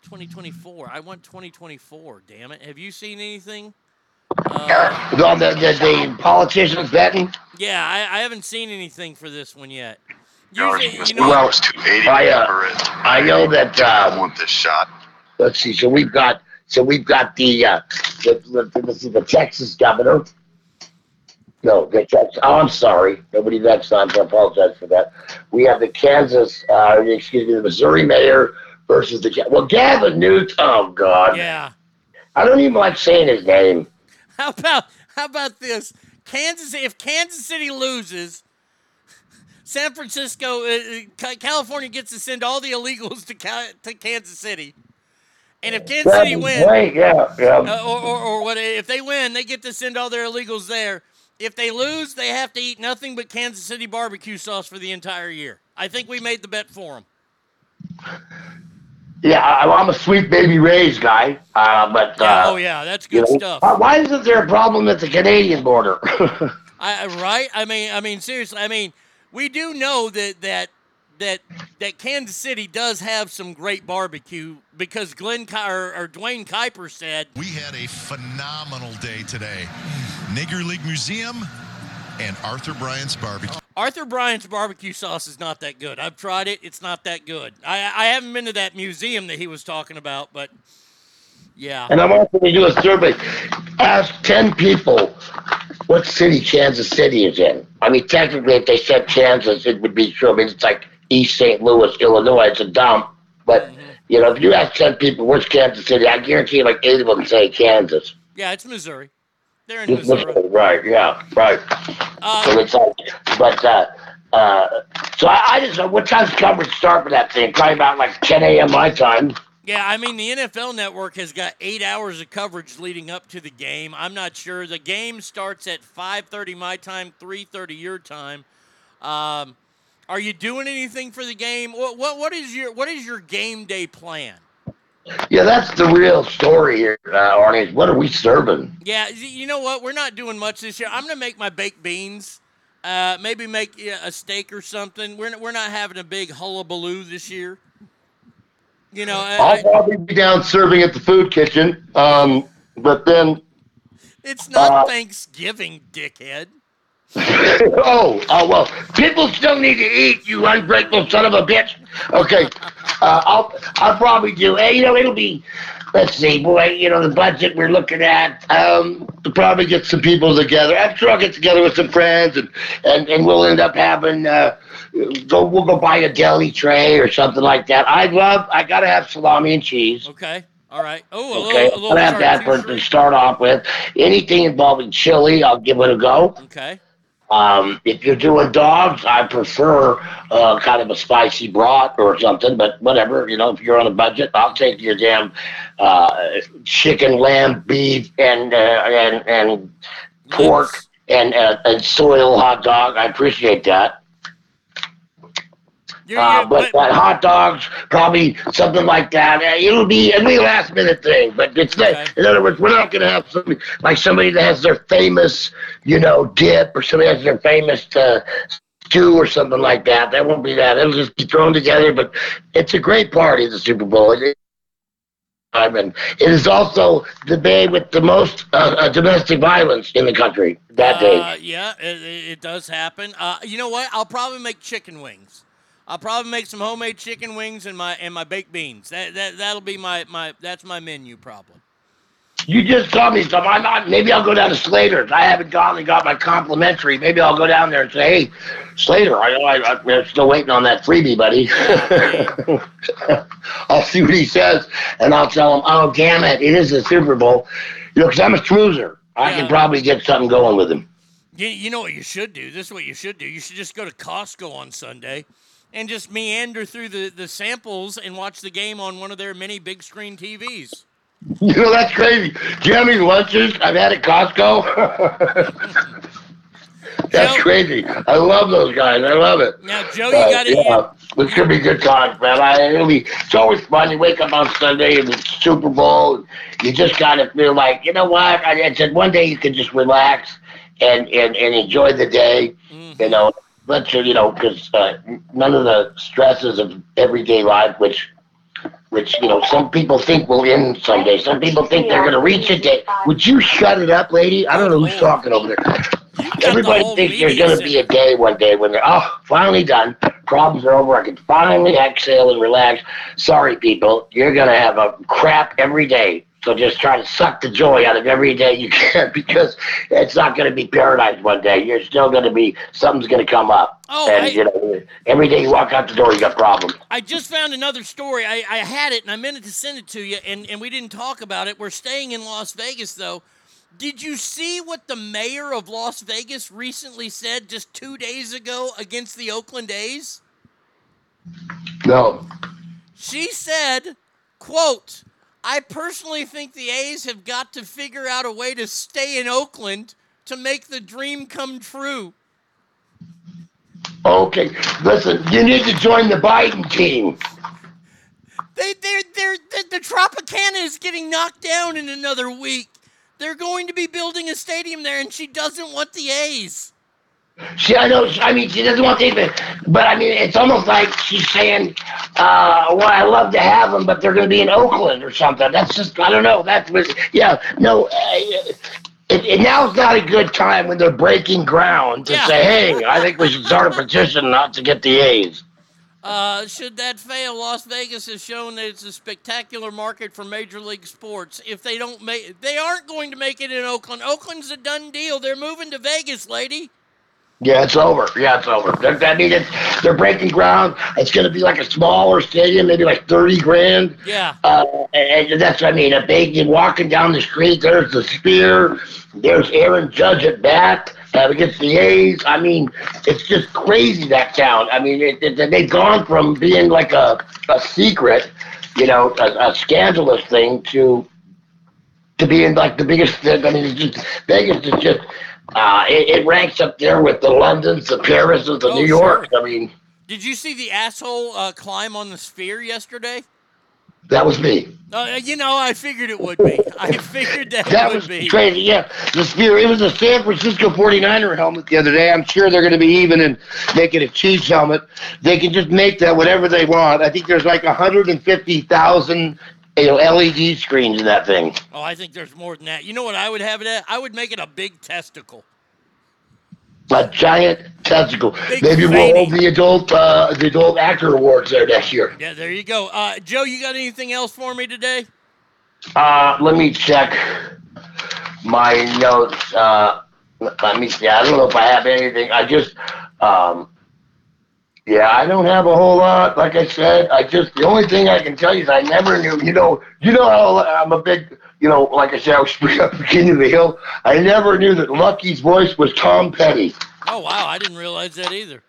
2024. I want 2024. Damn it. Have you seen anything? Uh, On the, the, the politicians betting. yeah, I, I haven't seen anything for this one yet. George, Usually, Mr. you know, Well, was 280 I, uh, for. I know that. I Um, want this shot. let's see. So we've got. So we've got the. Uh, the, the, the, the Texas governor. No, the Texas. Oh, I'm sorry. Nobody next time. I apologize for that. We have the Kansas. Uh, excuse me, the Missouri mayor versus the. well, Gavin Newt. Oh God. Yeah. I don't even like saying his name. How about how about this? Kansas. If Kansas City loses, San Francisco, uh, uh, California gets to send all the illegals to to Kansas City. And if Kansas That'd City wins, great, yeah, yeah. uh, or, or, or what? If they win, they get to send all their illegals there. If they lose, they have to eat nothing but Kansas City barbecue sauce for the entire year. I think we made the bet for them. Yeah, I, I'm a sweet baby Rays guy, uh, but uh, Yeah, oh yeah, that's you good know, stuff. why- Why isn't there a problem at the Canadian border? I, right? I mean, I mean, seriously. I mean, we do know that that that that Kansas City does have some great barbecue because Glenn or, or Duane Kuiper said We had a phenomenal day today. Negro League Museum and Arthur Bryant's Barbecue. Arthur Bryant's barbecue sauce is not that good. I've tried it; it's not that good. I I haven't been to that museum that he was talking about, but yeah. and I'm also going to do a survey. Ask 10 people what city Kansas City is in. I mean, technically, if they said Kansas, it would be true. I mean, it's like East St. Louis, Illinois. It's a dump, but, You know, if you ask ten people where's Kansas City, I guarantee like eight of them say Kansas. Yeah, it's Missouri. They're in Just Missouri. Missouri, Right? Yeah. Right. Uh, so it's like, but uh, uh, so I, I just what time time's coverage start for that thing? Probably about like 10 a.m. my time. Yeah, I mean the NFL Network has got eight hours of coverage leading up to the game. I'm not sure. The game starts at 5:30 my time, 3:30 your time. Um, are you doing anything for the game? What, what what is your what is your game day plan? Yeah, that's the real story here, uh, Arnie. What are we serving? Yeah, you know what? We're not doing much this year. I'm gonna make my baked beans. Uh, maybe make yeah, a steak or something. We're not, we're not having a big hullabaloo this year. You know, I, I'll probably be down serving at the food kitchen. Um, but then, it's not Uh, Thanksgiving, dickhead. oh, oh well. People still need to eat. You ungrateful son of a bitch. Okay, uh, I'll I'll probably do. Hey, you know, it'll be. Let's see, boy. You know, the budget we're looking at. Um, to probably get some people together. I'm sure I'll get together with some friends, and and, and we'll end up having. Uh, go. We'll go buy a deli tray or something like that. I love. I gotta have salami and cheese. Okay. All right. Oh, a Okay, little, a little I'll have that for, to start off with. Anything involving chili, I'll give it a go. Okay. Um, if you're doing dogs, I prefer uh, kind of a spicy broth or something, but whatever. You know, if you're on a budget, I'll take your damn uh, chicken, lamb, beef, and uh, and and pork and uh, and soil hot dog. I appreciate that. Uh, but that hot dogs, probably something like that. It'll be it'll be a last minute thing, but it's not, in other words, we're not going to have somebody like somebody that has their famous, you know, dip or somebody has their famous uh, stew or something like that. That won't be that. It'll just be thrown together. But it's a great party, the Super Bowl. It, I mean, it is also the day with the most uh, uh, domestic violence in the country that day. Uh, yeah, it, it it does happen. Uh, you know what? I'll probably make chicken wings. I'll probably make some homemade chicken wings and my and my baked beans. That that that'll be my my that's my menu problem. You just told me something. I'm not, maybe I'll go down to Slater's. I haven't gone and got my complimentary. Maybe I'll go down there and say, "Hey, Slater, I, I, I, we're still waiting on that freebie, buddy." I'll see what he says, and I'll tell him, "Oh, damn it, it is the Super Bowl." You know, because I'm a schmoozer. I can probably get something going with him. You, you know what you should do? This is what you should do. You should just go to Costco on Sunday and just meander through the, the samples and watch the game on one of their many big screen TVs. You know, that's crazy. Jeremy lunches I've had at Costco. that's crazy. I love those guys. I love it. Now, Joe, you gotta- Yeah, it's gonna be good times, man. I, it'll be. It's always fun. You wake up on Sunday and it's Super Bowl. You just gotta feel like, you know what? I, I said one day you can just relax and and, and enjoy the day. You mm-hmm. know, let you, you know, because uh, none of the stresses of everyday life, which which you know some people think will end someday. Some people think they're going to reach a day. Would you shut it up, lady? I don't know who's talking over there. Everybody thinks there's going to be a day one day when they're oh finally done. Problems are over. I can finally exhale and relax. Sorry, people, you're going to have a crap every day. So just try to suck the joy out of every day you can because it's not going to be paradise one day. You're still going to be something's going to come up. Oh, and I- you know, every day you walk out the door, you got problems. I just found another story. I, I had it and I meant to send it to you, and, and we didn't talk about it. We're staying in Las Vegas, though. Did you see what the mayor of Las Vegas recently said just two days ago against the Oakland A's? No. She said, quote, I personally think the A's have got to figure out a way to stay in Oakland to make the dream come true. Okay, listen, you need to join the Biden team. They, they're, they're, the, the Tropicana is getting knocked down in another week. They're going to be building a stadium there, and she doesn't want the A's. She, I know. I mean, she doesn't want to even. But I mean, it's almost like she's saying, uh, "Well, I love to have them, but they're going to be in Oakland or something." That's just, I don't know. That was, yeah, no. Uh, it, it, now's not a good time when they're breaking ground to say, "Hey, I think we should start a petition not to get the A's." Uh, should that fail, Las Vegas has shown that it's a spectacular market for Major League Sports. If they don't make, they aren't going to make it in Oakland. Oakland's a done deal. They're moving to Vegas, lady. Yeah, it's over. Yeah, it's over. Mean, it's, they're breaking ground. It's going to be like a smaller stadium, maybe like thirty grand. Yeah. Uh, and, and that's what I mean. A big, you're walking down the street. There's the sphere. There's Aaron Judge at bat uh, against the A's. I mean, it's just crazy that town. I mean, it, it, they've gone from being like a, a secret, you know, a, a scandalous thing to to being like the biggest. I mean, it's just Vegas is just. Uh, it, it ranks up there with the Londons, the Paris, the Oh, New York. I mean, Did you see the asshole uh, climb on the sphere yesterday? that was me. Uh, you know, I figured it would be. I figured that, That would was be. crazy. Yeah, the sphere. It was a San Francisco 49er helmet the other day. I'm sure they're going to be even and making a Chiefs helmet. They can just make that whatever they want. I think there's like 150,000 you know LED screens in that thing. Oh, I think there's more than that. You know what I would have it at? I would make it a big testicle. A giant testicle. Big Maybe we'll hold the adult uh, the adult actor awards there next year. Yeah, there you go. Uh, Joe, you got anything else for me today? Uh, let me check my notes. Uh, let me see. I don't know if I have anything. I just, um, yeah, I don't have a whole lot. Like I said, I just the only thing I can tell you is I never knew. You know, you know how I'm a big. You know, like I said, I was up King of the Hill. I never knew that Lucky's voice was Tom Petty. Oh, wow. I didn't realize that either.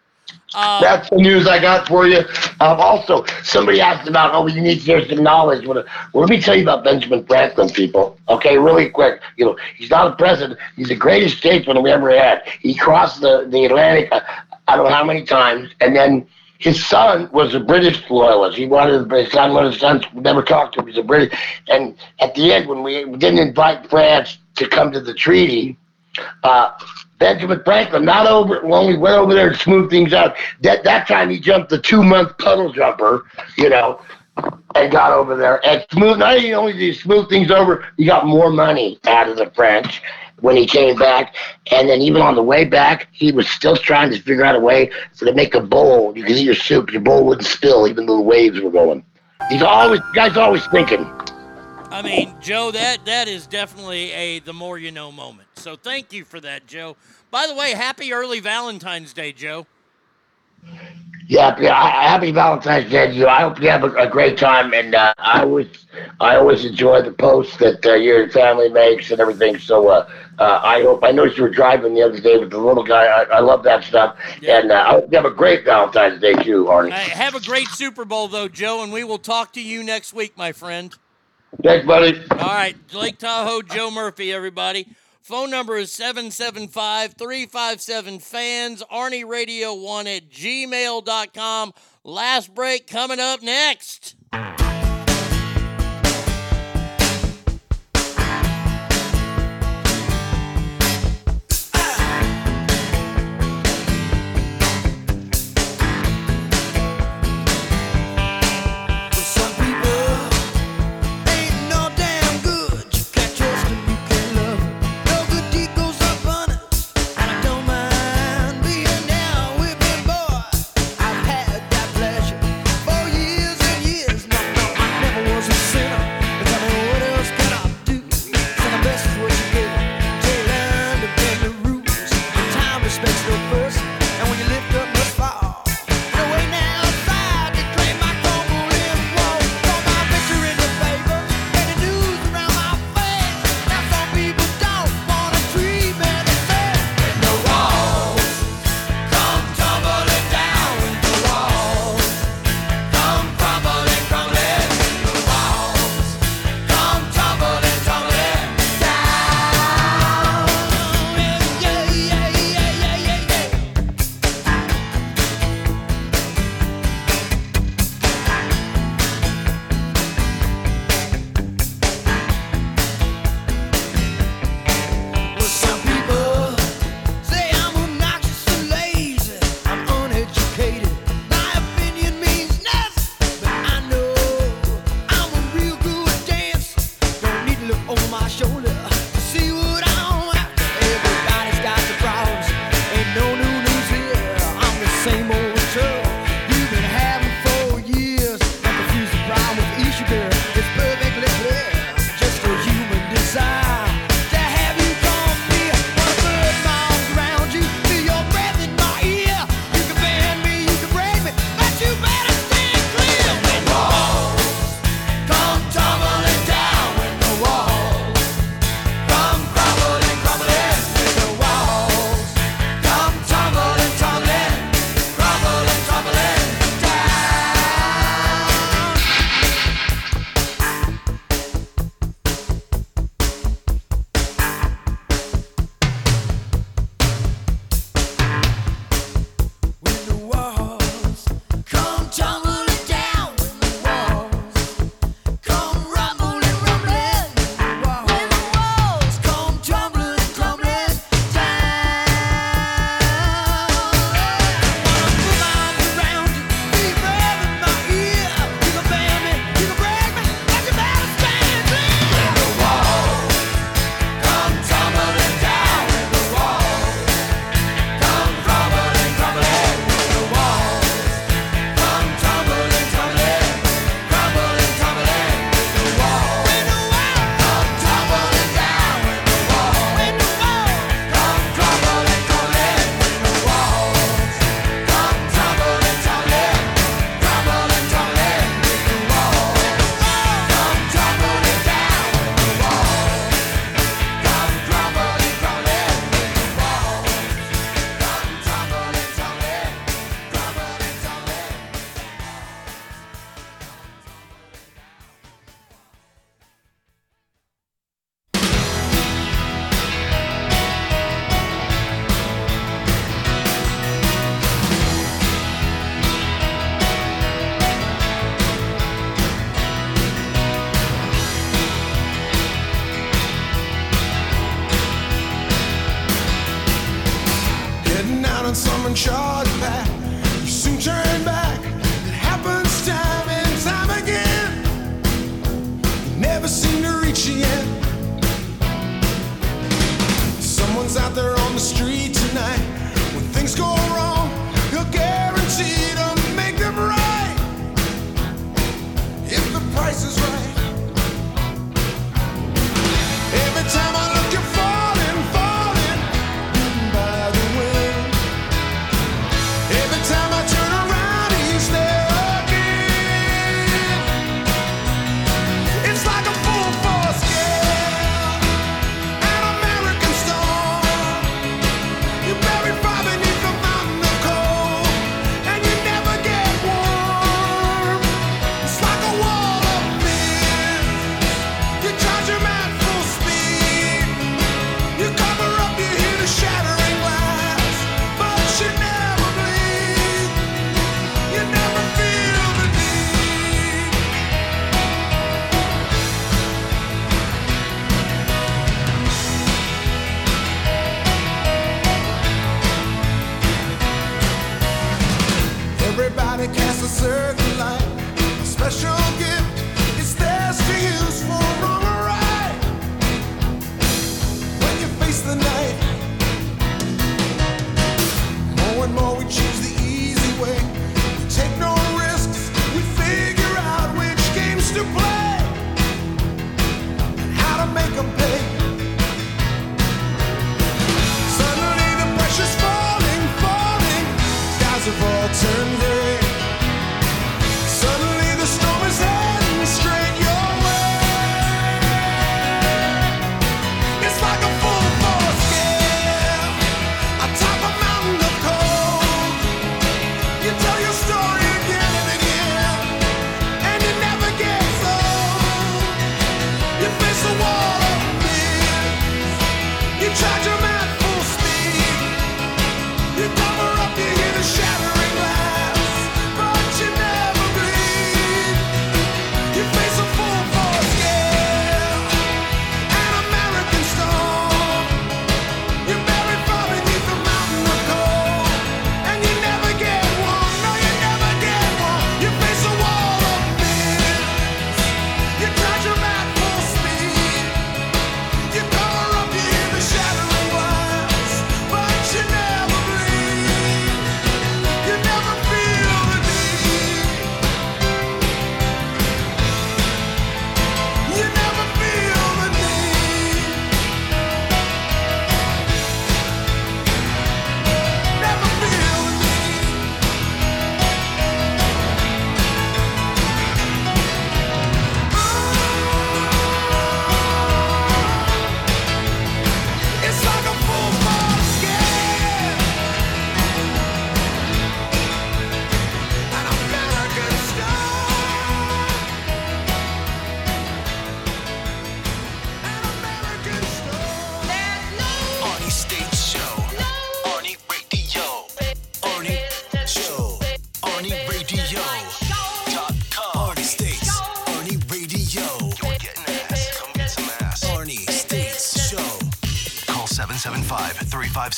Uh, That's the news I got for you. Um, also, somebody asked about, oh, you need to share some knowledge. Well, let me tell you about Benjamin Franklin, people. Okay, really quick. You know, he's not a president. He's the greatest statesman we ever had. He crossed the, the Atlantic, uh, I don't know how many times, and then his son was a British loyalist. He wanted his son, one of his sons never talked to him. He's a British. And at the end, when we didn't invite France to come to the treaty, uh, Benjamin Franklin not over only went over there to smooth things out. That that time he jumped the two month puddle jumper, you know, and got over there and smooth. Not only did he smooth things over, he got more money out of the French when he came back. And then even on the way back, he was still trying to figure out a way to make a bowl. You could eat your soup, your bowl wouldn't spill, even though the waves were going. He's always guy's always thinking. I mean, Joe, that that is definitely a the more you know moment. So thank you for that, Joe. By the way, happy early Valentine's Day, Joe. Yeah, yeah. Happy Valentine's Day to you. I hope you have a, a great time, and uh, I always, I always enjoy the posts that uh, your family makes and everything. So uh, uh, I hope. I noticed you were driving the other day with the little guy. I, I love that stuff, and uh, I hope you have a great Valentine's Day too, Arnie. Have a great Super Bowl, though, Joe, and we will talk to you next week, my friend. Thanks, buddy. All right, Lake Tahoe, Joe Murphy, everybody. Phone number is 775 357 fans, Arnie Radio 1 at gmail.com. Last break coming up next.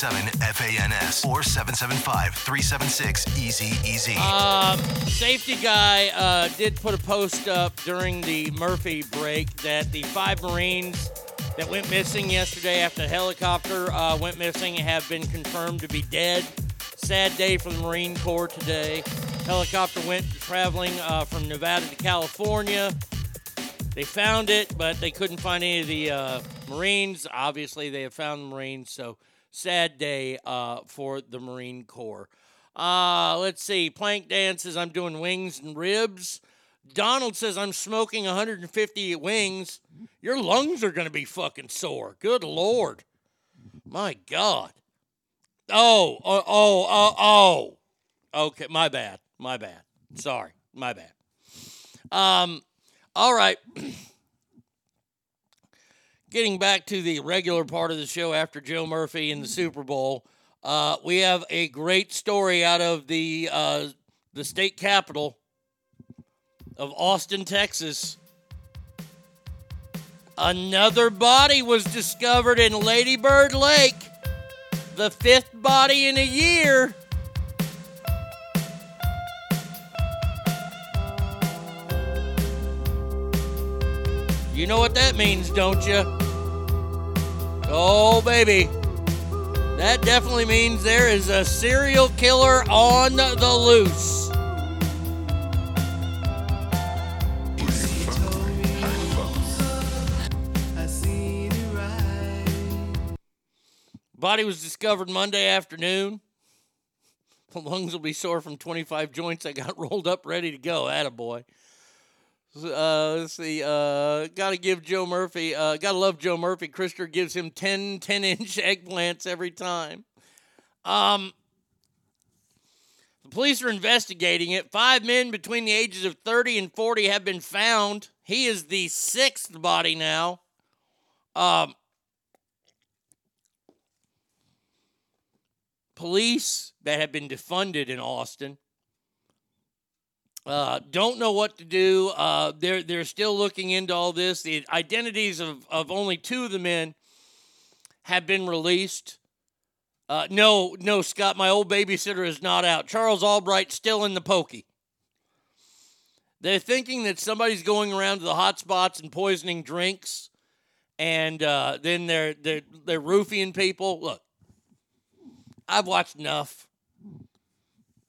357 FANS or 775 376 Easy Easy. Um, safety guy uh, did put a post up during the Murphy break that the five Marines that went missing yesterday after the helicopter uh, went missing have been confirmed to be dead. Sad day for the Marine Corps today. Helicopter went traveling uh, from Nevada to California. They found it, but they couldn't find any of the uh, Marines. Obviously, they have found the Marines, so sad day uh, for the Marine Corps. Uh, let's see. Plank Dan says, I'm doing wings and ribs. Donald says, I'm smoking 150 wings. Your lungs are going to be fucking sore. Good Lord. My God. Oh, oh, oh, oh, oh. Okay, my bad. My bad. Sorry. My bad. Um, all right. Getting back to the regular part of the show after Joe Murphy in the Super Bowl, uh, we have a great story out of the uh, the state capital of Austin, Texas. Another body was discovered in Lady Bird Lake. the fifth body in a year. You know what that means, don't you? Oh, baby. That definitely means there is a serial killer on the loose. Body was discovered Monday afternoon. The lungs will be sore from 25 joints that got rolled up ready to go. Attaboy. Uh, let's see. Uh, gotta give Joe Murphy. Uh, gotta love Joe Murphy. Krister gives him 10 10 inch eggplants every time. Um, the police are investigating it. Five men between the ages of 30 and 40 have been found. He is the sixth body now. Um, police that have been defunded in Austin uh, don't know what to do. Uh, they're they're still looking into all this. The identities of, of only two of the men have been released. Uh, no, no, Scott, my old babysitter is not out. Charles Albright still in the pokey. They're thinking that somebody's going around to the hot spots and poisoning drinks, and uh, then they're they're they're roofing people. Look, I've watched enough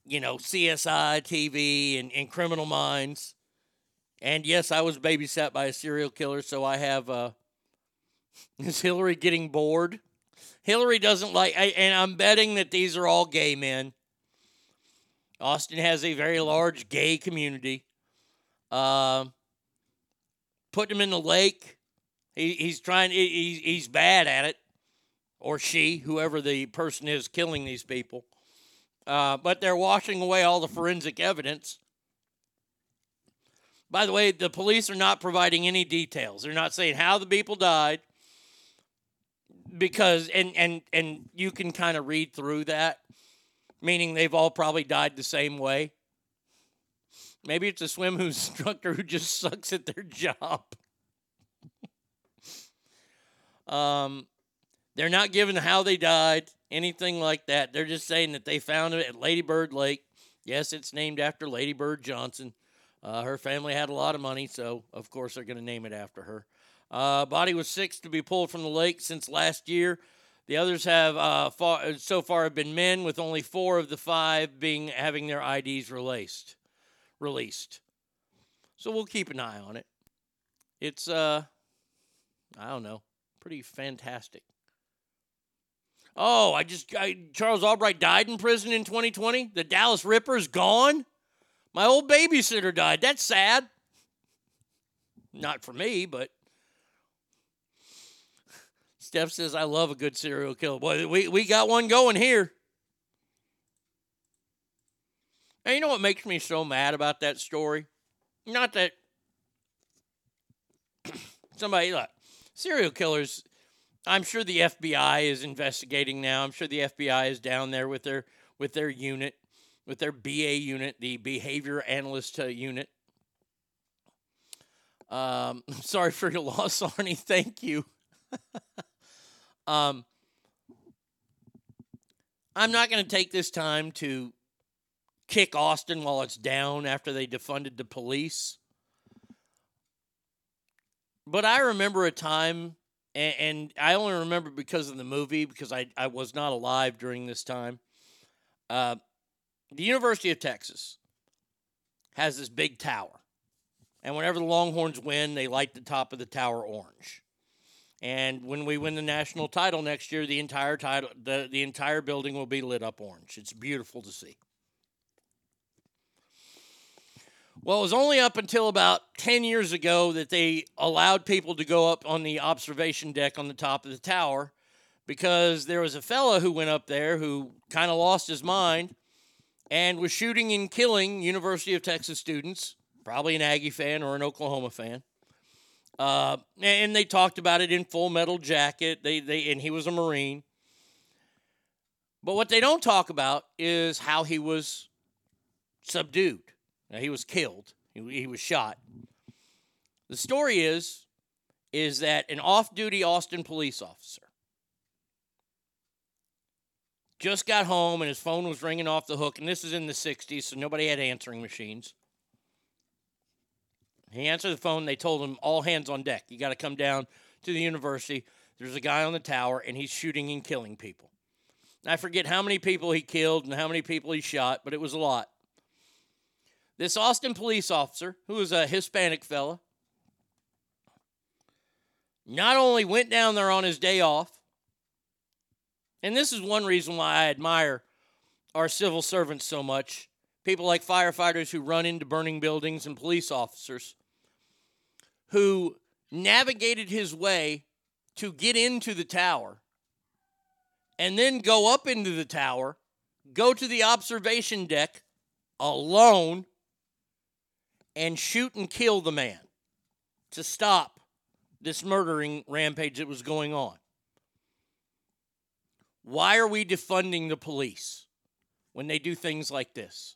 you know, CSI TV and, and Criminal Minds. And yes, I was babysat by a serial killer, so I have. Uh, is Hillary getting bored? Hillary doesn't like, I, and I'm betting that these are all gay men. Austin has a very large gay community. Uh, put him in the lake. He, he's trying. He, he's bad at it, or she, whoever the person is killing these people. Uh, but they're washing away all the forensic evidence. By the way, the police are not providing any details. They're not saying how the people died because and and and you can kind of read through that meaning they've all probably died the same way. Maybe it's a swim instructor who just sucks at their job. um they're not giving how they died, anything like that. They're just saying that they found it at Lady Bird Lake. Yes, it's named after Lady Bird Johnson. Uh, her family had a lot of money, so of course they're going to name it after her. Uh, body was six to be pulled from the lake since last year. The others have uh, far, so far have been men, with only four of the five being having their IDs released. Released. So we'll keep an eye on it. It's uh, I don't know, pretty fantastic. Oh, I just I, Charles Albright died in prison in 2020. The Dallas Ripper's gone. My old babysitter died. That's sad. Not for me, but Steph says I love a good serial killer. Boy, we we got one going here. And you know what makes me so mad about that story? Not that somebody like serial killers I'm sure the FBI is investigating now. I'm sure the FBI is down there with their with their unit, with their BA unit, the behavior analyst uh, unit. Um, sorry for your loss, Arnie. Thank you. um, I'm not going to take this time to kick Austin while it's down after they defunded the police. But I remember a time and, and I only remember because of the movie because I, I was not alive during this time. Uh, the University of Texas has this big tower, and whenever the Longhorns win, they light the top of the tower orange. And when we win the national title next year, the entire title, the, the entire building will be lit up orange. It's beautiful to see. Well, it was only up until about 10 years ago that they allowed people to go up on the observation deck on the top of the tower because there was a fellow who went up there who kind of lost his mind and was shooting and killing University of Texas students, probably an Aggie fan or an Oklahoma fan. Uh, and they talked about it in Full Metal Jacket. They, they, and he was a Marine. But what they don't talk about is how he was subdued. Now, he was killed. He, he was shot. The story is is that an off-duty Austin police officer just got home and his phone was ringing off the hook, and this is in the 60s, so nobody had answering machines. He answered the phone. They told him, all hands on deck. You got to come down to the university. There's a guy on the tower, and he's shooting and killing people. I forget how many people he killed and how many people he shot, but it was a lot. This Austin police officer, who was a Hispanic fella, not only went down there on his day off, and this is one reason why I admire our civil servants so much. People like firefighters who run into burning buildings and police officers who navigated his way to get into the tower and then go up into the tower, go to the observation deck alone, and shoot and kill the man to stop this murdering rampage that was going on. Why are we defunding the police when they do things like this?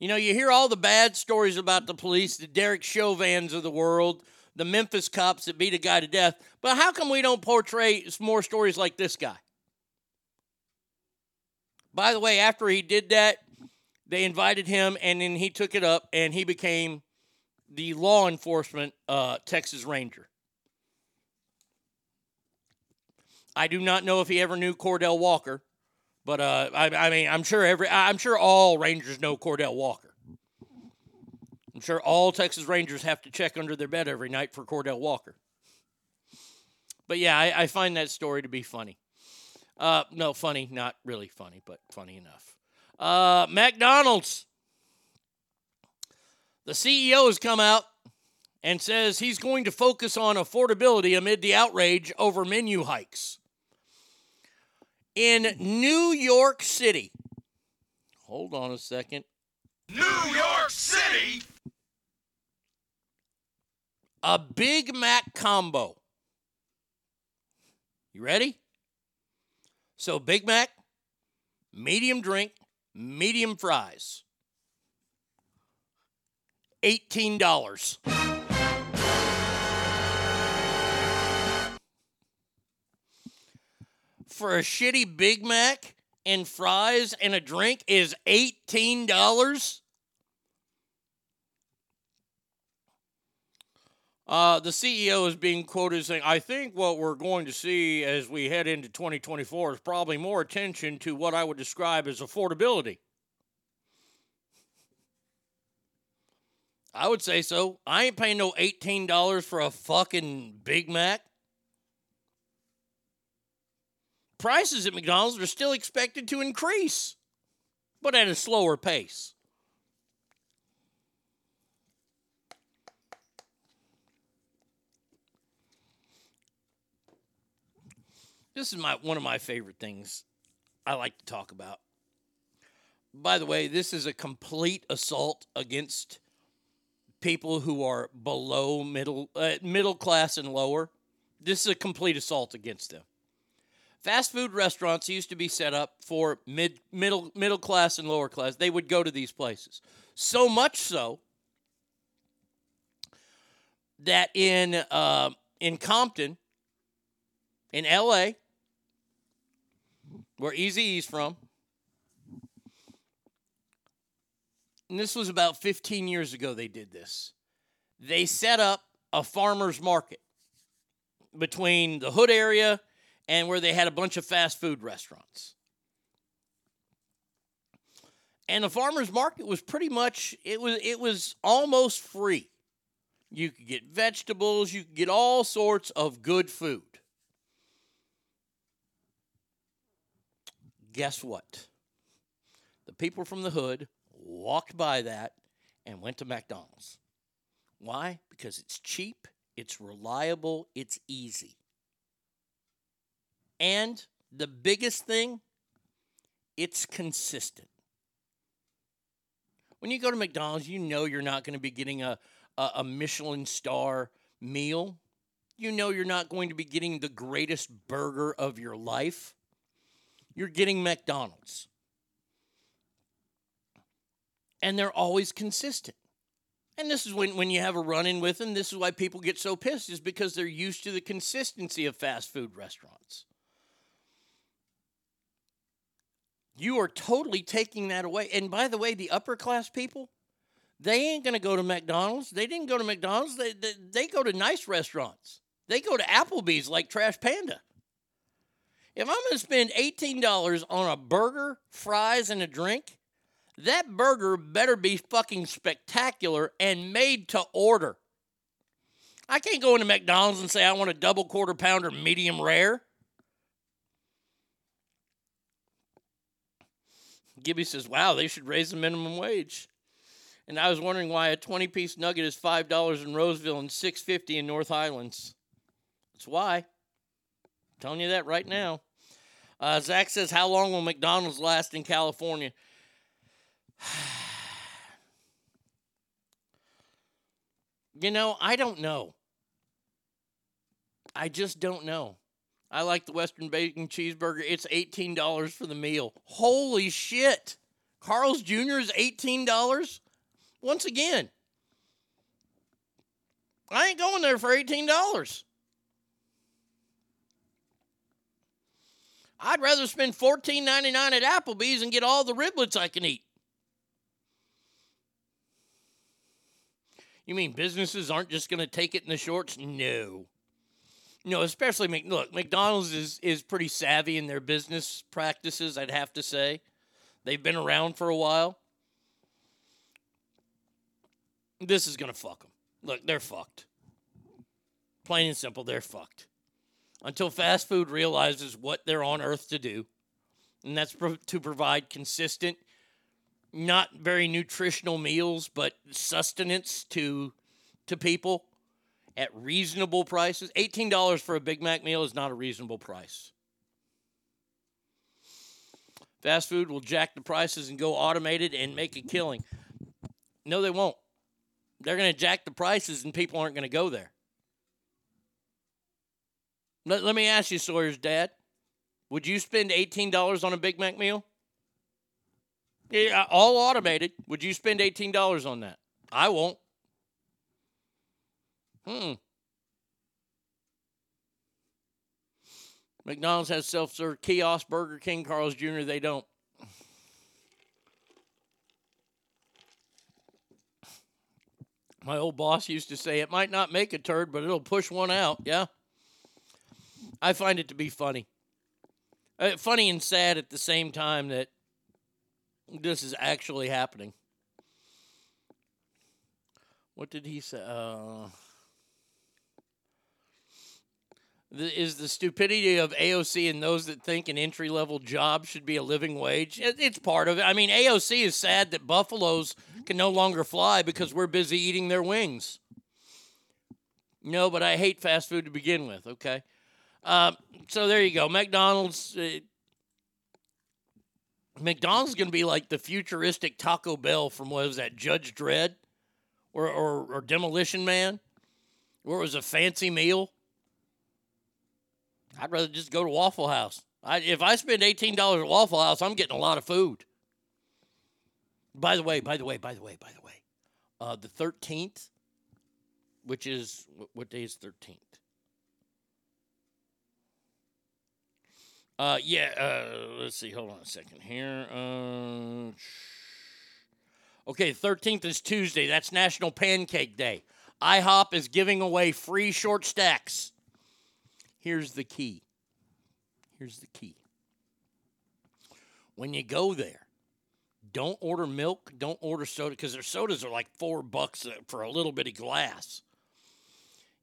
You know, you hear all the bad stories about the police, the Derek Chauvins of the world, the Memphis cops that beat a guy to death, but how come we don't portray more stories like this guy? By the way, after he did that, they invited him and then he took it up and he became the law enforcement uh, Texas Ranger. I do not know if he ever knew Cordell Walker, but uh, I, I mean, I'm sure every, I'm sure all Rangers know Cordell Walker. I'm sure all Texas Rangers have to check under their bed every night for Cordell Walker. But yeah, I, I find that story to be funny. Uh, no, funny, not really funny, but funny enough. Uh, McDonald's. The CEO has come out and says he's going to focus on affordability amid the outrage over menu hikes. In New York City, hold on a second. New York City! A Big Mac combo. You ready? So, Big Mac, medium drink, medium fries. $18. For a shitty Big Mac and fries and a drink is $18? Uh, the CEO is being quoted saying, I think what we're going to see as we head into 2024 is probably more attention to what I would describe as affordability. I would say so. I ain't paying no $18 for a fucking Big Mac. Prices at McDonald's are still expected to increase, but at a slower pace. This is my one of my favorite things I like to talk about. By the way, this is a complete assault against people who are below middle uh, middle class and lower. This is a complete assault against them. Fast food restaurants used to be set up for mid middle middle class and lower class. They would go to these places. So much so that in uh, in Compton, in L.A., where Eazy-E's from, and this was about 15 years ago. They did this. They set up a farmers market between the hood area and where they had a bunch of fast food restaurants. And the farmers market was pretty much it was it was almost free. You could get vegetables, you could get all sorts of good food. Guess what? The people from the hood walked by that and went to McDonald's. Why? Because it's cheap, it's reliable, it's easy. And the biggest thing, it's consistent. When you go to McDonald's, you know you're not going to be getting a, a, a Michelin star meal. You know you're not going to be getting the greatest burger of your life. You're getting McDonald's. And they're always consistent. And this is when, when you have a run in with them, this is why people get so pissed, is because they're used to the consistency of fast food restaurants. You are totally taking that away. And by the way, the upper class people, they ain't going to go to McDonald's. They didn't go to McDonald's. They, they, they go to nice restaurants. They go to Applebee's like Trash Panda. If I'm going to spend $18 on a burger, fries, and a drink, that burger better be fucking spectacular and made to order. I can't go into McDonald's and say I want a double quarter pounder medium rare. Gibby says, wow, they should raise the minimum wage. And I was wondering why a 20 piece nugget is $5 in Roseville and $6.50 in North Highlands. That's why. I'm telling you that right now. Uh, Zach says, How long will McDonald's last in California? you know, I don't know. I just don't know. I like the Western Bacon Cheeseburger. It's $18 for the meal. Holy shit. Carl's Jr. is $18? Once again, I ain't going there for $18. I'd rather spend $14.99 at Applebee's and get all the riblets I can eat. You mean businesses aren't just going to take it in the shorts? No. No, especially look, McDonald's is is pretty savvy in their business practices, I'd have to say. They've been around for a while. This is going to fuck them. Look, they're fucked. Plain and simple, they're fucked. Until fast food realizes what they're on earth to do, and that's pro- to provide consistent, not very nutritional meals, but sustenance to to people at reasonable prices. $18 for a Big Mac meal is not a reasonable price. Fast food will jack the prices and go automated and make a killing. No, they won't. They're going to jack the prices and people aren't going to go there. Let, let me ask you, Sawyer's dad. Would you spend $18 on a Big Mac meal? Yeah, all automated. Would you spend $18 on that? I won't. Hmm. McDonald's has self serve kiosk, Burger King, Carl's Jr., they don't. My old boss used to say it might not make a turd, but it'll push one out. Yeah. I find it to be funny. Uh, funny and sad at the same time that this is actually happening. What did he say? Uh, the, is the stupidity of AOC and those that think an entry level job should be a living wage? It, it's part of it. I mean, AOC is sad that buffaloes can no longer fly because we're busy eating their wings. No, but I hate fast food to begin with, okay? Uh, so there you go. McDonald's. Uh, McDonald's going to be like the futuristic Taco Bell from what was that Judge Dredd or, or, or Demolition Man, where it was a fancy meal. I'd rather just go to Waffle House. I, if I spend eighteen dollars at Waffle House, I'm getting a lot of food. By the way, by the way, by the way, by the way, uh, the thirteenth, which is what, day is thirteenth? Uh, yeah. Uh, let's see. Hold on a second here. Uh, okay, thirteenth is Tuesday. That's National Pancake Day. IHOP is giving away free short stacks. Here's the key. Here's the key. When you go there, don't order milk, don't order soda, because their sodas are like four bucks uh, for a little bitty glass.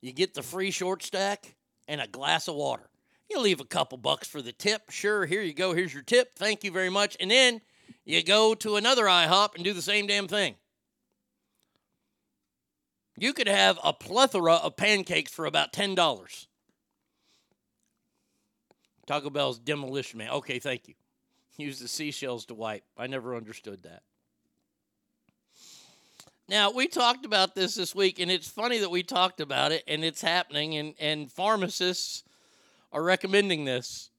You get the free short stack and a glass of water. You leave a couple bucks for the tip. Sure, here you go. Here's your tip. Thank you very much. And then you go to another IHOP and do the same damn thing. You could have a plethora of pancakes for about $10. Taco Bell's demolition man. Okay, thank you. Use the seashells to wipe. I never understood that. Now, we talked about this this week, and it's funny that we talked about it, and it's happening, and, and pharmacists are recommending this.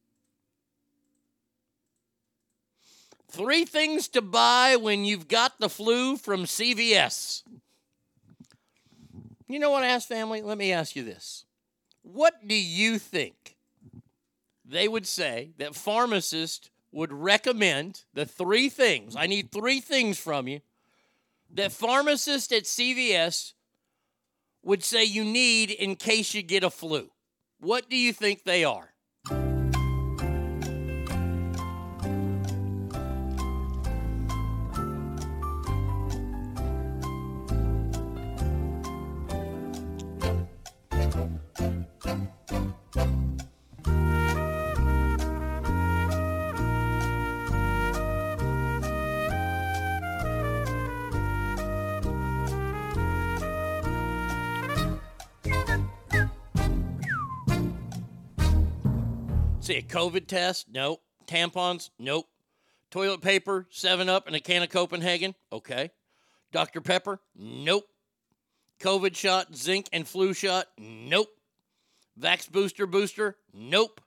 Three things to buy when you've got the flu from CVS. You know what, Ask Family? Let me ask you this. What do you think they would say that pharmacists would recommend the three things. I need three things from you that pharmacists at CVS would say you need in case you get a flu. What do you think they are? COVID test? Nope. Tampons? Nope. Toilet paper, 7 Up, and a can of Copenhagen? Okay. Dr. Pepper? Nope. COVID shot, zinc and flu shot? Nope. Vax booster booster? Nope.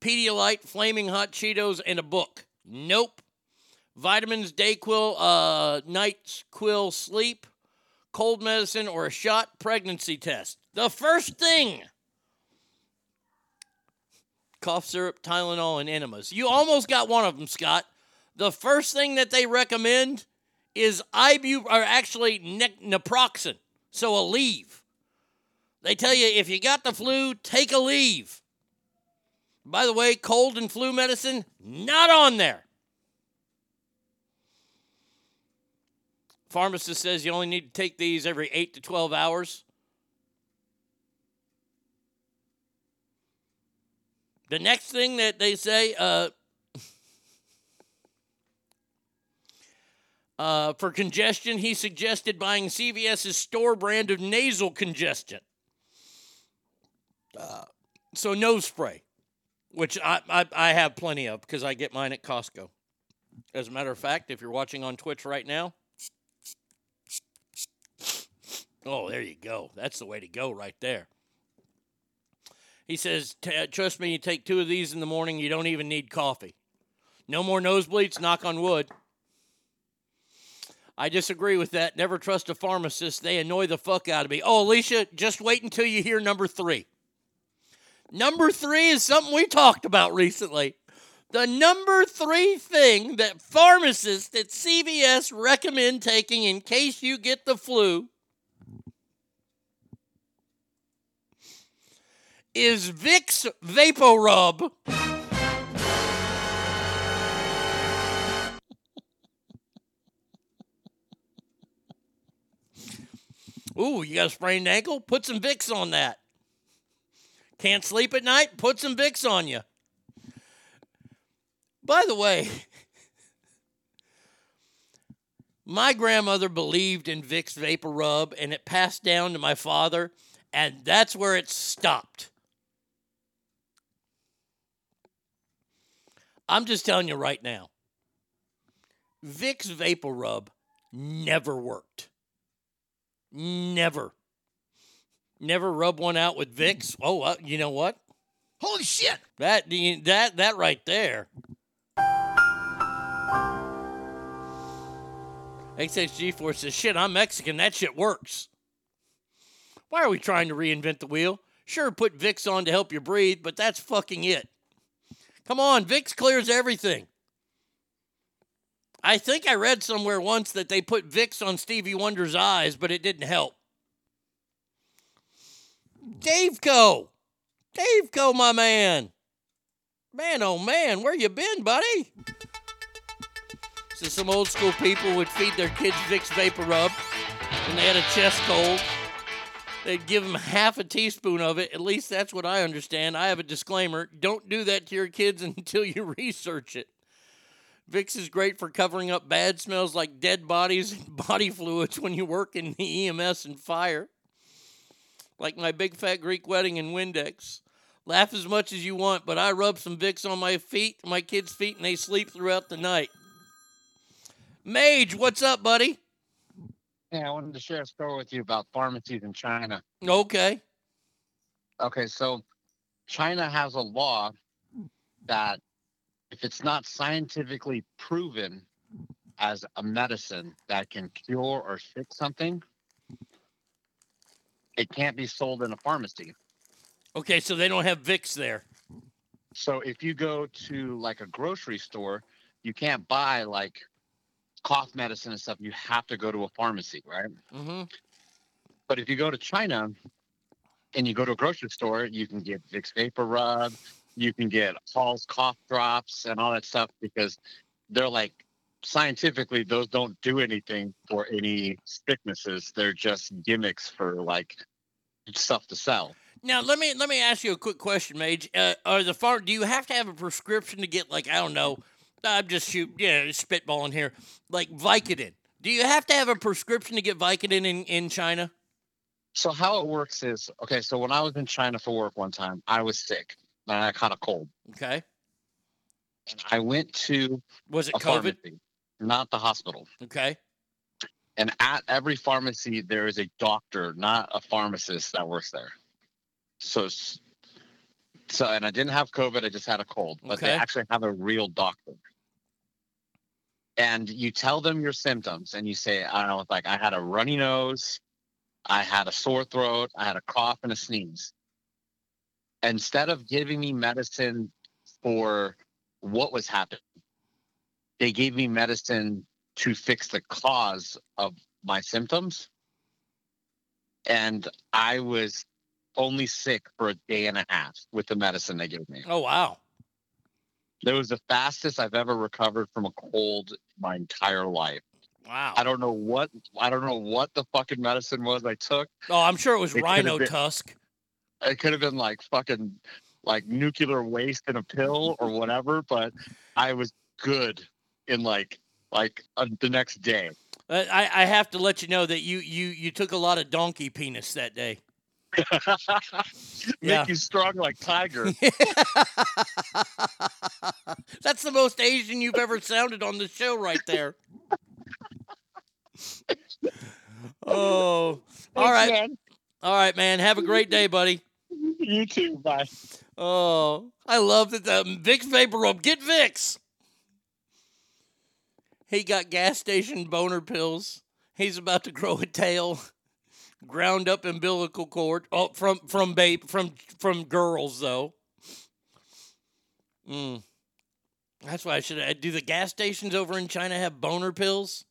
Pedialyte, flaming hot Cheetos, and a book? Nope. Vitamins, Dayquil, uh, NyQuil sleep, cold medicine, or a shot pregnancy test. The first thing cough syrup, Tylenol, and enemas. You almost got one of them, Scott. The first thing that they recommend is ibu, or actually ne- naproxen, so Aleve. They tell you if you got the flu, take Aleve. By the way, cold and flu medicine not on there. Pharmacist says you only need to take these every 8 to 12 hours. The next thing that they say, uh, uh, for congestion, he suggested buying CVS's store brand of nasal congestion. Uh, so nose spray, which I, I, I have plenty of because I get mine at Costco. As a matter of fact, if you're watching on Twitch right now, oh, there you go. That's the way to go right there. He says, uh, trust me, you take two of these in the morning, you don't even need coffee. No more nosebleeds, knock on wood. I disagree with that. Never trust a pharmacist. They annoy the fuck out of me. Oh, Alicia, just wait until you hear number three. Number three is something we talked about recently. The number three thing that pharmacists at CVS recommend taking in case you get the flu is Vicks VapoRub. Ooh, you got a sprained ankle? Put some Vicks on that. Can't sleep at night? Put some Vicks on you. By the way, my grandmother believed in Vicks VapoRub, and it passed down to my father, and that's where it stopped. I'm just telling you right now. Vicks VapoRub never worked. Never. Never rub one out with Vicks. Oh, uh, you know what? Holy shit! That that that right there. XXG Force says, "Shit, I'm Mexican. That shit works." Why are we trying to reinvent the wheel? Sure, put Vicks on to help you breathe, but that's fucking it. Come on, Vicks clears everything. I think I read somewhere once that they put Vicks on Stevie Wonder's eyes, but it didn't help. Dave Co. Dave Co, my man. Man, oh man, where you been, buddy? So some old school people would feed their kids Vicks VapoRub when they had a chest cold. They'd give them half a teaspoon of it. At least that's what I understand. I have a disclaimer. Don't do that to your kids until you research it. Vicks is great for covering up bad smells like dead bodies and body fluids when you work in the EMS and fire. Like my big fat Greek wedding in Windex. Laugh as much as you want, but I rub some Vicks on my feet, my kids' feet, and they sleep throughout the night. Mage, what's up, buddy? Yeah, I wanted to share a story with you about pharmacies in China. Okay. Okay, so China has a law that if it's not scientifically proven as a medicine that can cure or fix something, it can't be sold in a pharmacy. Okay, so they don't have Vicks there. So if you go to like a grocery store, you can't buy like cough medicine and stuff. You have to go to a pharmacy, right? Mm-hmm. But if you go to China and you go to a grocery store, you can get Vicks VapoRub, you can get Hall's cough drops and all that stuff because they're like scientifically those don't do anything for any sicknesses. They're just gimmicks for like stuff to sell. Now let me let me ask you a quick question, Mage. Uh, are the far? Do you have to have a prescription to get like I don't know? I'm just shoot, yeah, spitballing here. Like Vicodin. Do you have to have a prescription to get Vicodin in in China? So how it works is okay. So when I was in China for work one time, I was sick and I caught a cold. Okay. And I went to Was it COVID? pharmacy, not the hospital. Okay. And at every pharmacy, there is a doctor, not a pharmacist, that works there. So, so, and I didn't have COVID. I just had a cold, but they actually have a real doctor. And you tell them your symptoms, and you say, I don't know, like I had a runny nose, I had a sore throat, I had a cough and a sneeze. Instead of giving me medicine for what was happening, they gave me medicine to fix the cause of my symptoms. And I was only sick for a day and a half with the medicine they gave me. Oh wow. That was the fastest I've ever recovered from a cold my entire life. Wow. I don't know what I don't know what the fucking medicine was I took. Oh, I'm sure it was It rhino been- tusk. It could have been like fucking like nuclear waste in a pill or whatever, but I was good in like like uh, the next day. Uh, I, I have to let you know that you you you took a lot of donkey penis that day. Make Yeah. you strong like tiger. That's the most Asian you've ever sounded on the show, right there. Oh, all right, man. all right, man. Have a great day, buddy. You too. Bye. Oh, I love that the Vicks VapoRub. Get Vicks. He got gas station boner pills. He's about to grow a tail. Ground up umbilical cord. Oh, from from babe from from girls though. Mm. That's why I should. Do the gas stations over in China have boner pills?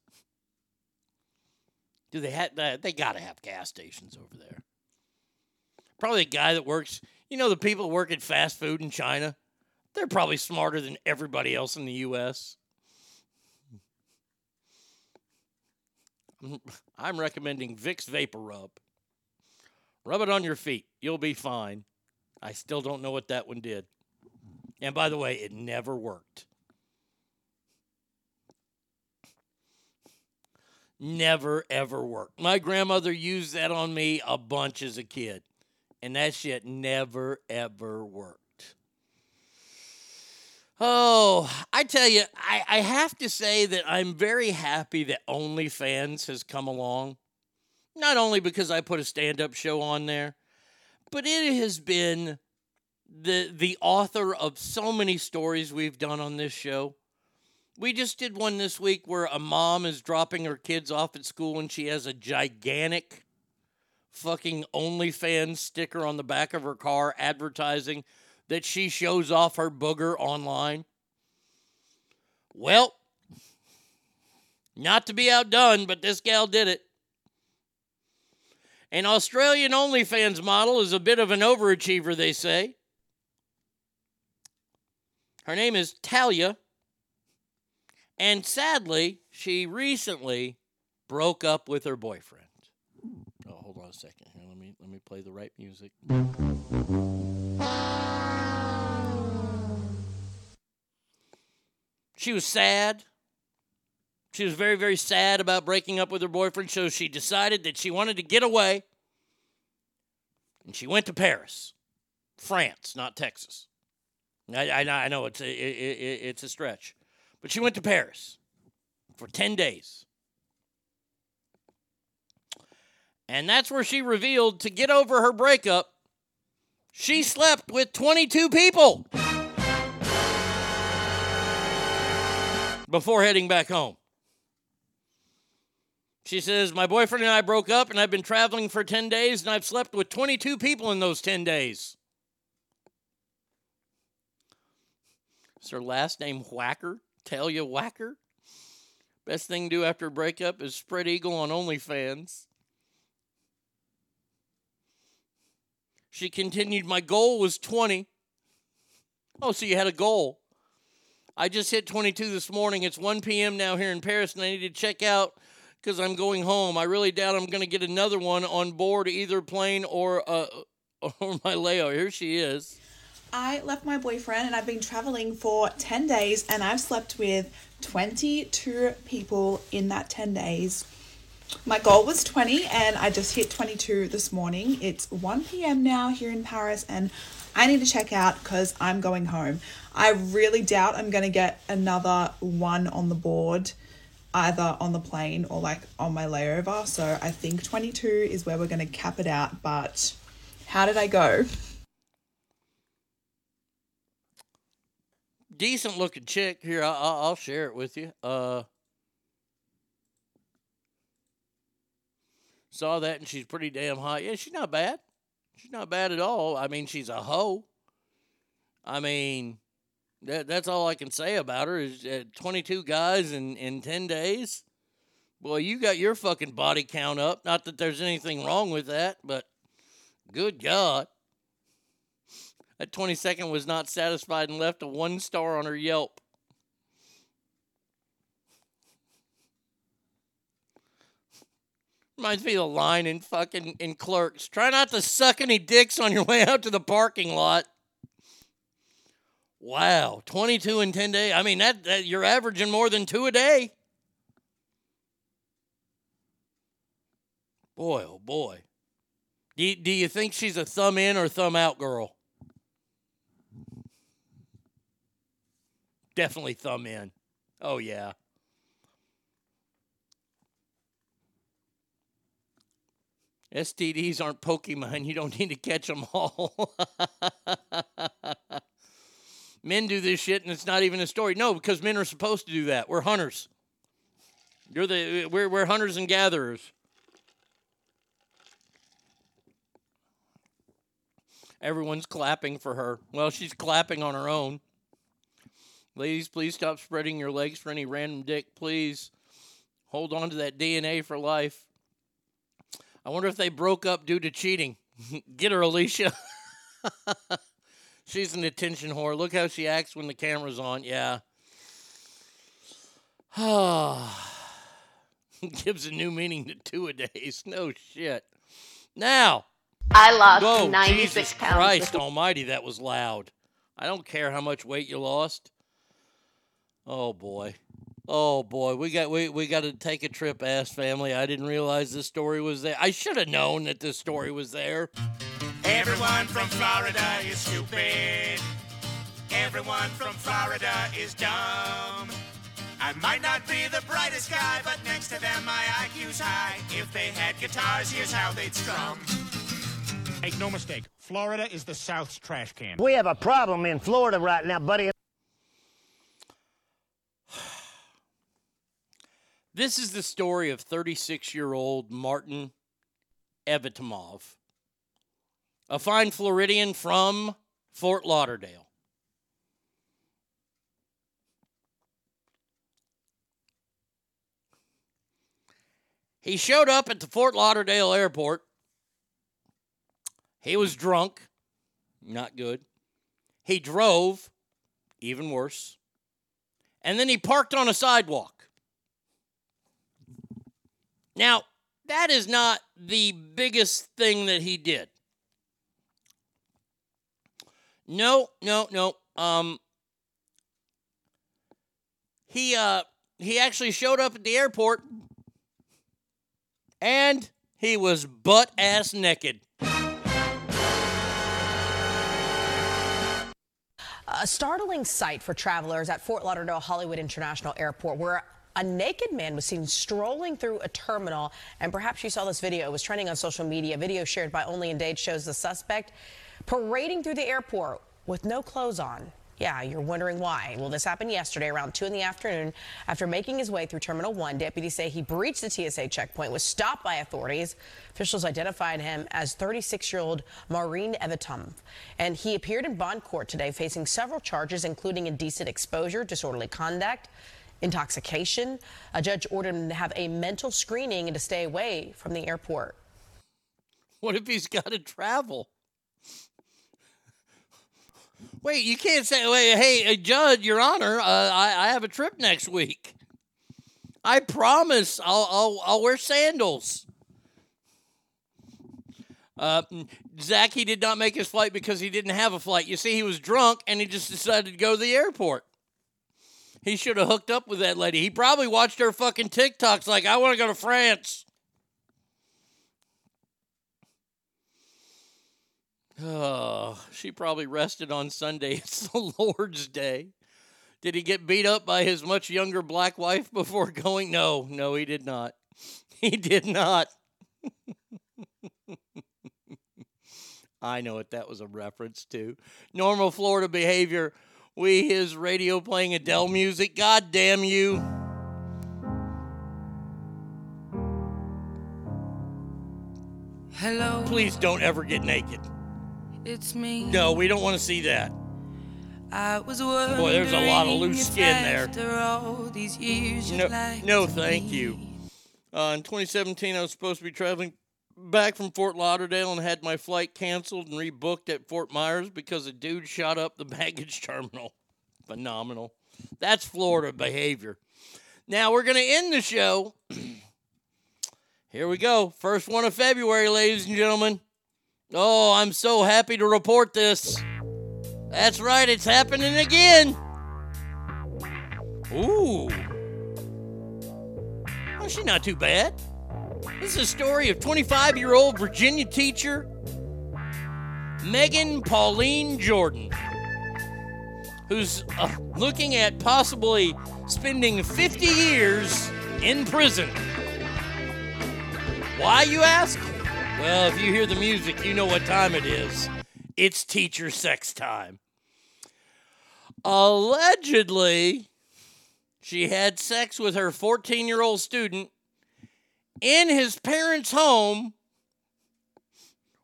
Do they have? They got to have gas stations over there. Probably a guy that works. You know, the people who work at fast food in China. They're probably smarter than everybody else in the U.S. I'm- recommending Vicks VapoRub. Rub it on your feet. You'll be fine. I still don't know what that one did. And by the way, it never worked. Never, ever worked. My grandmother used that on me a bunch as a kid, and that shit never, ever worked. Oh, I tell you, I, I have to say that I'm very happy that OnlyFans has come along. Not only because I put a stand up show on there, but it has been the the author of so many stories we've done on this show. We just did one this week where a mom is dropping her kids off at school and she has a gigantic fucking OnlyFans sticker on the back of her car advertising that she shows off her booger online. Well, not to be outdone, but this gal did it. An Australian OnlyFans model is a bit of an overachiever, they say. Her name is Talia. And sadly, she recently broke up with her boyfriend. Oh, hold on a second here. Let me let me play the right music. She was sad. She was very, very sad about breaking up with her boyfriend, so she decided that she wanted to get away. And she went to Paris, France, not Texas. I, I, I know it's a, it, it, it's a stretch, but she went to Paris for 10 days. And that's where she revealed to get over her breakup, she slept with 22 people before heading back home. She says, My boyfriend and I broke up, and I've been traveling for 10 days, and I've slept with 22 people in those 10 days. Is her last name Whacker? Tell Talia Whacker? Best thing to do after a breakup is spread eagle on OnlyFans. She continued, My goal was 20. Oh, so you had a goal. I just hit 22 this morning. It's 1 p.m. now here in Paris, and I need to check out because I'm going home. I really doubt I'm going to get another one on board either plane or uh, or my layover. Here she is. I left my boyfriend and I've been traveling for 10 days and I've slept with 22 people in that 10 days. My goal was 20 and I just hit 22 this morning. It's 1 p.m. now here in Paris and I need to check out because I'm going home. I really doubt I'm going to get another one on the board either on the plane or like on my layover. So I think 22 is where we're going to cap it out. But how did I go? Decent looking chick. Here, I- I- I'll share it with you. Uh, saw that and she's pretty damn hot. Yeah, she's not bad. She's not bad at all. I mean, she's a hoe. I mean, that, that's all I can say about her is uh, 22 guys in, in 10 days. Boy, you got your fucking body count up. Not that there's anything wrong with that, but good God. That 22nd was not satisfied and left a one star on her Yelp. Reminds me of the line in fucking in clerks. Try not to suck any dicks on your way out to the parking lot. Wow, 22 in 10 days. I mean, that, that you're averaging more than two a day. Boy, oh boy. Do do you think she's a thumb in or thumb out girl? Definitely thumb in. Oh, yeah. STDs aren't Pokemon. You don't need to catch them all. men do this shit and it's not even a story. No, because men are supposed to do that. We're hunters. You're the we're we're hunters and gatherers. Everyone's clapping for her. Well, she's clapping on her own. Ladies, please stop spreading your legs for any random dick, please. Hold on to that DNA for life. I wonder if they broke up due to cheating. Get her, Alicia. She's an attention whore. Look how she acts when the camera's on. Yeah. Gives a new meaning to two a days. No shit. Now. I lost Whoa, 96 Jesus pounds. Christ almighty, that was loud. I don't care how much weight you lost. Oh boy. Oh boy, we got we, we got to take a trip, ass family. I didn't realize this story was there. I should have known that this story was there. Everyone from Florida is stupid. Everyone from Florida is dumb. I might not be the brightest guy, but next to them my IQ's high. If they had guitars, here's how they'd strum. Make no mistake, Florida is the South's trash can. We have a problem in Florida right now, buddy. This is the story of 36 year old Martin Evitomov, a fine Floridian from Fort Lauderdale. He showed up at the Fort Lauderdale airport. He was drunk, not good. He drove, even worse. And then he parked on a sidewalk. Now, that is not the biggest thing that he did. No, no, no. Um he uh he actually showed up at the airport and he was butt ass naked. A startling sight for travelers at Fort Lauderdale Hollywood International Airport, where a naked man was seen strolling through a terminal. And perhaps you saw this video. It was trending on social media. A Video shared by Only in Dade shows the suspect parading through the airport with no clothes on. Yeah, you're wondering why. Well, this happened yesterday around 2 in the afternoon. After making his way through Terminal 1, deputies say he breached the TSA checkpoint, was stopped by authorities. Officials identified him as 36 year old Maureen Evitum. And he appeared in bond court today facing several charges, including indecent exposure, disorderly conduct, intoxication. A judge ordered him to have a mental screening and to stay away from the airport. What if he's got to travel? Wait, you can't say, wait, hey, uh, Judge, Your Honor, uh, I, I have a trip next week. I promise I'll, I'll, I'll wear sandals. Uh, Zach, he did not make his flight because he didn't have a flight. You see, he was drunk and he just decided to go to the airport. He should have hooked up with that lady. He probably watched her fucking TikToks like, I want to go to France. Oh, she probably rested on Sunday. It's the Lord's Day. Did he get beat up by his much younger black wife before going? No, no, he did not. He did not. I know what that was a reference to. Normal Florida behavior. We, his radio playing Adele music. God damn you. Hello, Please don't ever get naked. It's me. No, we don't want to see that. I was Boy, there's a lot of loose skin there. All these years, No, like no, thank be. you. Uh, in 2017, I was supposed to be traveling back from Fort Lauderdale and had my flight canceled and rebooked at Fort Myers because a dude shot up the baggage terminal. Phenomenal. That's Florida behavior. Now we're going to end the show. Here we go. First one of February, ladies and gentlemen. Oh, I'm so happy to report this. That's right, it's happening again. Ooh. Oh, she's not too bad. This is a story of 25 year old Virginia teacher Megan Pauline Jordan, who's uh, looking at possibly spending 50 years in prison. Why, you ask? Well, if you hear the music, you know what time it is. It's teacher sex time. Allegedly, she had sex with her 14 year old student in his parents' home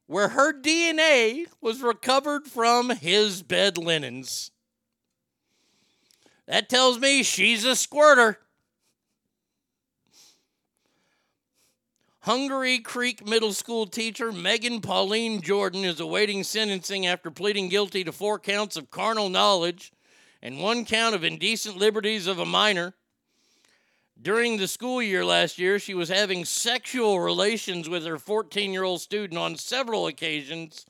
where her DNA was recovered from his bed linens. That tells me she's a squirter. Hungary Creek Middle School teacher Megan Pauline Jordan is awaiting sentencing after pleading guilty to four counts of carnal knowledge and one count of indecent liberties of a minor. During the school year last year, she was having sexual relations with her 14 year old student on several occasions.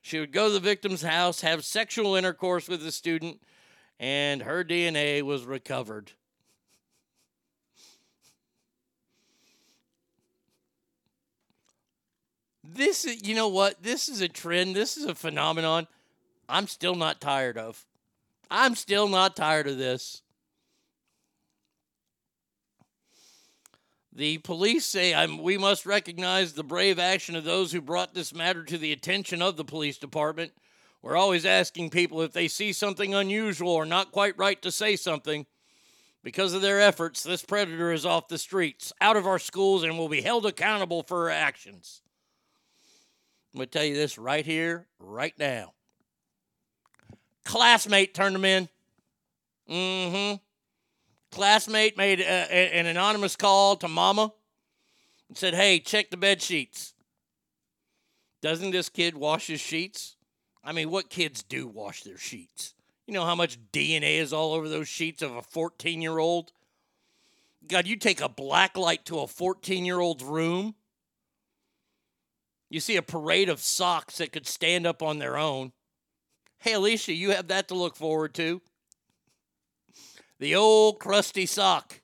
She would go to the victim's house, have sexual intercourse with the student, and her DNA was recovered. This is, you know what? This is a trend. This is a phenomenon I'm still not tired of. I'm still not tired of this. The police say I'm, we must recognize the brave action of those who brought this matter to the attention of the police department. We're always asking people if they see something unusual or not quite right to say something. Because of their efforts, this predator is off the streets, out of our schools, and will be held accountable for her actions. I'm going to tell you this right here, right now. Classmate turned them in. Mm hmm. Classmate made a, a- an anonymous call to mama and said, Hey, check the bed sheets. Doesn't this kid wash his sheets? I mean, what kids do wash their sheets? You know how much DNA is all over those sheets of a 14 year old? God, you take a black light to a 14 year old's room. You see a parade of socks that could stand up on their own. Hey, Alicia, you have that to look forward to. The old crusty sock.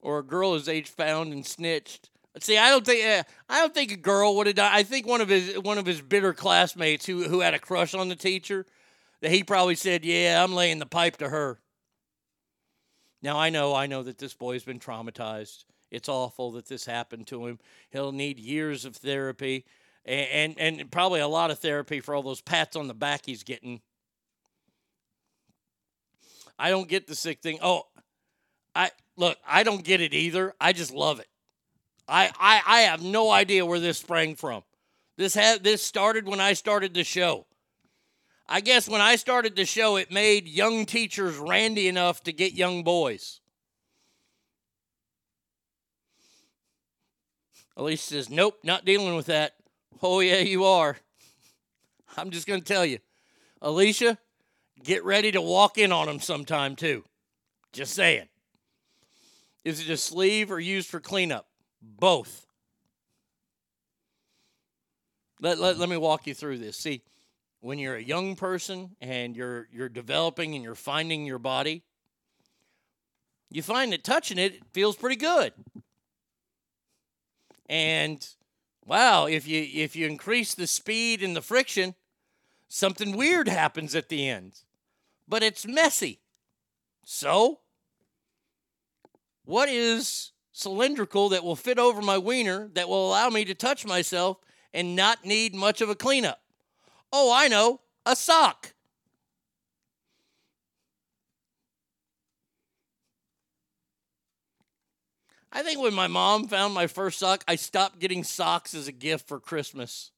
Or a girl his age found and snitched. See, I don't think uh, I don't think a girl would have done. I think one of his one of his bitter classmates who who had a crush on the teacher, that he probably said, "Yeah, I'm laying the pipe to her." Now I know, I know that this boy's been traumatized. It's awful that this happened to him. He'll need years of therapy. and, and and probably a lot of therapy for all those pats on the back he's getting. I don't get the sick thing. Oh, I look, I don't get it either. I just love it. I I, I have no idea where this sprang from. This had this started when I started the show. I guess when I started the show, it made young teachers randy enough to get young boys. Elise says, Nope, not dealing with that. Oh, yeah, you are. I'm just going to tell you. Alicia, get ready to walk in on them sometime, too. Just saying. Is it a sleeve or used for cleanup? Both. Let, let, let me walk you through this. See, when you're a young person and you're you're developing and you're finding your body, you find that touching it feels pretty good. And wow, if you if you increase the speed and the friction, something weird happens at the end. But it's messy. So, what is cylindrical that will fit over my wiener that will allow me to touch myself and not need much of a cleanup? Oh, I know, a sock. I think when my mom found my first sock, I stopped getting socks as a gift for Christmas.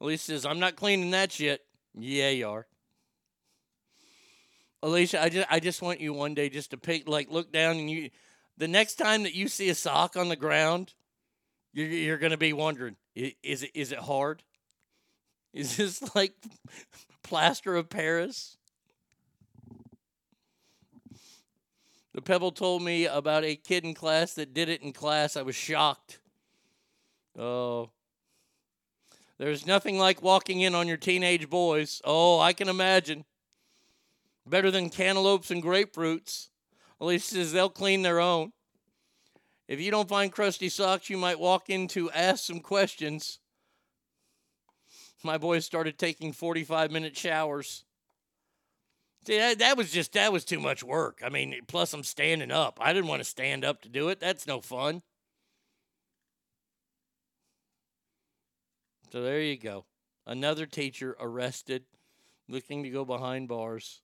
Elise says, I'm not cleaning that shit. Yeah, you are. Alicia, I just I just want you one day just to pick like look down and you the next time that you see a sock on the ground, you're you're gonna be wondering, is it is it hard? Is this like plaster of Paris? The Pebble told me about a kid in class that did it in class. I was shocked. Oh. There's nothing like walking in on your teenage boys. Oh, I can imagine. Better than cantaloupes and grapefruits. At least says they'll clean their own. If you don't find crusty socks, you might walk in to ask some questions. My boys started taking 45 minute showers. See, that, that was just, that was too much work. I mean, plus I'm standing up. I didn't want to stand up to do it. That's no fun. So there you go. Another teacher arrested, looking to go behind bars.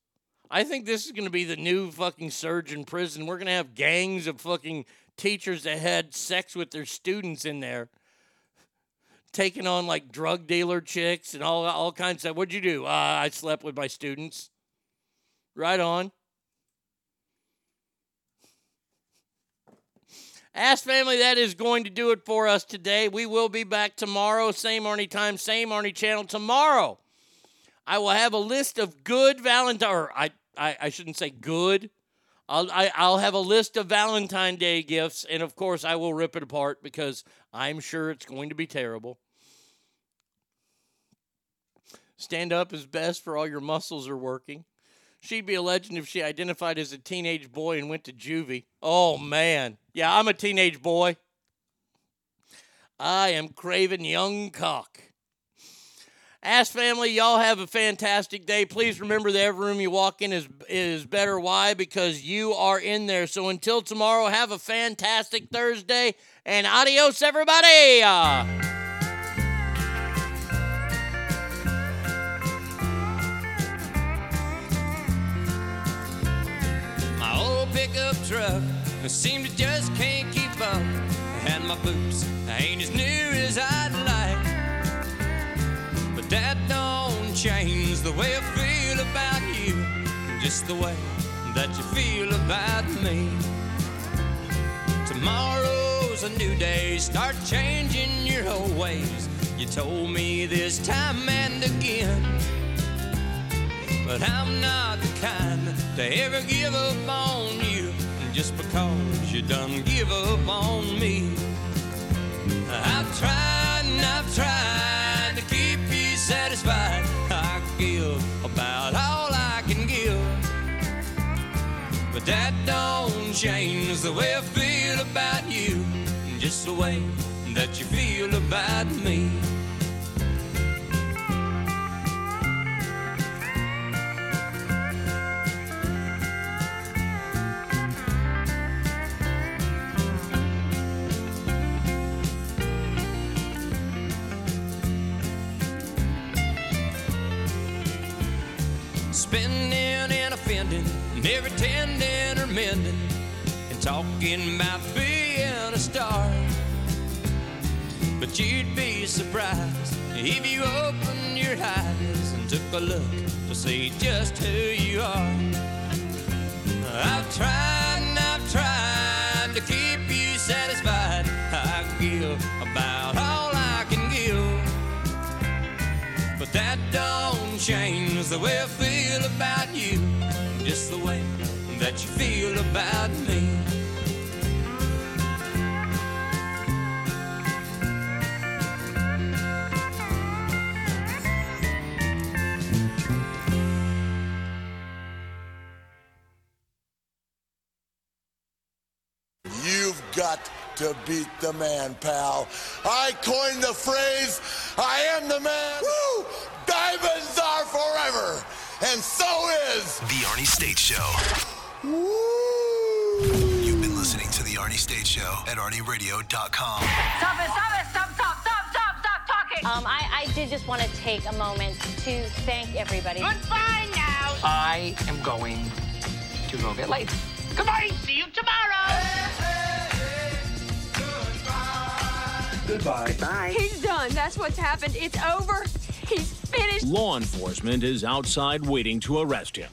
I think this is going to be the new fucking surge in prison. We're going to have gangs of fucking teachers that had sex with their students in there, taking on like drug dealer chicks and all all kinds of. What'd you do? Uh, I slept with my students. Right on. Ask family, that is going to do it for us today. We will be back tomorrow, same Arnie time, same Arnie channel. Tomorrow, I will have a list of good Valentine. Or I, I, I shouldn't say good. I'll, I, I'll have a list of Valentine Day gifts, and of course, I will rip it apart because I'm sure it's going to be terrible. Stand up is best for all your muscles are working. She'd be a legend if she identified as a teenage boy and went to juvie. Oh man. Yeah, I'm a teenage boy. I am craving young cock. Ask family, y'all have a fantastic day. Please remember that every room you walk in is is better. Why? Because you are in there. So until tomorrow, have a fantastic Thursday and adios, everybody. Pickup truck seemed to just can't keep up. And my boots ain't as new as I'd like. But that don't change the way I feel about you. Just the way that you feel about me. Tomorrow's a new day. Start changing your whole ways. You told me this time and again. But I'm not the kind to ever give up on you just because you done give up on me. I've tried and I've tried to keep you satisfied. I give about all I can give. But that don't change the way I feel about you, just the way that you feel about me. Spending and offending, never tending or mending, and talking about being a star. But you'd be surprised if you opened your eyes and took a look to see just who you are. I've tried and I've tried to keep you satisfied. I give about all I can give. But that don't change the way I feel about you. Just the way that you feel about me. You've got to beat the man, pal. I coined the phrase, I am the man. Woo! Diamonds are forever. And so is. The Arnie State Show. You've been listening to The Arnie State Show at ArnieRadio.com. Stop it, stop it, stop, stop, stop, stop, stop talking. Um, I, I did just want to take a moment to thank everybody. Goodbye now. I am going to go get laid. Goodbye. See you tomorrow. Goodbye. Bye. He's done. That's what's happened. It's over. He's finished. Law enforcement is outside waiting to arrest him.